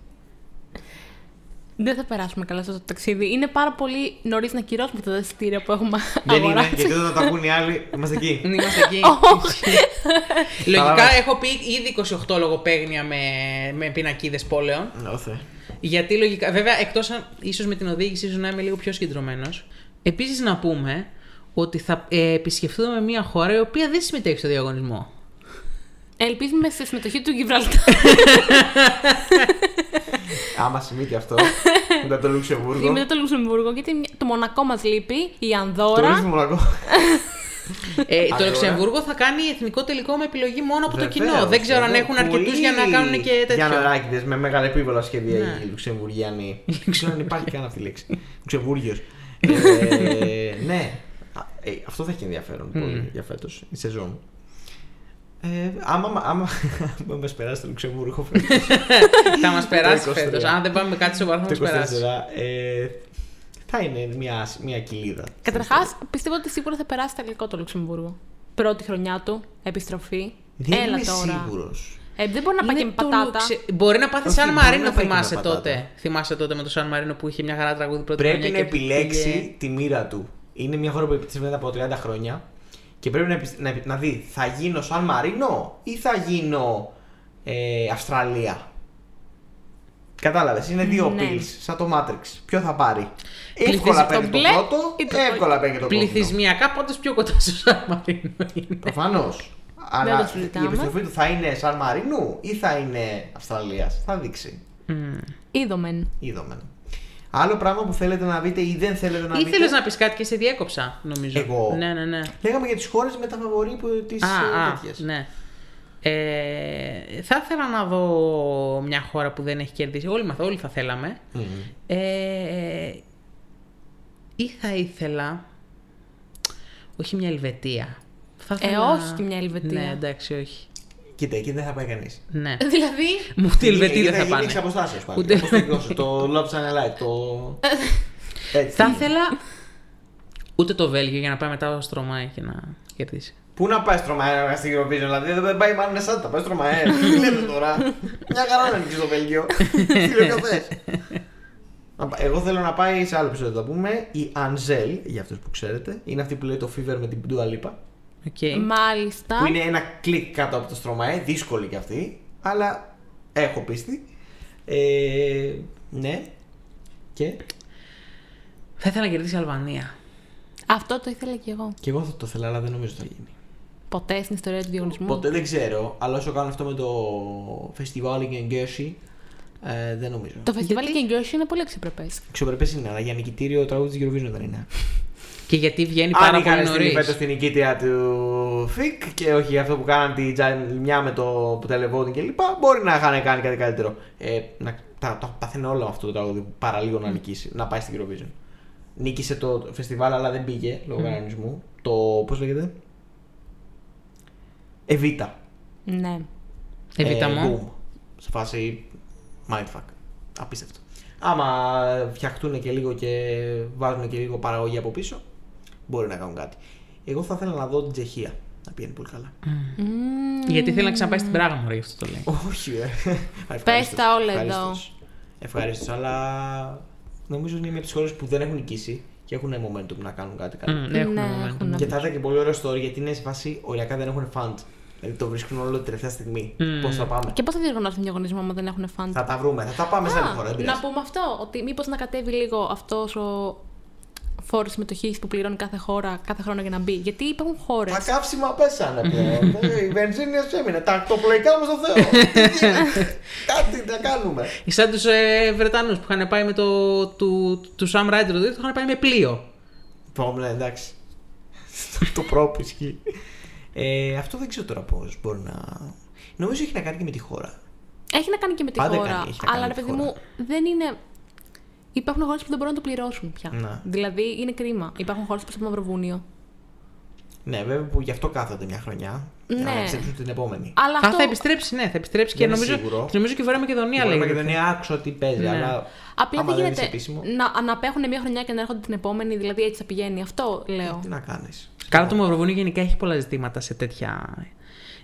Speaker 4: Δεν θα περάσουμε καλά σε αυτό το ταξίδι. Είναι πάρα πολύ νωρίς να κυρώσουμε αυτά τα εισιτήρια που έχουμε
Speaker 2: Δεν είναι,
Speaker 4: αγοράσει.
Speaker 2: γιατί όταν τα ακούν οι άλλοι, είμαστε εκεί.
Speaker 3: Είμαστε εκεί. [LAUGHS] Λογικά
Speaker 2: Παράδοξο.
Speaker 3: έχω πει ήδη 28 λογοπαίγνια με, με πινακίδες πόλεων.
Speaker 2: Όθε.
Speaker 3: Γιατί λογικά. Βέβαια, εκτός αν ίσως με την οδήγηση, ίσως να είμαι λίγο πιο συγκεντρωμένος. Επίσης, να πούμε ότι θα ε, επισκεφθούμε μια χώρα η οποία δεν συμμετέχει στο διαγωνισμό.
Speaker 4: Ελπίζουμε στη συμμετοχή του Γιβραλτάρ.
Speaker 2: Άμα συμβεί και αυτό. μετά το Λουξεμβούργο.
Speaker 4: μετά το Λουξεμβούργο, γιατί το Μονακό μας λείπει, η
Speaker 2: Το
Speaker 4: Ανδόρα.
Speaker 2: ρίχνουμε Μονακό.
Speaker 3: Ε, το
Speaker 2: Αγορά.
Speaker 3: Luxemburgo θα κάνει εθνικό τελικό με επιλογή μόνο από το
Speaker 2: Βεβαίως,
Speaker 3: κοινό. Δεν ξέρω αν
Speaker 2: βεβαίως.
Speaker 3: έχουν αρκετούς
Speaker 2: Πολλοί
Speaker 3: για να κάνουν και τέτοιο.
Speaker 2: Γιανναράκηδες με μεγαλεπίβολα σχέδια
Speaker 3: Ναι.
Speaker 2: οι Λουξεμβουργιανοί. [LAUGHS] Δεν ξέρω αν υπάρχει καν αυτή η λέξη. Λουξεμβούργιος. [LAUGHS] ε, ναι. Α, ε, αυτό θα έχει ενδιαφέρον πολύ για φέτος, η σεζόν. Ε, άμα, άμα, [LAUGHS] άμα μας περάσει το Λουξεμβούργο φέτος, [LAUGHS]
Speaker 3: θα μας περάσει
Speaker 2: Το 23.
Speaker 3: φέτο. Αν δεν πάμε με κάτι σοβαρό, θα
Speaker 2: το
Speaker 3: μας περάσει.
Speaker 2: 24, ε, θα είναι μια, μια κοιλίδα.
Speaker 4: Καταρχάς, πιστεύω ότι σίγουρα θα περάσει τελικό το Λουξεμβούργο. Πρώτη χρονιά του, επιστροφή.
Speaker 2: Δεν
Speaker 4: Έλα
Speaker 2: είμαι
Speaker 4: τώρα.
Speaker 2: σίγουρος.
Speaker 4: Ε, δεν μπορεί να πάει και με
Speaker 3: το
Speaker 4: πατάτα.
Speaker 3: Λουξε- Μπορεί να πάθει
Speaker 2: Όχι,
Speaker 3: Σαν
Speaker 2: μπορεί
Speaker 3: Μαρίνο,
Speaker 2: να πάει και με
Speaker 3: θυμάσαι
Speaker 2: πατάτα.
Speaker 3: τότε. Θυμάσαι τότε με το Σαν Μαρίνο που είχε μια χαρά τραγούδι πρώτη
Speaker 2: Πρέπει
Speaker 3: χρονιά
Speaker 2: να
Speaker 3: και
Speaker 2: επιλέξει
Speaker 3: πήγε-
Speaker 2: τη μοίρα του. Είναι μια χώρα που επιτυχημένη από 30 χρόνια και πρέπει να, επι- να, να δει θα γίνω Σαν Μαρίνο ή θα γίνω ε, Αυστραλία; Κατάλαβες, είναι δύο
Speaker 4: Ναι.
Speaker 2: pills, σαν το Matrix. Ποιο θα πάρει;
Speaker 3: Πληθυσ-
Speaker 2: Εύκολα
Speaker 4: το
Speaker 2: παίρνει το
Speaker 4: μπλε
Speaker 2: πρώτο,
Speaker 4: ή το
Speaker 2: εύκολα παίρνει το κόκκινο.
Speaker 3: Πληθυσμιακά πάντω πιο κοντά στο Σαν Μαρίνο είναι.
Speaker 2: Προφανώς.
Speaker 4: το
Speaker 2: Αλλά η
Speaker 4: συζητάμε.
Speaker 2: επιστροφή του θα είναι Σαν Μαρίνου ή θα είναι Αυστραλίας; Θα δείξει.
Speaker 4: Είδομεν.
Speaker 2: Είδαμε. Άλλο πράγμα που θέλετε να δείτε ή δεν θέλετε να δείτε;
Speaker 3: Ήθελε να πεις κάτι και σε διέκοψα, νομίζω.
Speaker 2: Εγώ.
Speaker 3: Ναι, ναι, ναι.
Speaker 2: Λέγαμε για τις χώρες με τα φαβορή που τις
Speaker 3: Α, α,
Speaker 2: τέτοιες.
Speaker 3: ναι. Ε, θα ήθελα να δω μια χώρα που δεν έχει κερδίσει. Όλοι, μα- όλοι θα θέλαμε. Ε, ή θα ήθελα. Όχι μια Ελβετία. Θα
Speaker 4: Ε,
Speaker 3: ήθελα-
Speaker 4: όχι μια Ελβετία.
Speaker 3: Ναι, εντάξει, όχι.
Speaker 2: Κοίτα, εκεί δεν θα πάει κανείς.
Speaker 3: Ναι.
Speaker 4: Δηλαδή;
Speaker 3: Μου τη Ελβετία δεν θα πάνε.
Speaker 2: Έχει αποστάσει πάλι.
Speaker 3: Ούτε-
Speaker 2: Όπως το δικό το Love Channel Light. Το... [LAUGHS] Έτσι.
Speaker 3: Θα ήθελα ούτε το Βέλγιο για να πάει μετά ο Στρωμάι και να κερδίσει.
Speaker 2: Πού να πάει στρωμαέρα στην Eurovision, δηλαδή δεν πάει μάλλον εσά, θα πάει στρωμαέρα. Τι λέτε τώρα; Μια χαρά να νικήσει το Βέλγιο. [LAUGHS] Τι λέω θες. Εγώ θέλω να πάει σε άλλο επεισόδιο, θα πούμε. Η Ανζέλ, για αυτούς που ξέρετε, είναι αυτή που λέει το Fever με την Dua Lipa.
Speaker 3: Okay.
Speaker 4: Μάλιστα.
Speaker 2: Που είναι ένα κλικ κάτω από το στρωμαέ, δύσκολη κι αυτή, αλλά έχω πίστη. Ε, ναι. Και,
Speaker 3: Θα ήθελα να κερδίσει η Αλβανία.
Speaker 4: Αυτό το ήθελα κι εγώ.
Speaker 2: και εγώ θα το ήθελα, αλλά δεν νομίζω θα γίνει.
Speaker 4: Ποτέ στην ιστορία του διαγωνισμού.
Speaker 2: Ποτέ δεν ξέρω, αλλά όσο κάνω αυτό με το φεστιβάλ και Γκέρσι, ε, δεν νομίζω.
Speaker 4: Το φεστιβάλ
Speaker 3: Γιατί;
Speaker 4: και Γκέρσι είναι πολύ αξιοπρεπές.
Speaker 2: Ξεπρεπέ είναι, αλλά για νικητήριο τραγούδι της Eurovision δεν είναι.
Speaker 3: Και γιατί βγαίνει
Speaker 2: Αν
Speaker 3: πάρα
Speaker 2: είχαν
Speaker 3: πολύ
Speaker 2: στείλει
Speaker 3: νωρίς.
Speaker 2: φέτος την νικήτρια του ΦΙΚ και όχι αυτό που κάναν τη τζαλμιά με το televoting κλπ. Μπορεί να είχαν κάνει κάτι καλύτερο. Ε, να, τα, τα παθαίνω όλα με αυτό το τραγούδι που παραλίγο να νικήσει, να πάει στην Eurovision. Νίκησε το φεστιβάλ, αλλά δεν πήγε λόγω κανονισμού. Το. πώς λέγεται; Εβίτα.
Speaker 4: Ναι.
Speaker 3: Εβίτα μου.
Speaker 2: Ε, boom. Σε φάση mindfuck. Απίστευτο. Άμα φτιαχτούν και λίγο και βάζουν και λίγο παραγωγή από πίσω, μπορεί να κάνουν κάτι. Εγώ θα ήθελα να δω την Τσεχία να πηγαίνει πολύ καλά.
Speaker 3: Γιατί θέλει να ξαναπάει στην Πράγμα, μωρέ, γι' αυτό το λέει.
Speaker 2: Όχι, ε.
Speaker 4: τα όλα εδώ.
Speaker 2: Ευχαρίστω, αλλά νομίζω είναι μια από τις χώρες που δεν έχουν νικήσει και έχουν momentum να κάνουν κάτι καλό.
Speaker 3: Μμ, Έχουμε
Speaker 4: Ναι,
Speaker 3: momentum.
Speaker 4: έχουν.
Speaker 2: Και θα ήταν και πολύ ωραίο story γιατί είναι σε φάση οριακά δεν έχουν fund. Δηλαδή το βρίσκουν όλο την τελευταία στιγμή.
Speaker 3: Μμ.
Speaker 2: Πώς θα πάμε.
Speaker 4: Και πώς θα διοργανώσουν διαγωνισμό άμα δεν έχουν φαν.
Speaker 2: Θα τα βρούμε, θα τα πάμε σε άλλη
Speaker 4: Α,
Speaker 2: χώρα. δεν
Speaker 4: να
Speaker 2: πειράζει.
Speaker 4: πούμε αυτό, ότι μήπως να κατέβει λίγο αυτός ο φόρος συμμετοχής που πληρώνει κάθε χώρα κάθε χρόνο για να μπει. Γιατί υπάρχουν χώρες.
Speaker 2: Τα καύσιμα πέσανε πλέον. Ε, Η βενζίνη έμεινε. Τα ακτοπλοϊκά μου στο Θεό. Τι [LAUGHS] γίνεται; Κάτι να κάνουμε.
Speaker 3: Σαν τους ε, Βρετανούς που είχαν πάει με το. του, του Sam Ryder το 2, το είχαν πάει με πλοίο.
Speaker 2: Πω, ναι, εντάξει. [LAUGHS] Το πρόπ ισχύει. Ε, αυτό δεν ξέρω τώρα πώς μπορεί να. Νομίζω έχει να κάνει και με τη χώρα.
Speaker 4: Έχει να κάνει και με τη
Speaker 2: Πάντα
Speaker 4: χώρα.
Speaker 2: κάνει, έχει να κάνει
Speaker 4: αλλά
Speaker 2: με
Speaker 4: ρε
Speaker 2: τη
Speaker 4: παιδί μου, δεν είναι. Υπάρχουν χώρες που δεν μπορούν να το πληρώσουν πια.
Speaker 2: Ναι.
Speaker 4: Δηλαδή είναι κρίμα. Υπάρχουν χώρες όπω το Μαυροβούνιο.
Speaker 2: Ναι, βέβαια που γι' αυτό κάθονται μια χρονιά. Για να
Speaker 4: Ναι.
Speaker 2: επιστρέψουν την επόμενη.
Speaker 4: Αλλά
Speaker 3: Α,
Speaker 4: αυτό.
Speaker 3: θα επιστρέψει, ναι, θα επιστρέψει και
Speaker 2: Δεν είναι
Speaker 3: νομίζω,
Speaker 2: σίγουρο.
Speaker 3: και νομίζω και η Βόρεια Μακεδονία
Speaker 2: Η
Speaker 3: λέει.
Speaker 2: Μακεδονία άκουσα ότι παίζει,
Speaker 3: Ναι.
Speaker 2: αλλά.
Speaker 4: Απλά
Speaker 2: άμα
Speaker 4: δεν
Speaker 2: δεν
Speaker 4: γίνεται
Speaker 2: είσαι επίσημο.
Speaker 4: να, να απέχουν μια χρονιά και να έρχονται την επόμενη, δηλαδή έτσι θα πηγαίνει. Αυτό λέω.
Speaker 2: Τι να κάνεις.
Speaker 3: Καλά, το Μαυροβούνιο γενικά έχει πολλά ζητήματα σε τέτοια.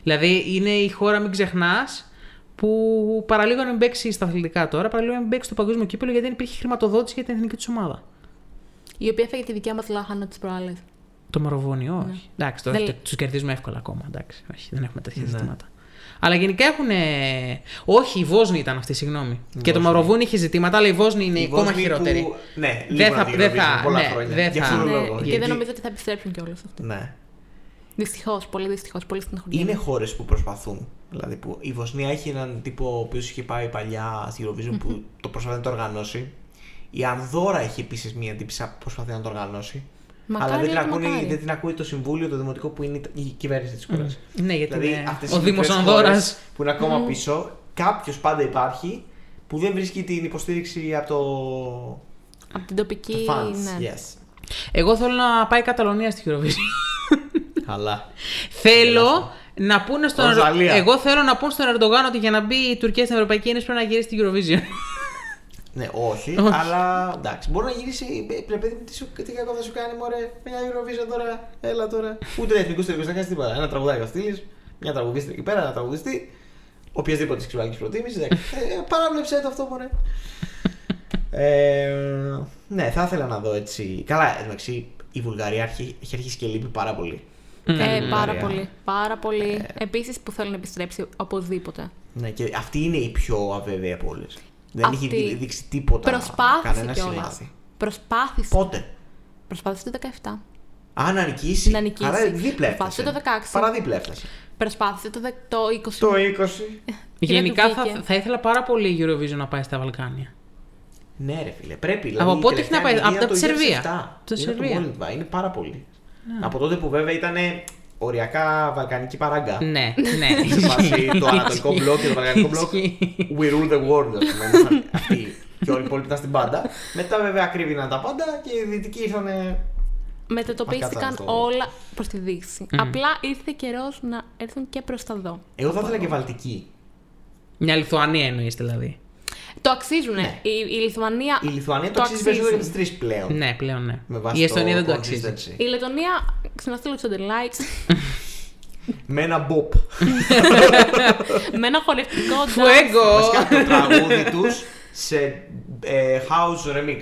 Speaker 3: Δηλαδή είναι η χώρα, μην ξεχνάς, που παραλίγο να μην παίξει στα αθλητικά τώρα, παραλίγο να μην παίξει στο παγκόσμιο κύπελο γιατί δεν υπήρχε χρηματοδότηση για την εθνική τους ομάδα.
Speaker 4: Η οποία έφεγε τη δικιά μας λάχανα της προάλλε.
Speaker 3: Το Μαυροβούνιο, όχι. Εντάξει, τώρα
Speaker 4: Δεν-
Speaker 3: τους κερδίζουμε εύκολα ακόμα. Εντάξει, όχι, δεν έχουμε τέτοια
Speaker 2: Ναι.
Speaker 3: ζητήματα. Αλλά γενικά έχουν. Όχι, η Βόσνη ήταν αυτή, συγγνώμη. Και το
Speaker 2: Βόσνη.
Speaker 3: Μαυροβούνιο είχε ζητήματα, αλλά η Βόσνη είναι
Speaker 2: Η
Speaker 3: ακόμα
Speaker 2: Βόσνη
Speaker 3: χειρότερη.
Speaker 2: που- Ναι,
Speaker 3: Δεν
Speaker 2: λίγο
Speaker 3: θα-
Speaker 2: να τη
Speaker 3: δεν
Speaker 2: γνωρίζουμε
Speaker 3: θα-
Speaker 2: πολλά
Speaker 3: ναι,
Speaker 2: χρόνια.
Speaker 3: δεν
Speaker 2: Για
Speaker 3: θα-
Speaker 2: αυτόν τον
Speaker 4: Ναι,
Speaker 2: λόγο.
Speaker 4: και
Speaker 2: Γιατί-
Speaker 4: δεν νομίζω ότι θα επιστρέψουν κιόλας αυτοί.
Speaker 2: Ναι.
Speaker 4: Δυστυχώς, πολύ δυστυχώς, πολύ στενοχωριέμαι.
Speaker 2: Είναι χώρες που προσπαθούν. Δηλαδή που η Βοσνία έχει έναν τύπο ο οποίος είχε πάει παλιά στη Eurovision που το προσπαθεί να το οργανώσει. Η Ανδώρα έχει επίσης μία τύπησα που προσπαθεί να το οργανώσει.
Speaker 4: Μακάρι,
Speaker 2: αλλά δεν την,
Speaker 4: λέτε,
Speaker 2: ακούνε,
Speaker 4: μακάρι.
Speaker 2: δεν την ακούει το συμβούλιο, το δημοτικό που είναι η κυβέρνηση της χώρας.
Speaker 3: Ναι, γιατί
Speaker 2: Δηλαδή
Speaker 3: είναι
Speaker 2: αυτές
Speaker 3: ο
Speaker 2: οι
Speaker 3: Δήμος
Speaker 2: μικρές
Speaker 3: Ανδόρα.
Speaker 2: χώρες που είναι ακόμα πίσω, κάποιος πάντα υπάρχει που δεν βρίσκει την υποστήριξη από το.
Speaker 4: Από την τοπική.
Speaker 2: το fans.
Speaker 4: ναι.
Speaker 2: Yes.
Speaker 3: Εγώ θέλω να πάει η Καταλωνία στη Eurovision.
Speaker 2: Καλά.
Speaker 3: θέλω να πούνε στον
Speaker 2: Ροζαλία.
Speaker 3: Εγώ θέλω να πούνε στον Ερντογάν ότι για να μπει η Τουρκία στην Ευρωπαϊκή Ένωση πρέπει να γυρίσει στην Eurovision.
Speaker 2: Ναι, όχι,
Speaker 3: Όχι.
Speaker 2: αλλά εντάξει. Μπορεί να γυρίσει. ε, Πρέπει τι, σου, τι κακό θα σου κάνει, Μωρέ. Μια Eurovision τώρα, έλα τώρα. Ούτε εθνικούς τελικού δεν κάνει τίποτα. Ένα τραγουδάκι θα στείλει, μια τραγουδίστρια εκεί πέρα, ένα τραγουδιστή. Οποιασδήποτε σεξουαλική προτίμησης. [LAUGHS] Ε, παράβλεψε το αυτό, Μωρέ. Ε, ναι, θα ήθελα να δω έτσι. Καλά, εντάξει, η Βουλγαρία έχει, έχει αρχίσει και λείπει πάρα πολύ.
Speaker 4: Ε,
Speaker 2: Καλή
Speaker 4: πάρα
Speaker 2: Βουλγαρία.
Speaker 4: πολύ. Πάρα πολύ.
Speaker 2: Ε.
Speaker 4: Επίσης που θέλω να επιστρέψει οπωσδήποτε.
Speaker 2: Ναι, και αυτή είναι η πιο αβέβαιη από όλες. Δεν είχε
Speaker 4: Αυτή
Speaker 2: δείξει τίποτα.
Speaker 4: Προσπάθησε
Speaker 2: κανένα
Speaker 4: κιόλας.
Speaker 2: σημάδι.
Speaker 4: Προσπάθησε.
Speaker 2: Πότε;
Speaker 4: Προσπάθησε το 17.
Speaker 2: Α, να νικήσει.
Speaker 4: Να νικήσει.
Speaker 2: Άρα δίπλα
Speaker 4: Προσπάθησε
Speaker 2: έφτασε.
Speaker 4: το 16.
Speaker 2: Παραδίπλα έφτασε.
Speaker 4: Προσπάθησε το, δε- το 20.
Speaker 2: Το 20.
Speaker 3: Γενικά
Speaker 4: του
Speaker 3: θα,
Speaker 4: βγήκε.
Speaker 3: θα ήθελα πάρα πολύ η Eurovision να πάει στα Βαλκάνια.
Speaker 2: Ναι, ρε φίλε, πρέπει. Δηλαδή,
Speaker 3: Από
Speaker 2: η
Speaker 3: πότε έχει να
Speaker 2: τελευταία
Speaker 3: πάει,
Speaker 2: εμπειρία
Speaker 3: από τη
Speaker 2: το
Speaker 3: Σερβία.
Speaker 2: 2007.
Speaker 3: Το
Speaker 2: Είναι
Speaker 3: Σερβία. Ναι.
Speaker 2: Το Moldva, είναι πάρα πολύ. Από τότε που βέβαια ήταν οριακά βαλκανική παράγκα.
Speaker 3: Ναι, ναι. [LAUGHS]
Speaker 2: Σε φάση το ανατολικό
Speaker 3: Ισχύει.
Speaker 2: μπλοκ και το βαλκανικό μπλοκ.
Speaker 3: Ισχύει.
Speaker 2: We rule the world, ας πούμε. ήμασταν [LAUGHS] Αυτοί. Και όλοι οι υπόλοιποι ήταν στην πάντα. Μετά βέβαια ακρίβηναν τα πάντα και οι δυτικοί ήρθαν.
Speaker 4: Μετατοπίστηκαν
Speaker 2: Μας κάτσανε στο-
Speaker 4: όλα προς τη Δύση. Απλά ήρθε καιρός να έρθουν και προς τα δω.
Speaker 2: Εγώ θα ήθελα και βαλτική.
Speaker 3: Μια Λιθουανία εννοείς δηλαδή.
Speaker 4: Το αξίζουνε. Η, η Λιθουανία.
Speaker 2: Ναι. Η Λιθουανία το αξίζει περισσότερο για τις τρεις πλέον.
Speaker 3: Ναι, πλέον ναι.
Speaker 2: Με βάση
Speaker 3: Η Εστονία δεν το
Speaker 2: consistency.
Speaker 3: αξίζει.
Speaker 4: Η Λετωνία. Ξαναστείλω τους likes. [LAUGHS]
Speaker 2: Με ένα μποπ.
Speaker 4: με ένα χορευτικό [LAUGHS] dance.
Speaker 3: Φουέγκο!
Speaker 2: Βασικά το τραγούδι τους σε ε, house remix.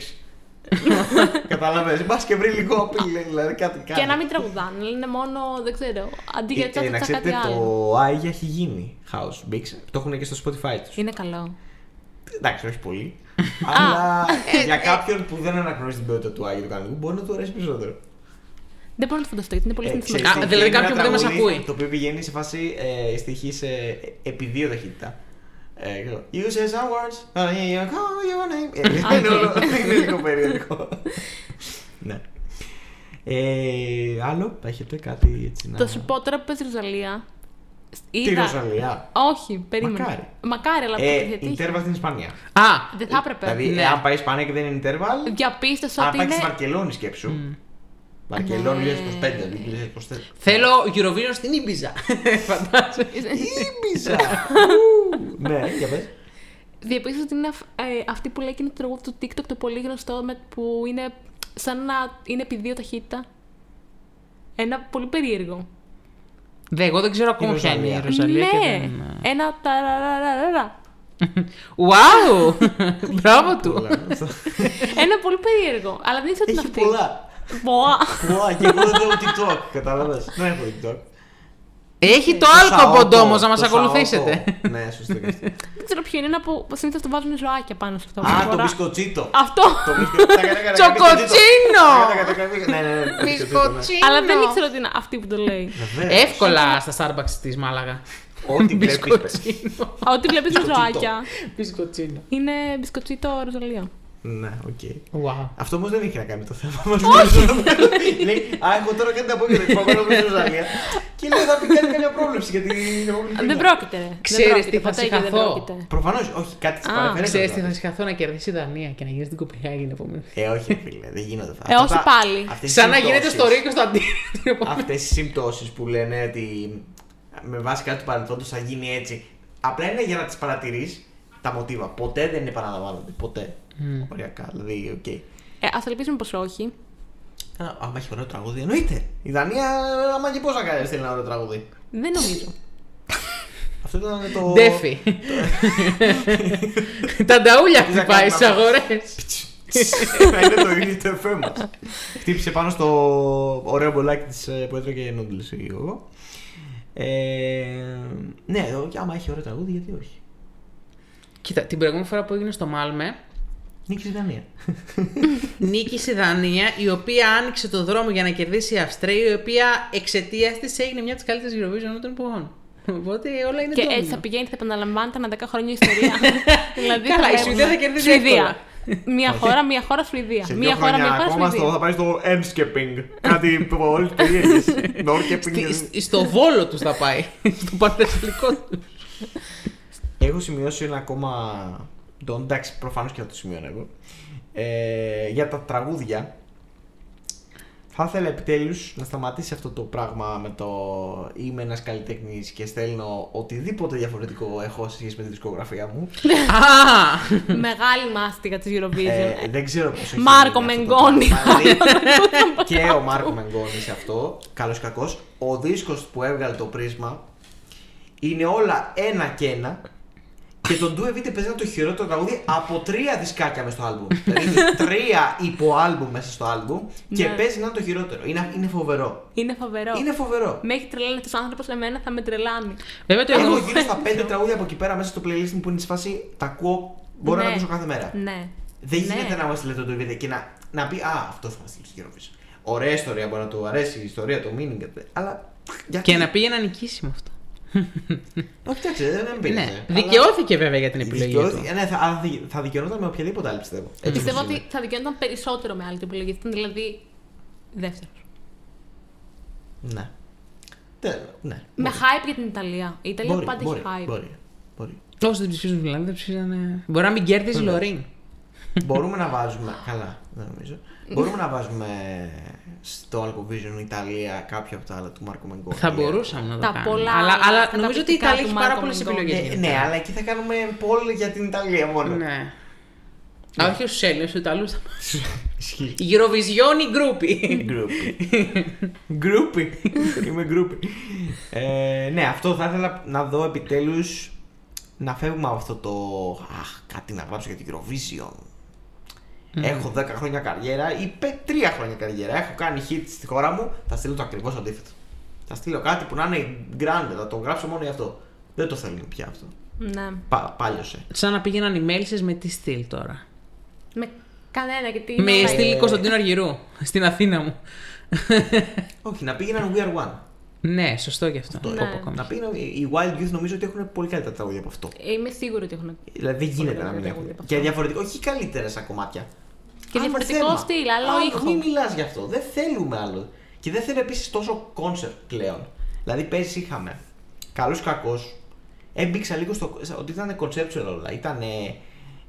Speaker 2: [LAUGHS] Καταλαβαίνεις, μπας και βρει λίγο απειλή, δηλαδή κάτι κάνει.
Speaker 4: Και να μην τραγουδάνε, λένε μόνο, δεν ξέρω, αντί για
Speaker 2: Ε, ε,
Speaker 4: τσάτσα
Speaker 2: να
Speaker 4: κάτι
Speaker 2: ξέρετε,
Speaker 4: άλλο.
Speaker 2: το Άγια έχει γίνει house mix. Το έχουν και στο Spotify τους.
Speaker 4: Είναι καλό.
Speaker 2: Εντάξει, όχι πολύ. [LAUGHS] αλλά για κάποιον που δεν αναγνωρίζει την ποιότητα του Άγιου του κανονικού, μπορεί να του αρέσει περισσότερο.
Speaker 4: Δεν μπορώ να το φανταστώ γιατί είναι πολύ
Speaker 2: Ε,
Speaker 4: συνηθισμένο.
Speaker 2: ξέρεις
Speaker 3: Α,
Speaker 2: τι,
Speaker 3: δηλαδή
Speaker 2: είναι ένα
Speaker 3: κάποιον που δεν μας
Speaker 2: τραγούδι
Speaker 3: ακούει.
Speaker 2: Το οποίο πηγαίνει σε φάση ε, στοιχή σε επί δύο ταχύτητα. Ε, ξέρω, you say some words, but you call your name. Ε,
Speaker 4: Α,
Speaker 2: είναι
Speaker 4: οκ.
Speaker 2: όλο- [LAUGHS] Είναι λίγο περίεργο. Ναι. Ε, άλλο, θα έχετε κάτι έτσι να...
Speaker 4: Θα σου πω τώρα που πες Ροζαλία.
Speaker 2: Τη
Speaker 4: είδα-
Speaker 2: Ροζαλία.
Speaker 4: Όχι, περίμενε.
Speaker 2: Μακάρι.
Speaker 4: Μακάρι, αλλά
Speaker 2: Ε,
Speaker 4: γιατί είχε.
Speaker 2: Ιντερβαλ στην Ισπανία.
Speaker 3: Α!
Speaker 4: Δεν θα έπρεπε.
Speaker 2: Δηλαδή,
Speaker 3: Ναι.
Speaker 2: εάν πάει Ισπανία και δεν είναι Ιντερβαλ,
Speaker 4: Διαπίστωσα
Speaker 2: αν
Speaker 4: ότι
Speaker 2: πάει
Speaker 4: είναι.
Speaker 2: στη Βαρκελόνη σκέψου. Βαρκελόνη
Speaker 4: Ναι.
Speaker 2: 2025, 2024.
Speaker 3: Θέλω Eurovision στην Ήμπιζα. [LAUGHS] Φαντάζομαι.
Speaker 2: Ήμπιζα! [LAUGHS] Ναι, για πες.
Speaker 4: Διαπίστωσα ότι είναι αυ- ε, αυτή που λέει εκείνο το τραγούδι του TikTok το πολύ γνωστό με, που είναι σαν να είναι επί δύο ταχύτητα. Ένα πολύ περίεργο.
Speaker 3: Δε, εγώ δεν ξέρω ακόμα
Speaker 2: Η
Speaker 3: ποια είναι η
Speaker 2: Ροζαλία.
Speaker 3: Ροζαλία και
Speaker 4: ναι,
Speaker 3: δεν...
Speaker 4: ένα ταραραραρα.
Speaker 3: Wow! Μπράβο του!
Speaker 2: Πολλά.
Speaker 4: Ένα πολύ περίεργο. Αλλά δεν ήξερα ότι είναι
Speaker 2: Έχει
Speaker 4: αυτή.
Speaker 2: πολλά.
Speaker 4: Πολλά.
Speaker 2: Πολλά. Και εγώ δεν έχω TikTok, κατάλαβες. Δεν έχω TikTok.
Speaker 3: Έχει το
Speaker 2: Το
Speaker 3: άλκοποντο
Speaker 2: Σαόκο,
Speaker 3: όμω να μας
Speaker 2: το
Speaker 3: ακολουθήσετε.
Speaker 2: Σαόκο. Ναι, σωστό και αυτό.
Speaker 4: Δεν ξέρω ποιο είναι ένα που συνήθως το βάζουν ζωάκια πάνω σε αυτό.
Speaker 2: Α, το
Speaker 4: Φορά-
Speaker 2: μπισκοτσίτο.
Speaker 4: Αυτό.
Speaker 2: Το μπισκοτσίτο. Τα κατά- κατά- [LAUGHS]
Speaker 3: Τσοκοτσίνο!
Speaker 2: κατά- κατά- κατά- κατά- Ναι, ναι, ναι. μπισκοτσίτο, ναι.
Speaker 4: Αλλά δεν ήξερα ότι είναι αυτή που το λέει.
Speaker 2: Βεβαίως.
Speaker 3: Εύκολα στα Starbucks της Μάλαγα.
Speaker 2: Ό,τι βλέπεις. πες.
Speaker 3: Μπισκοτσίνο.
Speaker 4: Ό,τι βλέπεις με
Speaker 2: Μπισκοτσίτο.
Speaker 4: ζωάκια.
Speaker 3: Μπισκοτσίνο.
Speaker 4: Είναι μπισκοτσίτο Ροζαλία.
Speaker 2: Ναι, οκ.
Speaker 3: Wow.
Speaker 2: Αυτό όμως δεν έχει να κάνει με το θέμα μας. [LAUGHS] Λέει, Α, έχω τώρα κάτι να πω για το επόμενο με τη Ροζαλία. Και λέει, θα πει κάνει καμιά πρόβλεψη για την επόμενη
Speaker 4: Δεν πρόκειται. ρε. Δεν
Speaker 3: Ξέρεις
Speaker 4: πρόκειται,
Speaker 3: τι θα
Speaker 4: ποτέ και δεν
Speaker 3: συγχαθώ.
Speaker 4: πρόκειται.
Speaker 2: Προφανώς, όχι, κάτι της
Speaker 4: Α,
Speaker 2: παραφέρει.
Speaker 3: Ξέρεις τι θα συγχαθώ να κερδίσει η Δανία και να γίνεις στην Κοπενχάγη την επόμενη.
Speaker 2: Ε, όχι, ρε φίλε, δεν γίνονται αυτά.
Speaker 4: Ε, όχι πάλι.
Speaker 3: Σαν να γίνεται στο Ρίκο στο αντί. [LAUGHS] την επόμενη.
Speaker 2: Αυτές οι συμπτώσεις που λένε ότι με βάση κάτι του παρελθόντος θα γίνει έτσι. Απλά είναι για να τις παρατηρείς τα μοτίβα. Ποτέ δεν επαναλαμβάνονται. Ποτέ. Οριακά, δηλαδή, οκ.
Speaker 4: Ε, Α ελπίσουμε πως όχι.
Speaker 2: Α, Άμα έχει ωραίο τραγούδι, εννοείται. Η Δανία, άμα και πώ να κάνει, στείλει ένα ωραίο τραγούδι.
Speaker 4: Δεν νομίζω.
Speaker 2: Αυτό ήταν το.
Speaker 3: Ντέφι. [LAUGHS] Τα νταούλια
Speaker 2: Τι θα
Speaker 3: χτυπάει
Speaker 2: κάνουμε
Speaker 3: στις
Speaker 2: αυτό.
Speaker 3: αγορές.
Speaker 2: Να [LAUGHS] είναι το ίδιο το εφέ μας. Χτύπησε πάνω στο ωραίο μπολάκι της, ε, που έτρωγε νούντλες η εγώ. Ε, ναι, και άμα έχει ωραίο τραγούδι, γιατί όχι.
Speaker 3: Κοίτα, την προηγούμενη φορά που έγινε στο Μάλμε,
Speaker 2: Νίκησε η Δανία.
Speaker 3: νίκησε η Δανία, η οποία άνοιξε το δρόμο για να κερδίσει η Αυστρία, η οποία εξαιτίας της έγινε μια από τις καλύτερες Eurovision όλων των εποχών. Οπότε όλα είναι
Speaker 4: Και
Speaker 3: ντόμινο.
Speaker 4: έτσι θα πηγαίνει, θα επαναλαμβάνεται ανά 10 χρόνια ιστορία. [LAUGHS] δηλαδή
Speaker 3: Καλά, η
Speaker 4: βλέπουμε.
Speaker 3: Σουηδία θα κερδίσει
Speaker 4: Σουηδία. Μία χώρα, μία χώρα Σουηδία.
Speaker 2: Σε
Speaker 4: Μία
Speaker 2: δύο
Speaker 4: χώρα,
Speaker 2: χρόνια
Speaker 4: μία χώρα
Speaker 2: ακόμα στο, θα
Speaker 4: Σουηδία.
Speaker 2: πάει στο Enskeping. Κάτι πολύ περίεργες. [LAUGHS] Norrköping.
Speaker 3: Στη- στη- στο βόλο τους θα πάει. [LAUGHS] στο πανεπιστημιακό τους.
Speaker 2: Έχω σημειώσει ένα ακόμα. Το, εντάξει, προφανώς και θα το σημειώνω εγώ. Ε, για τα τραγούδια. Θα ήθελα επιτέλους να σταματήσει αυτό το πράγμα με το είμαι ένας καλλιτέχνης και στέλνω οτιδήποτε διαφορετικό έχω σε σχέση με τη δισκογραφία μου.
Speaker 3: Α! [LAUGHS]
Speaker 4: Μεγάλη μάστιγα τη Eurovision.
Speaker 2: ε, δεν ξέρω πώς έχει.
Speaker 4: Μάρκο
Speaker 2: γίνει αυτό το
Speaker 4: Μενγκόνη.
Speaker 2: πράγμα. Δηλαδή, [LAUGHS] και ο Μάρκο Μενγκόνη σε αυτό, καλός ή κακός. Ο δίσκος που έβγαλε το πρίσμα είναι όλα ένα και ένα. Και τον Ντου Εβίτε παίζει ένα το χειρότερο τραγούδι από τρία δισκάκια μέσα στο άλμπουμ. [LAUGHS] δηλαδή έχει τρία υποάλμπουμ μέσα στο άλμπουμ και
Speaker 4: Ναι.
Speaker 2: παίζει να είναι το χειρότερο. Είναι, είναι φοβερό.
Speaker 4: Είναι φοβερό.
Speaker 2: Είναι φοβερό.
Speaker 4: Με έχει τρελάνει αυτός ο άνθρωπος, εμένα θα με τρελάνει.
Speaker 3: Βέβαια το
Speaker 2: Έχω
Speaker 3: εγώ.
Speaker 2: γύρω στα πέντε [LAUGHS] τραγούδια από εκεί πέρα μέσα στο playlist μου που είναι σε φάση τα ακούω Μπορώ να
Speaker 4: Ναι.
Speaker 2: ακούσω κάθε μέρα.
Speaker 4: Ναι.
Speaker 2: Δεν
Speaker 4: Ναι.
Speaker 2: γίνεται να μα στείλετε το DVD και να, να πει Α, αυτός θα μα στείλει στο Eurovision. Ωραία ιστορία, μπορεί να του αρέσει η ιστορία, το meaning, αλλά. Γιατί...
Speaker 3: Και να πήγε να νικήσει με αυτό.
Speaker 2: Όχι, εντάξει, δεν με πήρε.
Speaker 3: Ναι. Δικαιώθηκε βέβαια για την επιλογή του.
Speaker 2: Ναι, θα, αλλά δι- θα δικαιωνόταν με οποιαδήποτε άλλη πιστεύω. Έτσι
Speaker 4: Πιστεύω
Speaker 2: όπως
Speaker 4: ότι
Speaker 2: είναι.
Speaker 4: θα δικαιώνονταν περισσότερο με άλλη την επιλογή. Θα Ήταν δηλαδή δεύτερος.
Speaker 2: Ναι. Τε- ναι.
Speaker 4: Με
Speaker 2: μπορεί.
Speaker 4: hype για την Ιταλία. Η Ιταλία
Speaker 2: Μπορεί,
Speaker 4: πάντα
Speaker 2: μπορεί,
Speaker 4: έχει hype.
Speaker 2: Μπορεί. μπορεί.
Speaker 3: Όσοι δεν ψηφίζουν Φιλανδία, δεν ψηφίζανε. Μπορεί να μην κέρδιζε η
Speaker 2: Βέβαια.
Speaker 3: Λωρίν.
Speaker 2: Μπορούμε να βάζουμε. Καλά, δεν νομίζω. Μπορούμε να βάζουμε στο Alcovision Ιταλία κάποια από τα άλλα του Μάρκο Μεγκόνη.
Speaker 3: Θα μπορούσαμε να το
Speaker 4: Τα
Speaker 3: κάνουμε.
Speaker 4: πολλά
Speaker 3: αλλά,
Speaker 4: άλλα
Speaker 3: αλλά
Speaker 4: καταπληκτικά
Speaker 3: νομίζω ότι η Ιταλία
Speaker 4: του
Speaker 3: έχει πάρα
Speaker 4: Μάρκο
Speaker 3: πολλές
Speaker 4: Μενγκόνη.
Speaker 3: επιλογέ.
Speaker 2: Ε, ναι, αλλά εκεί θα κάνουμε poll για την Ιταλία μόνο.
Speaker 3: Ναι. Α, όχι στου Έλληνε, στου Ιταλούς. [LAUGHS]
Speaker 2: Ισχύει.
Speaker 3: Η Eurovision ή groupie.
Speaker 2: Groupie. Groupie. Είμαι γκρούπι. Ε, ναι, αυτό θα ήθελα να δω επιτέλους να φεύγουμε από αυτό το. Αχ, κάτι να γράψω για την Eurovision. Έχω 10 χρόνια καριέρα ή 3 χρόνια καριέρα. Έχω κάνει hit στη χώρα μου. Θα στείλω το ακριβώς αντίθετο. Θα στείλω κάτι που να είναι grande, θα το γράψω μόνο για αυτό. Δεν το θέλουν πια αυτό.
Speaker 4: Ναι.
Speaker 2: Πα, πάλιωσε.
Speaker 3: Σαν να πήγαιναν οι μέλισσες με τι στυλ τώρα;
Speaker 4: Με κανένα γιατί.
Speaker 3: Με
Speaker 4: είναι
Speaker 3: στυλ
Speaker 2: Ε.
Speaker 3: Κωνσταντίνου Αργυρού. Στην Αθήνα μου.
Speaker 2: Όχι, να πήγαιναν We Are One.
Speaker 3: ναι, σωστό και αυτό.
Speaker 2: Το-
Speaker 3: Πω, πω, κόμμα.
Speaker 2: Να πήγαιναν, οι Wild Youth νομίζω ότι έχουν πολύ καλύτερα τραγούδια από αυτό.
Speaker 4: Είμαι σίγουρη ότι έχουν.
Speaker 2: Δηλαδή δεν γίνεται να μην
Speaker 4: καλύτερα
Speaker 2: έχουν.
Speaker 4: τραγούδια από
Speaker 2: Και
Speaker 4: αυτό.
Speaker 2: διαφορετικό, όχι καλύτερα σαν κομμάτια.
Speaker 4: Και
Speaker 2: Άλλο
Speaker 4: διαφορετικό
Speaker 2: θέμα.
Speaker 4: στυλ, άλλο ήχο.
Speaker 2: Μην μιλάς γι' αυτό. Δεν θέλουμε άλλο. Και δεν θέλω επίσης τόσο κόνσερτ πλέον. Δηλαδή πέρυσι είχαμε καλούς κακό. Έμπηξα λίγο στο ότι ήταν conceptual όλα. Ήταν,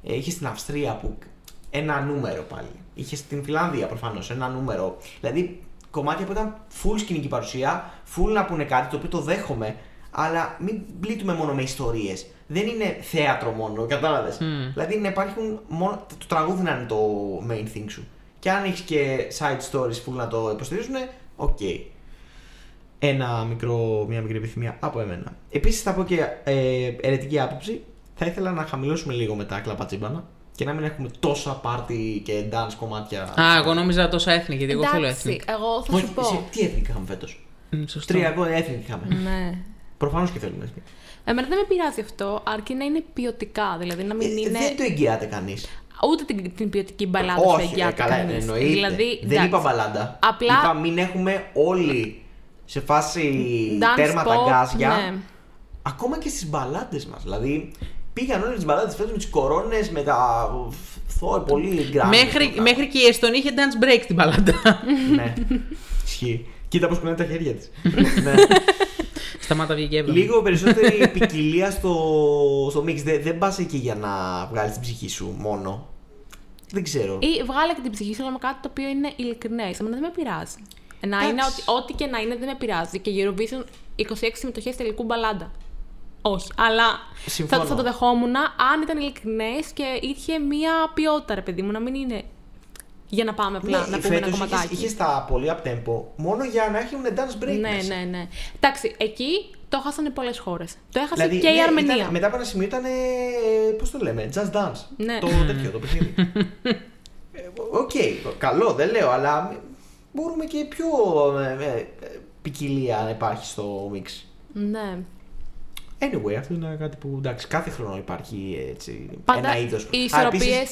Speaker 2: είχε στην Αυστρία που ένα νούμερο πάλι. Είχε στην Φιλανδία προφανώς ένα νούμερο. Δηλαδή κομμάτια που ήταν full σκηνική παρουσία, full να πούνε κάτι το οποίο το δέχομαι, αλλά μην πλήττουμε μόνο με ιστορίες. Δεν είναι θέατρο μόνο, κατάλαβες; Δηλαδή να υπάρχουν μόνο. Το τραγούδι να είναι το main thing σου. Και αν έχεις και side stories full να το υποστηρίζουν, οκ. Ένα μικρό, μια μικρή επιθυμία από εμένα. Επίσης θα πω και ε, αιρετική άποψη. Θα ήθελα να χαμηλώσουμε λίγο με τα κλαπατσίμπανα και να μην έχουμε τόσα πάρτι και dance κομμάτια.
Speaker 3: Α, εγώ νόμιζα τόσα έθνη, γιατί εγώ θέλω
Speaker 4: Εντάξει,
Speaker 3: έθνη.
Speaker 4: εγώ θα
Speaker 2: Όχι,
Speaker 4: σου πω.
Speaker 2: εσύ, τι έθνη είχαμε φέτος;
Speaker 3: Σωστό.
Speaker 2: Τρία εγώ έθνη είχαμε.
Speaker 4: Ναι.
Speaker 2: Προφανώς και θέλουμε έθνη.
Speaker 4: Εμένα δεν με πειράζει αυτό, αρκεί να είναι ποιοτικά. Δηλαδή να μην
Speaker 2: Ε,
Speaker 4: είναι.
Speaker 2: Δεν το εγγυάται κανείς.
Speaker 4: Ούτε την, την ποιοτική μπαλάδα σου
Speaker 2: Όχι, ε,
Speaker 4: εγγυάται
Speaker 2: καλά,
Speaker 4: κανείς.
Speaker 2: εννοείται.
Speaker 4: Δηλαδή,
Speaker 2: δεν
Speaker 4: εντάξει.
Speaker 2: είπα μπαλάντα.
Speaker 4: Απλά-
Speaker 2: Είπα μην έχουμε όλοι σε φάση
Speaker 4: Dance
Speaker 2: τέρματα
Speaker 4: pop,
Speaker 2: γκάζια.
Speaker 4: ναι.
Speaker 2: Ακόμα και στις μπαλάντες μας. Δηλαδή πήγαν όλε τι μπαλάντες φέτος με τις κορώνες, με τα. Θόε πολύ γκράντε.
Speaker 3: Μέχρι, μέχρι και η Εστονή είχε dance break στην παλάντα.
Speaker 2: Ναι. Ισχύει. Κοίτα πώς κουνάει τα χέρια της. [LAUGHS] ναι.
Speaker 3: Σταμάτα βγήκε έβδομη.
Speaker 2: Λίγο περισσότερη [LAUGHS] ποικιλία στο, στο mix. Δεν, δεν πας εκεί για να βγάλεις την ψυχή σου μόνο. Δεν ξέρω.
Speaker 4: Ή βγάλε και την ψυχή σου, αλλά με κάτι το οποίο είναι ειλικρινέ. Εμένα δεν με πειράζει. Να είναι
Speaker 2: Εντάξει.
Speaker 4: ότι, ό,τι και να είναι δεν με πειράζει. Και Eurovision 26 συμμετοχές τελικού μπαλάντα. Όχι. Αλλά θα,
Speaker 2: Συμφωνώ.
Speaker 4: θα το δεχόμουν αν ήταν ειλικρινές και είχε μία ποιότητα, ρε παιδί μου, να μην είναι για να πάμε απλά να πούμε ένα
Speaker 2: φέτος
Speaker 4: κομματάκι.
Speaker 2: είχες, είχες τα πολύ up tempo μόνο για να έχουν dance break
Speaker 4: Ναι,
Speaker 2: μέσα.
Speaker 4: ναι, ναι. Εντάξει, εκεί το χάσανε πολλές χώρες. Το έχασε
Speaker 2: Δηλαδή,
Speaker 4: και η
Speaker 2: ναι,
Speaker 4: Αρμενία.
Speaker 2: Ήταν, μετά από ένα σημείο ήταν. Πώς το λέμε, just dance.
Speaker 4: Ναι.
Speaker 2: Το τέτοιο, το παιχνίδι. [LAUGHS] Ε, Οκ, καλό, δεν λέω, αλλά μπορούμε και πιο ε, ε, ε, ποικιλία να υπάρχει στο mix.
Speaker 4: Ναι.
Speaker 2: Anyway, αυτό είναι κάτι που εντάξει, κάθε χρόνο υπάρχει έτσι,
Speaker 4: Πάντα
Speaker 2: ένα είδος.
Speaker 4: οι ισορροπίες.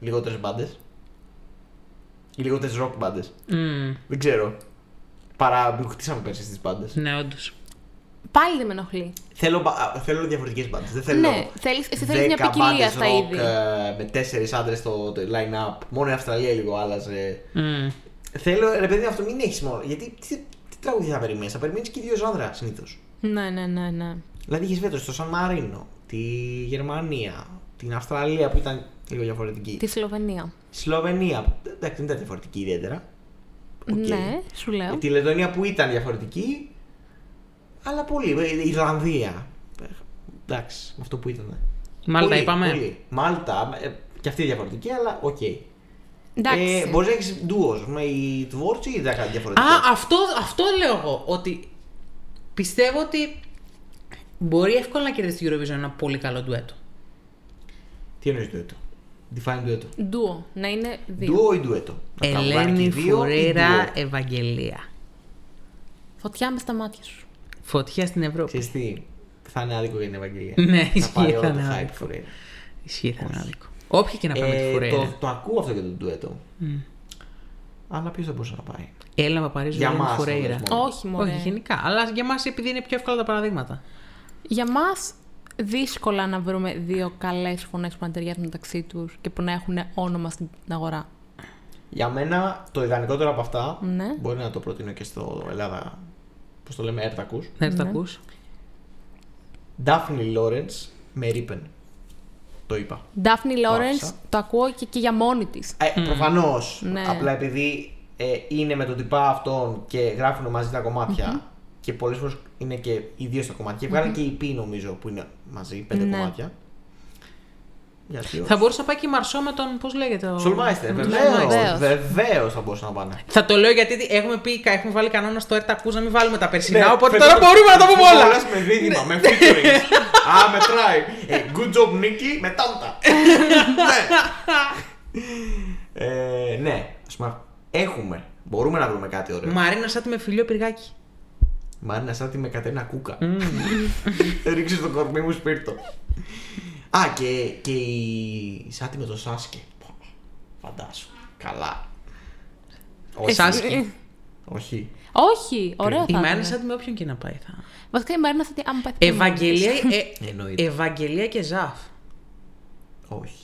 Speaker 2: Λιγότερες μπάντες. Ή λιγότερε rock μπάντες.
Speaker 3: Μμμ.
Speaker 2: Δεν ξέρω. Παραμπουχτίσαμε πέρσι στις μπάντες.
Speaker 3: Ναι, όντως.
Speaker 4: Πάλι δεν με ενοχλεί.
Speaker 2: Θέλω, μπα- α, θέλω διαφορετικές μπάντες. Δεν θέλω.
Speaker 4: Ναι, θέλεις, εσύ θέλεις μια
Speaker 2: 10
Speaker 4: ποικιλία
Speaker 2: μπάντες
Speaker 4: στα
Speaker 2: rock,
Speaker 4: είδη.
Speaker 2: ε, με τέσσερις άντρες στο το line-up. Μόνο η Αυστραλία λίγο άλλαζε.
Speaker 3: Μμ.
Speaker 2: Θέλω, ρε παιδί, αυτό μην έχεις μόνο. Γιατί τι, τι τραγούδια θα περιμένεις; Θα περιμένεις και δύο genre συνήθως.
Speaker 4: Ναι, ναι, ναι, ναι.
Speaker 2: Δηλαδή είχες φέτος το Σαν Μαρίνο, τη Γερμανία, την Αυστραλία που ήταν λίγο διαφορετική.
Speaker 4: Τη Σλοβενία.
Speaker 2: Σλοβενία, που, εντάξει, δεν ήταν διαφορετική ιδιαίτερα. Οκ.
Speaker 4: Ναι, σου λέω.
Speaker 2: Τη Λετωνία που ήταν διαφορετική, αλλά πολύ. Η Ιρλανδία. Ε, Εντάξει, με αυτό που ήταν.
Speaker 3: Μάλτα
Speaker 2: Πολύ,
Speaker 3: είπαμε.
Speaker 2: Πολύ. Μάλτα, ε, και αυτή διαφορετική, αλλά οκ.
Speaker 4: Εντάξει.
Speaker 2: Ε, Μπορείς να έχεις duos. Με η Tvorchi ή δεν κάτι διαφορετικό.
Speaker 3: Α, αυτό, αυτό λέω εγώ. Ότι πιστεύω ότι μπορεί εύκολα να κερδίσει τη Eurovision ένα πολύ καλό ντουέτο.
Speaker 2: Τι εννοείς ντουέτο; Define ντουέτο.
Speaker 4: Duo. Να είναι δύο.
Speaker 2: Duo ή ντουέτο. Να τραγουδάνε και
Speaker 3: Ελένη
Speaker 2: οι δύο ή
Speaker 3: Φουρέιρα,
Speaker 2: duo.
Speaker 3: Ευαγγελία.
Speaker 4: Φωτιά μες στα μάτια σου.
Speaker 3: Φωτιά στην Ευρώπη.
Speaker 2: Ξέρεις τι, θα είναι άδικο για την Ευαγγελία.
Speaker 3: Ναι,
Speaker 2: θα
Speaker 3: ισχύει,
Speaker 2: πάρει
Speaker 3: θα
Speaker 2: όλο το
Speaker 3: είναι
Speaker 2: hype
Speaker 3: άδικο.
Speaker 2: Φουρέρα.
Speaker 3: Ισχύει, θα είναι άδικο. Όποιοι και να πάμε τη
Speaker 2: Ε,
Speaker 3: Φουρέιρα.
Speaker 2: το, το ακούω αυτό και το ντουέτο. Αλλά ποιος θα μπορούσε να πάει;
Speaker 3: Έλα Παπαρίζου
Speaker 2: Για
Speaker 3: για
Speaker 2: μας,
Speaker 3: Φουρέιρα.
Speaker 2: το λες
Speaker 4: Όχι, μωρέ.
Speaker 3: Όχι, γενικά. Αλλά για μας επειδή είναι πιο εύκολα τα παραδείγματα.
Speaker 4: Για μας δύσκολα να βρούμε δύο καλές φωνές που να ταιριάζουν μεταξύ τους και που να έχουν όνομα στην αγορά.
Speaker 2: Για μένα το ιδανικότερο από αυτά
Speaker 4: Ναι.
Speaker 2: μπορεί να το προτείνω και στο Ελλάδα. Πώς το λέμε, Έρτακου.
Speaker 3: Ναι, τα ακούς.
Speaker 2: Ντάφνη Λόρεντ με Ρίπεν. Το είπα.
Speaker 4: Daphne Lawrence
Speaker 2: άφησα.
Speaker 4: το ακούω και, και για μόνη της.
Speaker 2: Ε, Προφανώς.
Speaker 4: Ναι.
Speaker 2: Απλά επειδή ε, είναι με τον τυπά αυτόν και γράφουν μαζί τα κομμάτια και πολλές φορές είναι και οι δύο στα κομμάτια. Και βγάλουν και οι EP νομίζω που είναι μαζί, πέντε
Speaker 4: Ναι.
Speaker 2: κομμάτια. Γιατί όχι.
Speaker 3: Θα μπορούσε να πάει και η Μαρσό με τον. Πώς λέγεται. Ο...
Speaker 2: Σολμάιστερ,
Speaker 3: με τον
Speaker 2: βεβαίως.
Speaker 3: Σολμάιστερ.
Speaker 2: Βεβαίως θα μπορούσαν να πάνε.
Speaker 3: Θα το λέω γιατί έχουμε πει, έχουμε βάλει κανόνα στο ΕΡΤ ακούς να μην βάλουμε τα περσινά.
Speaker 2: Ναι,
Speaker 3: οπότε
Speaker 2: φέτος-
Speaker 3: τώρα μπορούμε να τα πούμε όλα.
Speaker 2: Όλες με δίδυμα, με featuring. Α, μετράει. Ε, good job, Nicky, με τάντα. ναι. Ε, ναι, ας πούμε, έχουμε. Μπορούμε να βρούμε κάτι ωραίο.
Speaker 3: Μαρίνα Σάτι με φιλίο πυργάκι.
Speaker 2: Μαρίνα Σάτι με Κατερίνα Κούκα. [LAUGHS] Ρίξε στο κορμί μου σπίρτο. Α, και, και η Σάτι με το Σάσκε. Πω, Φαντάσου. Καλά. Όχι.
Speaker 3: Σάσκε.
Speaker 2: Όχι.
Speaker 4: Όχι, ωραίο
Speaker 3: Η
Speaker 4: θα
Speaker 3: Μαρίνα
Speaker 4: ήταν.
Speaker 3: Σάτι με όποιον και να πάει θα.
Speaker 4: Βασικά η Μαρίνα θα άμα πάει θα πάει μόνη
Speaker 3: Ευαγγελία,
Speaker 4: της.
Speaker 3: ε,
Speaker 2: Εννοείται.
Speaker 3: Ευαγγελία και Ζαφ.
Speaker 2: Όχι.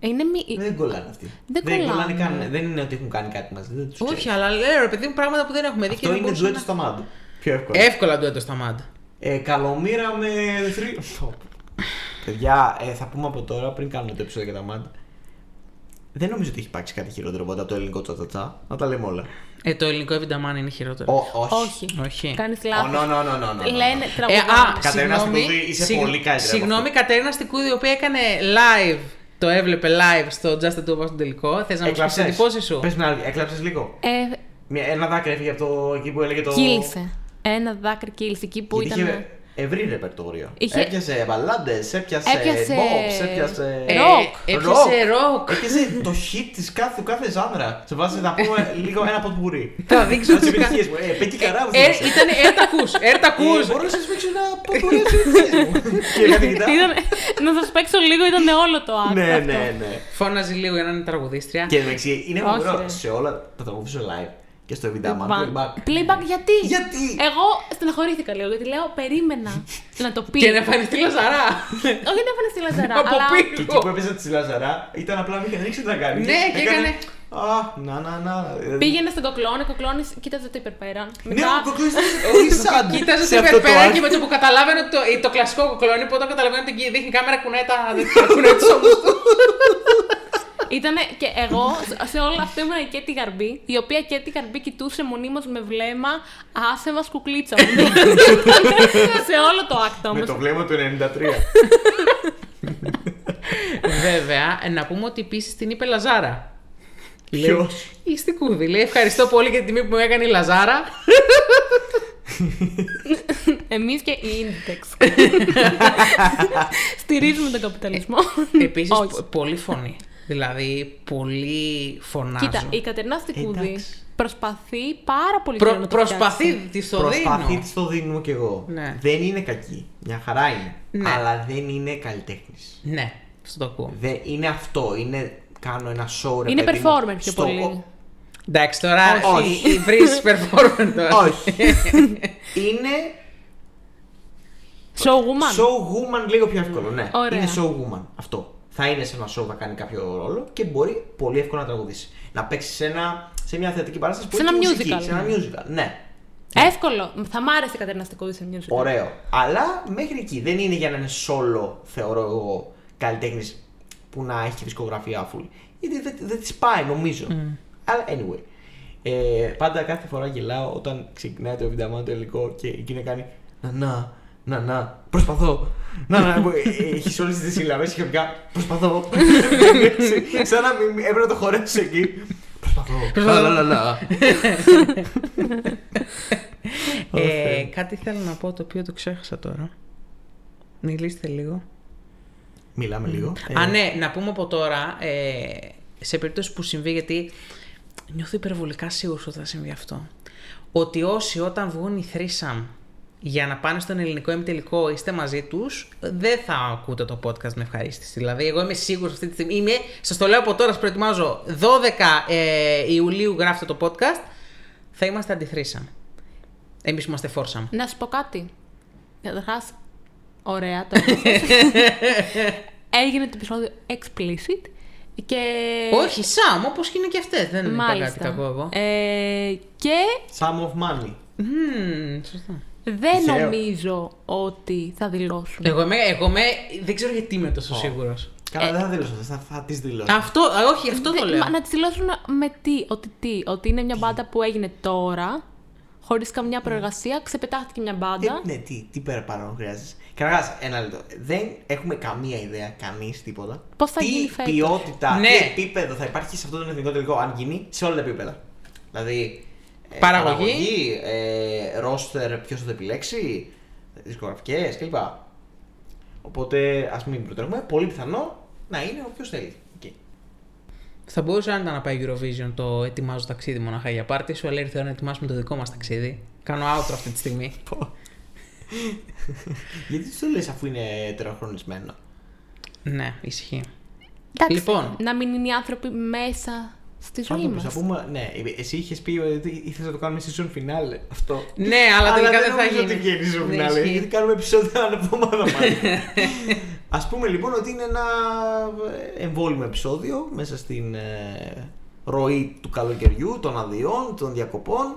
Speaker 4: Είναι μη...
Speaker 2: Δεν κολλάνε αυτοί.
Speaker 4: Δεν κολλάνε.
Speaker 2: καν. Δεν είναι ότι έχουν κάνει κάτι μαζί. Δεν τους
Speaker 3: Όχι,
Speaker 2: ξέρεις.
Speaker 3: αλλά λέω ρε παιδί μου πράγματα που δεν έχουμε δει και
Speaker 2: Αυτό
Speaker 3: δεν
Speaker 2: είναι
Speaker 3: μπορούσαν
Speaker 2: ντουέτο
Speaker 3: να-
Speaker 2: στα μάτια. Πιο εύκολο.
Speaker 3: Εύκολα ντουέτο στα μάτ.
Speaker 2: Ε, καλομήρα με θρύ. Παιδιά, ε, θα πούμε από τώρα πριν κάνουμε το επεισόδιο για τα μάτια. Δεν νομίζω ότι έχει υπάρξει κάτι χειρότερο από το ελληνικό τσατσατσά. Να τα λέμε όλα.
Speaker 3: Ε, το ελληνικό Εβινταμάν είναι χειρότερο.
Speaker 2: Ο, όχι.
Speaker 4: Όχι.
Speaker 3: Όχι.
Speaker 4: Κάνεις
Speaker 2: Oh,
Speaker 4: λάθος.
Speaker 2: no, no, no, no, no, no.
Speaker 4: Λένε
Speaker 3: Ε,
Speaker 4: τραγουδάνε.
Speaker 3: α,
Speaker 2: Κατερίνα
Speaker 3: συγγνώμη,
Speaker 2: Στικούδη, είσαι
Speaker 3: συγγ-
Speaker 2: πολύ καλύτερη από
Speaker 3: Συγγνώμη,
Speaker 2: αυτό.
Speaker 3: Κατερίνα Στικούδη, η οποία έκανε live, το έβλεπε live στο Just a Two στον τελικό. Θες να μου πεις τι εντυπώσει σου;
Speaker 2: Πες μια άλλη, έκλαψες λίγο.
Speaker 4: Ε,
Speaker 2: Μια- Ένα δάκρυ έφυγε από το εκεί που έλεγε το.
Speaker 4: κύλησε. Ένα δάκρυ κύλησε εκεί που
Speaker 2: Γιατί
Speaker 4: ήταν...
Speaker 2: είχε ευρύ ρεπερτόριο.
Speaker 4: Είχε-
Speaker 2: Έπιασε μπαλάντες, έπιασε,
Speaker 4: Έπιασε-
Speaker 2: bops, έπιασε.
Speaker 3: Ε,
Speaker 4: Rock.
Speaker 3: Έπιασε rock.
Speaker 2: Έπιασε το hit της κάθε, του κάθε ζάνρα. Σε βάζει να πούμε [LAUGHS] λίγο ένα ποτπουρί.
Speaker 3: Θα δείξω
Speaker 2: Να τις
Speaker 3: τις κα-
Speaker 2: επιτυχίες μου. Ε, πετύχει καρά μου.
Speaker 3: Ε, Ήταν έρτακου, έρτακου.
Speaker 2: Ε, Μπορώ να σας παίξω ένα ποτπουρί από τις επιτυχίες μου. [LAUGHS] Και κάτι κοιτά.
Speaker 4: Ήταν- να σας παίξω λίγο, ήταν όλο το act
Speaker 2: Ναι,
Speaker 4: αυτό.
Speaker 2: ναι, ναι.
Speaker 3: Φώναζε λίγο για να είναι τραγουδίστρια.
Speaker 2: Και εντάξει, είναι
Speaker 4: Όχι,
Speaker 2: φοβερό
Speaker 4: ρε.
Speaker 2: σε όλα τα τραγουδίσω live και στο Evidama.
Speaker 4: Πα-
Speaker 2: playback.
Speaker 4: Playback γιατί;
Speaker 2: Γιατί;
Speaker 4: Εγώ στεναχωρήθηκα λίγο γιατί λέω περίμενα [LAUGHS] να το πει.
Speaker 3: Και να εμφανιστεί λαζαρά. [LAUGHS]
Speaker 4: Όχι να έφανε στη Λαζαρά,
Speaker 3: Από
Speaker 4: αλλά
Speaker 2: Και εκεί που
Speaker 3: πίσω.
Speaker 2: έπαιζε τη Λαζαρά ήταν απλά μη ρίξει τι να κάνει.
Speaker 3: Ναι, και έκανε-
Speaker 2: Α, να, να, να.
Speaker 4: πήγαινε στον κοκλώνη, ο κοκλώνης κοίταζε το υπερπέρα.
Speaker 2: Ναι,
Speaker 4: Μετά
Speaker 2: ο κοκλώνης ήταν πολύ [LAUGHS] σαν.
Speaker 3: Κοίταζε
Speaker 2: σε
Speaker 3: το
Speaker 2: αυτό το
Speaker 3: υπερπέρα
Speaker 2: άρθρο.
Speaker 3: και με το που καταλάβαινε το, το κλασικό κοκλόνι που όταν καταλαβαίνει ότι δείχνει κάμερα κουνάει τα κουνάει τους ώμους τους.
Speaker 4: Ήτανε και εγώ σε- σε όλο αυτό ήμουν η Κέτι Γαρμπή, η οποία Κέτι Γαρμπή κοιτούσε μονίμως με βλέμμα άσε μας κουκλίτσα μου. [LAUGHS] σε όλο το act
Speaker 2: Με
Speaker 4: όμως.
Speaker 2: το βλέμμα του 93.
Speaker 3: Βέβαια, ε, να πούμε ότι επίσης την είπε Λαζάρα.
Speaker 2: Ποιος;
Speaker 3: Η Στικούδη. Λέει ευχαριστώ πολύ για την τιμή που μου έκανε η Λαζάρα.
Speaker 4: Εμείς και η Index. [LAUGHS] Στηρίζουμε τον καπιταλισμό.
Speaker 3: Επίσης,
Speaker 4: Όχι.
Speaker 3: πολύ φωνή. Δηλαδή, πολύ φωνάζω.
Speaker 4: Κοίτα, η Κατερινά Στικούδη
Speaker 2: Εντάξει.
Speaker 4: προσπαθεί πάρα πολύ
Speaker 3: Προ-
Speaker 4: καιρό να το
Speaker 3: προσπαθεί,
Speaker 4: φτιάξει.
Speaker 3: της το
Speaker 2: Προσπαθεί,
Speaker 3: δίνω.
Speaker 2: της το δίνω κι εγώ.
Speaker 3: Ναι.
Speaker 2: Δεν είναι κακή. Μια χαρά είναι.
Speaker 3: Ναι.
Speaker 2: Αλλά δεν είναι καλλιτέχνης.
Speaker 3: Ναι, αυτό το ακούω.
Speaker 2: Δεν είναι αυτό. Είναι. Κάνω ένα show ρε
Speaker 4: Είναι
Speaker 2: παιδί μου,
Speaker 4: performer πιο
Speaker 2: στο-
Speaker 4: πολύ.
Speaker 3: Εντάξει, τώρα
Speaker 2: Όχι.
Speaker 3: βρεις performance τώρα.
Speaker 2: Όχι. [LAUGHS] είναι
Speaker 4: Showwoman.
Speaker 2: showwoman λίγο πιο εύκολο, ναι.
Speaker 4: Ωραία.
Speaker 2: Είναι showwoman. Αυτό. Θα είναι σε ένα show, θα κάνει κάποιο ρόλο και μπορεί πολύ εύκολα να τραγουδήσει. Να παίξει σε, ένα, σε μια θεατρική παράσταση που
Speaker 4: Σε
Speaker 2: έχει
Speaker 4: ένα
Speaker 2: μουσική,
Speaker 4: musical,
Speaker 2: Σε ένα
Speaker 4: ναι.
Speaker 2: musical, ναι.
Speaker 4: Εύκολο. Θα μ' άρεσε η Κατερίνα Στικούδη σε musical.
Speaker 2: Ωραίο. Αλλά μέχρι εκεί. Δεν είναι για να είναι solo, θεωρώ εγώ, καλλιτέχνης που να έχει δισκογραφία full. Γιατί δεν, δεν της πάει, νομίζω. Αλλά anyway. Ε, πάντα κάθε φορά γελάω όταν ξεκινάει το Εβινταμάν το ελληνικό και εκείνη κάνει Να, να, να, να, προσπαθώ. Να, να, [LAUGHS] έχεις όλες τις σύλλαβε και πια προσπαθώ. [LAUGHS] [LAUGHS] Σαν να μην έπρεπε να το χωρέσω εκεί. Προσπαθώ. Λα, λα, λα, λα.
Speaker 3: Ε, κάτι θέλω να πω το οποίο το ξέχασα τώρα. Μιλήστε λίγο.
Speaker 2: Μιλάμε λίγο.
Speaker 3: Α,
Speaker 2: Ε,
Speaker 3: ναι, να πούμε από τώρα, ε, σε περίπτωση που συμβεί, γιατί νιώθω υπερβολικά σίγουρος ότι θα συμβεί αυτό. Ότι όσοι όταν βγουν οι θρήσαμ για να πάνε στον ελληνικό ημιτελικό, είστε μαζί τους, δεν θα ακούτε το podcast με ευχαρίστηση. Δηλαδή, εγώ είμαι σίγουρος αυτή τη στιγμή. Είμαι, σας το λέω από τώρα, σας προετοιμάζω. 12 ε, Ιουλίου γράφτε το podcast. Θα είμαστε αντιθρήσαμ. Εμείς είμαστε φόρσαμ.
Speaker 4: Να σου πω κάτι. Καταρχάς, ωραία το έπαθες. [LAUGHS] Έγινε το επεισόδιο explicit και.
Speaker 3: Όχι, Σαμ, όπως και είναι και αυτές. Δεν είπα κάτι
Speaker 4: Μάλιστα.
Speaker 3: κακό εγώ.
Speaker 4: Ε, και
Speaker 2: Some of money.
Speaker 3: Μμμ, σωστά.
Speaker 4: Δεν
Speaker 2: Τυχαίο.
Speaker 4: νομίζω ότι θα δηλώσουν.
Speaker 3: Εγώ, είμαι, εγώ είμαι, δεν ξέρω γιατί είμαι τόσο
Speaker 2: Ω.
Speaker 3: σίγουρος.
Speaker 2: Καλά,
Speaker 4: Ε,
Speaker 2: δεν θα δηλώσω, θα, θα τις δηλώσω.
Speaker 3: Αυτό, α, όχι, αυτό το
Speaker 4: Δεν-
Speaker 3: λέω.
Speaker 4: μα να τη δηλώσουν με τι, ότι τι, ότι είναι μια μπάντα που έγινε τώρα, χωρίς καμιά προεργασία, ξεπετάχτηκε μια μπάντα;
Speaker 2: Ε, ναι, τι, τι παραπάνω χρειάζεσαι. Καταρχάς, ένα λεπτό. Δεν έχουμε καμία ιδέα, κανείς τίποτα.
Speaker 4: Πώς θα
Speaker 2: τι
Speaker 4: γίνει φέτος;
Speaker 2: ποιότητα,
Speaker 3: Ναι.
Speaker 2: τι επίπεδο θα υπάρχει σε αυτό το εθνικό τελικό, αν γίνει σε όλα τα επίπεδα. Δηλαδή. Ε,
Speaker 3: Παραγωγή.
Speaker 2: ε, ρόστερ, ποιος θα το επιλέξει, δισκογραφικές κλπ. Οπότε ας μην προτρέχουμε. Πολύ πιθανό να είναι όποιο θέλει. Εκεί.
Speaker 3: Θα μπορούσε αν ήταν να πάει Eurovision το ετοιμάζω ταξίδι μοναχά για πάρτι σου, αλλά ήρθε η ώρα να ετοιμάσουμε το δικό μας ταξίδι. Κάνω outro αυτή τη στιγμή. [LAUGHS]
Speaker 2: Γιατί το λες αφού είναι τεραχρονισμένο.
Speaker 3: ναι, ισχύει.
Speaker 4: Εντάξει,
Speaker 3: Λοιπόν.
Speaker 4: να μην είναι οι άνθρωποι μέσα στη ζωή
Speaker 2: Άνθρωπος,
Speaker 4: μας.
Speaker 2: να πούμε, ναι, εσύ είχες πει ότι ήθελες να το κάνουμε season finale αυτό.
Speaker 3: Ναι, αλλά τελικά δεν θα
Speaker 2: νομίζω
Speaker 3: γίνει.
Speaker 2: ότι βγαίνει season
Speaker 3: Ναι,
Speaker 2: finale,
Speaker 3: ισχύει.
Speaker 2: γιατί κάνουμε επεισόδια [LAUGHS] ανά εβδομάδα μάλλον. [LAUGHS] Α πούμε λοιπόν ότι είναι ένα εμβόλυμο επεισόδιο μέσα στην ε, ροή του καλοκαιριού, των αδειών, των διακοπών.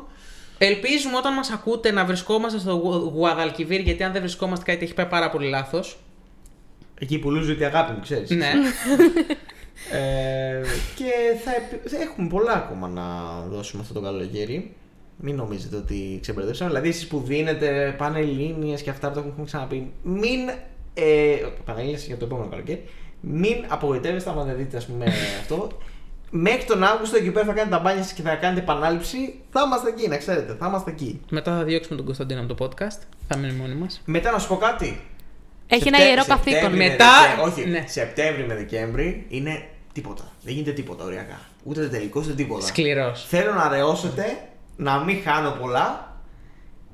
Speaker 3: Ελπίζουμε όταν μας ακούτε να βρισκόμαστε στο Γου- Γουαδαλκιβίρ, γιατί αν δεν βρισκόμαστε κάτι έχει πάει πάρα πολύ λάθος.
Speaker 2: Εκεί που λούζει τη αγάπη μου, ξέρεις.
Speaker 3: ναι. [LAUGHS]
Speaker 2: Ε, και θα, επι- θα έχουμε πολλά ακόμα να δώσουμε αυτό το καλοκαίρι. Μην νομίζετε ότι ξεμπερδέψαμε. Δηλαδή, εσείς που δίνετε πανελλήνιες και αυτά που το έχουμε ξαναπεί, μην. Ε, πανελλήνιες για το επόμενο καλοκαίρι. Μην απογοητεύεστε άμα δεν δείτε, ας πούμε, αυτό. Μέχρι τον Αύγουστο εκεί πέρα θα κάνετε τα μπάνια σας και θα κάνετε επανάληψη. Θα είμαστε εκεί, να ξέρετε. Θα είμαστε εκεί.
Speaker 3: Μετά θα διώξουμε τον Κωνσταντίνο από το podcast. Θα μείνει μόνοι μας.
Speaker 2: Μετά να σου πω κάτι.
Speaker 4: Έχει ένα
Speaker 2: Σεπτέ-
Speaker 4: ιερό
Speaker 2: Σεπτέμβρη
Speaker 4: καθήκον.
Speaker 2: με
Speaker 3: Μετά-
Speaker 2: Δεκέμβρη- όχι,
Speaker 3: ναι.
Speaker 2: Σεπτέμβρη με Δεκέμβρη είναι τίποτα. Δεν γίνεται τίποτα οριακά. Ούτε τελικός ούτε τίποτα.
Speaker 3: Σκληρός.
Speaker 2: Θέλω να ρεώσετε, να μην χάνω πολλά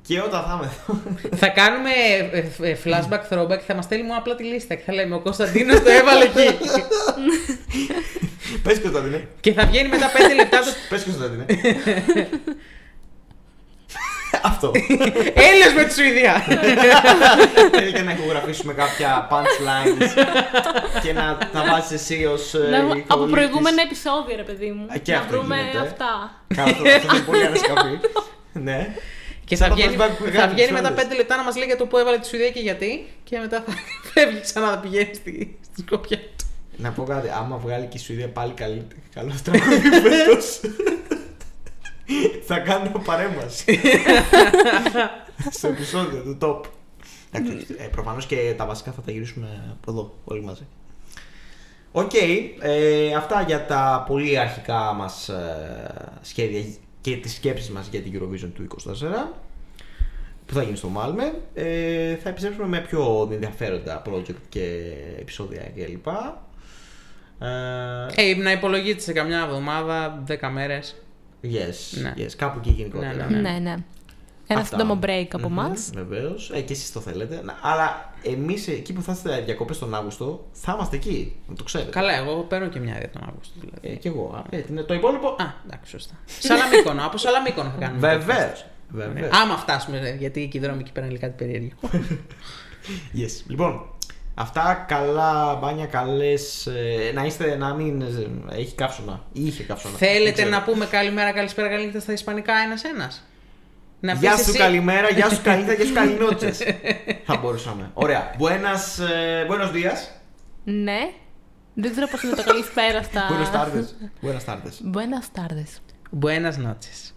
Speaker 2: και όταν θα είμαι εδώ. [LAUGHS]
Speaker 3: θα κάνουμε ε, ε, flashback, throwback και θα μας στέλνει μόνο απλά τη λίστα και θα λέμε Ο Κωνσταντίνος το έβαλε εκεί.
Speaker 2: Πες Κωνσταντίνε.
Speaker 3: και θα βγαίνει μετά 5 λεπτά το.
Speaker 2: Πες Κωνσταντίνε. [LAUGHS] Αυτό.
Speaker 3: Έλληνε με τη Σουηδία!
Speaker 2: Θέλει και να ηχογραφήσουμε κάποια punchlines και να τα βάζεις εσύ ως ε,
Speaker 4: Να- από
Speaker 2: ηχολήπτης.
Speaker 4: προηγούμενα επεισόδια, ρε παιδί μου.
Speaker 2: Α, και
Speaker 4: να
Speaker 2: αυτό
Speaker 4: βρούμε
Speaker 2: γίνεται.
Speaker 4: αυτά.
Speaker 2: Καλά, αυτό αυτό είναι πολύ ανασκαφή. Ναι.
Speaker 3: Και
Speaker 2: Σαν
Speaker 3: θα
Speaker 2: το
Speaker 3: βγαίνει,
Speaker 2: flashback που
Speaker 3: θα
Speaker 2: έκανε
Speaker 3: βγαίνει
Speaker 2: τις
Speaker 3: μετά
Speaker 2: όλες.
Speaker 3: 5 λεπτά να μας λέει για το που έβαλε τη Σουηδία και γιατί. Και μετά θα [LAUGHS] φεύγει ξανά να πηγαίνει στη, στη Σκοπιά του.
Speaker 2: Να πω κάτι, άμα βγάλει και η Σουηδία πάλι καλή, καλό τραγούδι [LAUGHS] φέτος, θα κάνω παρέμβαση. Στο επεισόδιο του top. Εντάξει, ε, προφανώς και τα βασικά θα τα γυρίσουμε από εδώ όλοι μαζί. Οκ, ε, αυτά για τα πολύ αρχικά μας ε, σχέδια και τις σκέψεις μας για την Eurovision του 24 που θα γίνει στο Μάλμε. Ε, θα επιστρέψουμε με πιο ενδιαφέροντα project και επεισόδια κλπ. Ε,
Speaker 3: Ε, να υπολογίζετε σε καμιά εβδομάδα, 10 μέρες.
Speaker 2: Yes,
Speaker 3: Ναι.
Speaker 2: yes, κάπου εκεί γενικότερα.
Speaker 3: Ναι,
Speaker 4: Ναι, ναι. Ένα
Speaker 2: Αυτά.
Speaker 4: σύντομο break από
Speaker 2: Μμμ,
Speaker 4: εμά.
Speaker 2: Βεβαίως. Ε, και εσείς το θέλετε. Να- Αλλά εμείς εκεί που θα είστε διακοπές τον Αύγουστο, θα είμαστε εκεί. Να το ξέρετε.
Speaker 3: Καλά, εγώ παίρνω και μια ιδέα τον Αύγουστο. Δηλαδή.
Speaker 2: Ε, κι εγώ. Ε, την- το υπόλοιπο.
Speaker 3: Α, εντάξει, σωστά. Σαλαμίκονο, από Σαλαμίκονο θα κάνουμε.
Speaker 2: Βεβαίως.
Speaker 3: Ναι.
Speaker 2: Βεβαίως.
Speaker 3: Άμα φτάσουμε, ρε, γιατί εκεί οι δρόμοι εκεί πέρα είναι κάτι περίεργο. [LAUGHS]
Speaker 2: Yes. Λοιπόν, αυτά καλά μπάνια, καλές, ε, να είστε, να μην ε, έχει καύσωνα. Ή είχε καύσωνα. Δεν
Speaker 3: Θέλετε
Speaker 2: ξέρω.
Speaker 3: να πούμε καλημέρα, καλησπέρα, καληνύχτα στα Ισπανικά ένα-ένα. Να
Speaker 2: Γεια
Speaker 3: πεις
Speaker 2: σου
Speaker 3: εσύ-
Speaker 2: καλημέρα, γεια σου καληνύχτα, γεια σου [LAUGHS] καληνότσες. Θα μπορούσαμε. Ωραία. Buenas, ε, buenos días.
Speaker 4: Ναι. Δεν ξέρω πώς είναι το καλησπέρα στα. [LAUGHS]
Speaker 2: Buenos tardes. Buenas tardes.
Speaker 4: Buenas tardes.
Speaker 3: Buenas noches.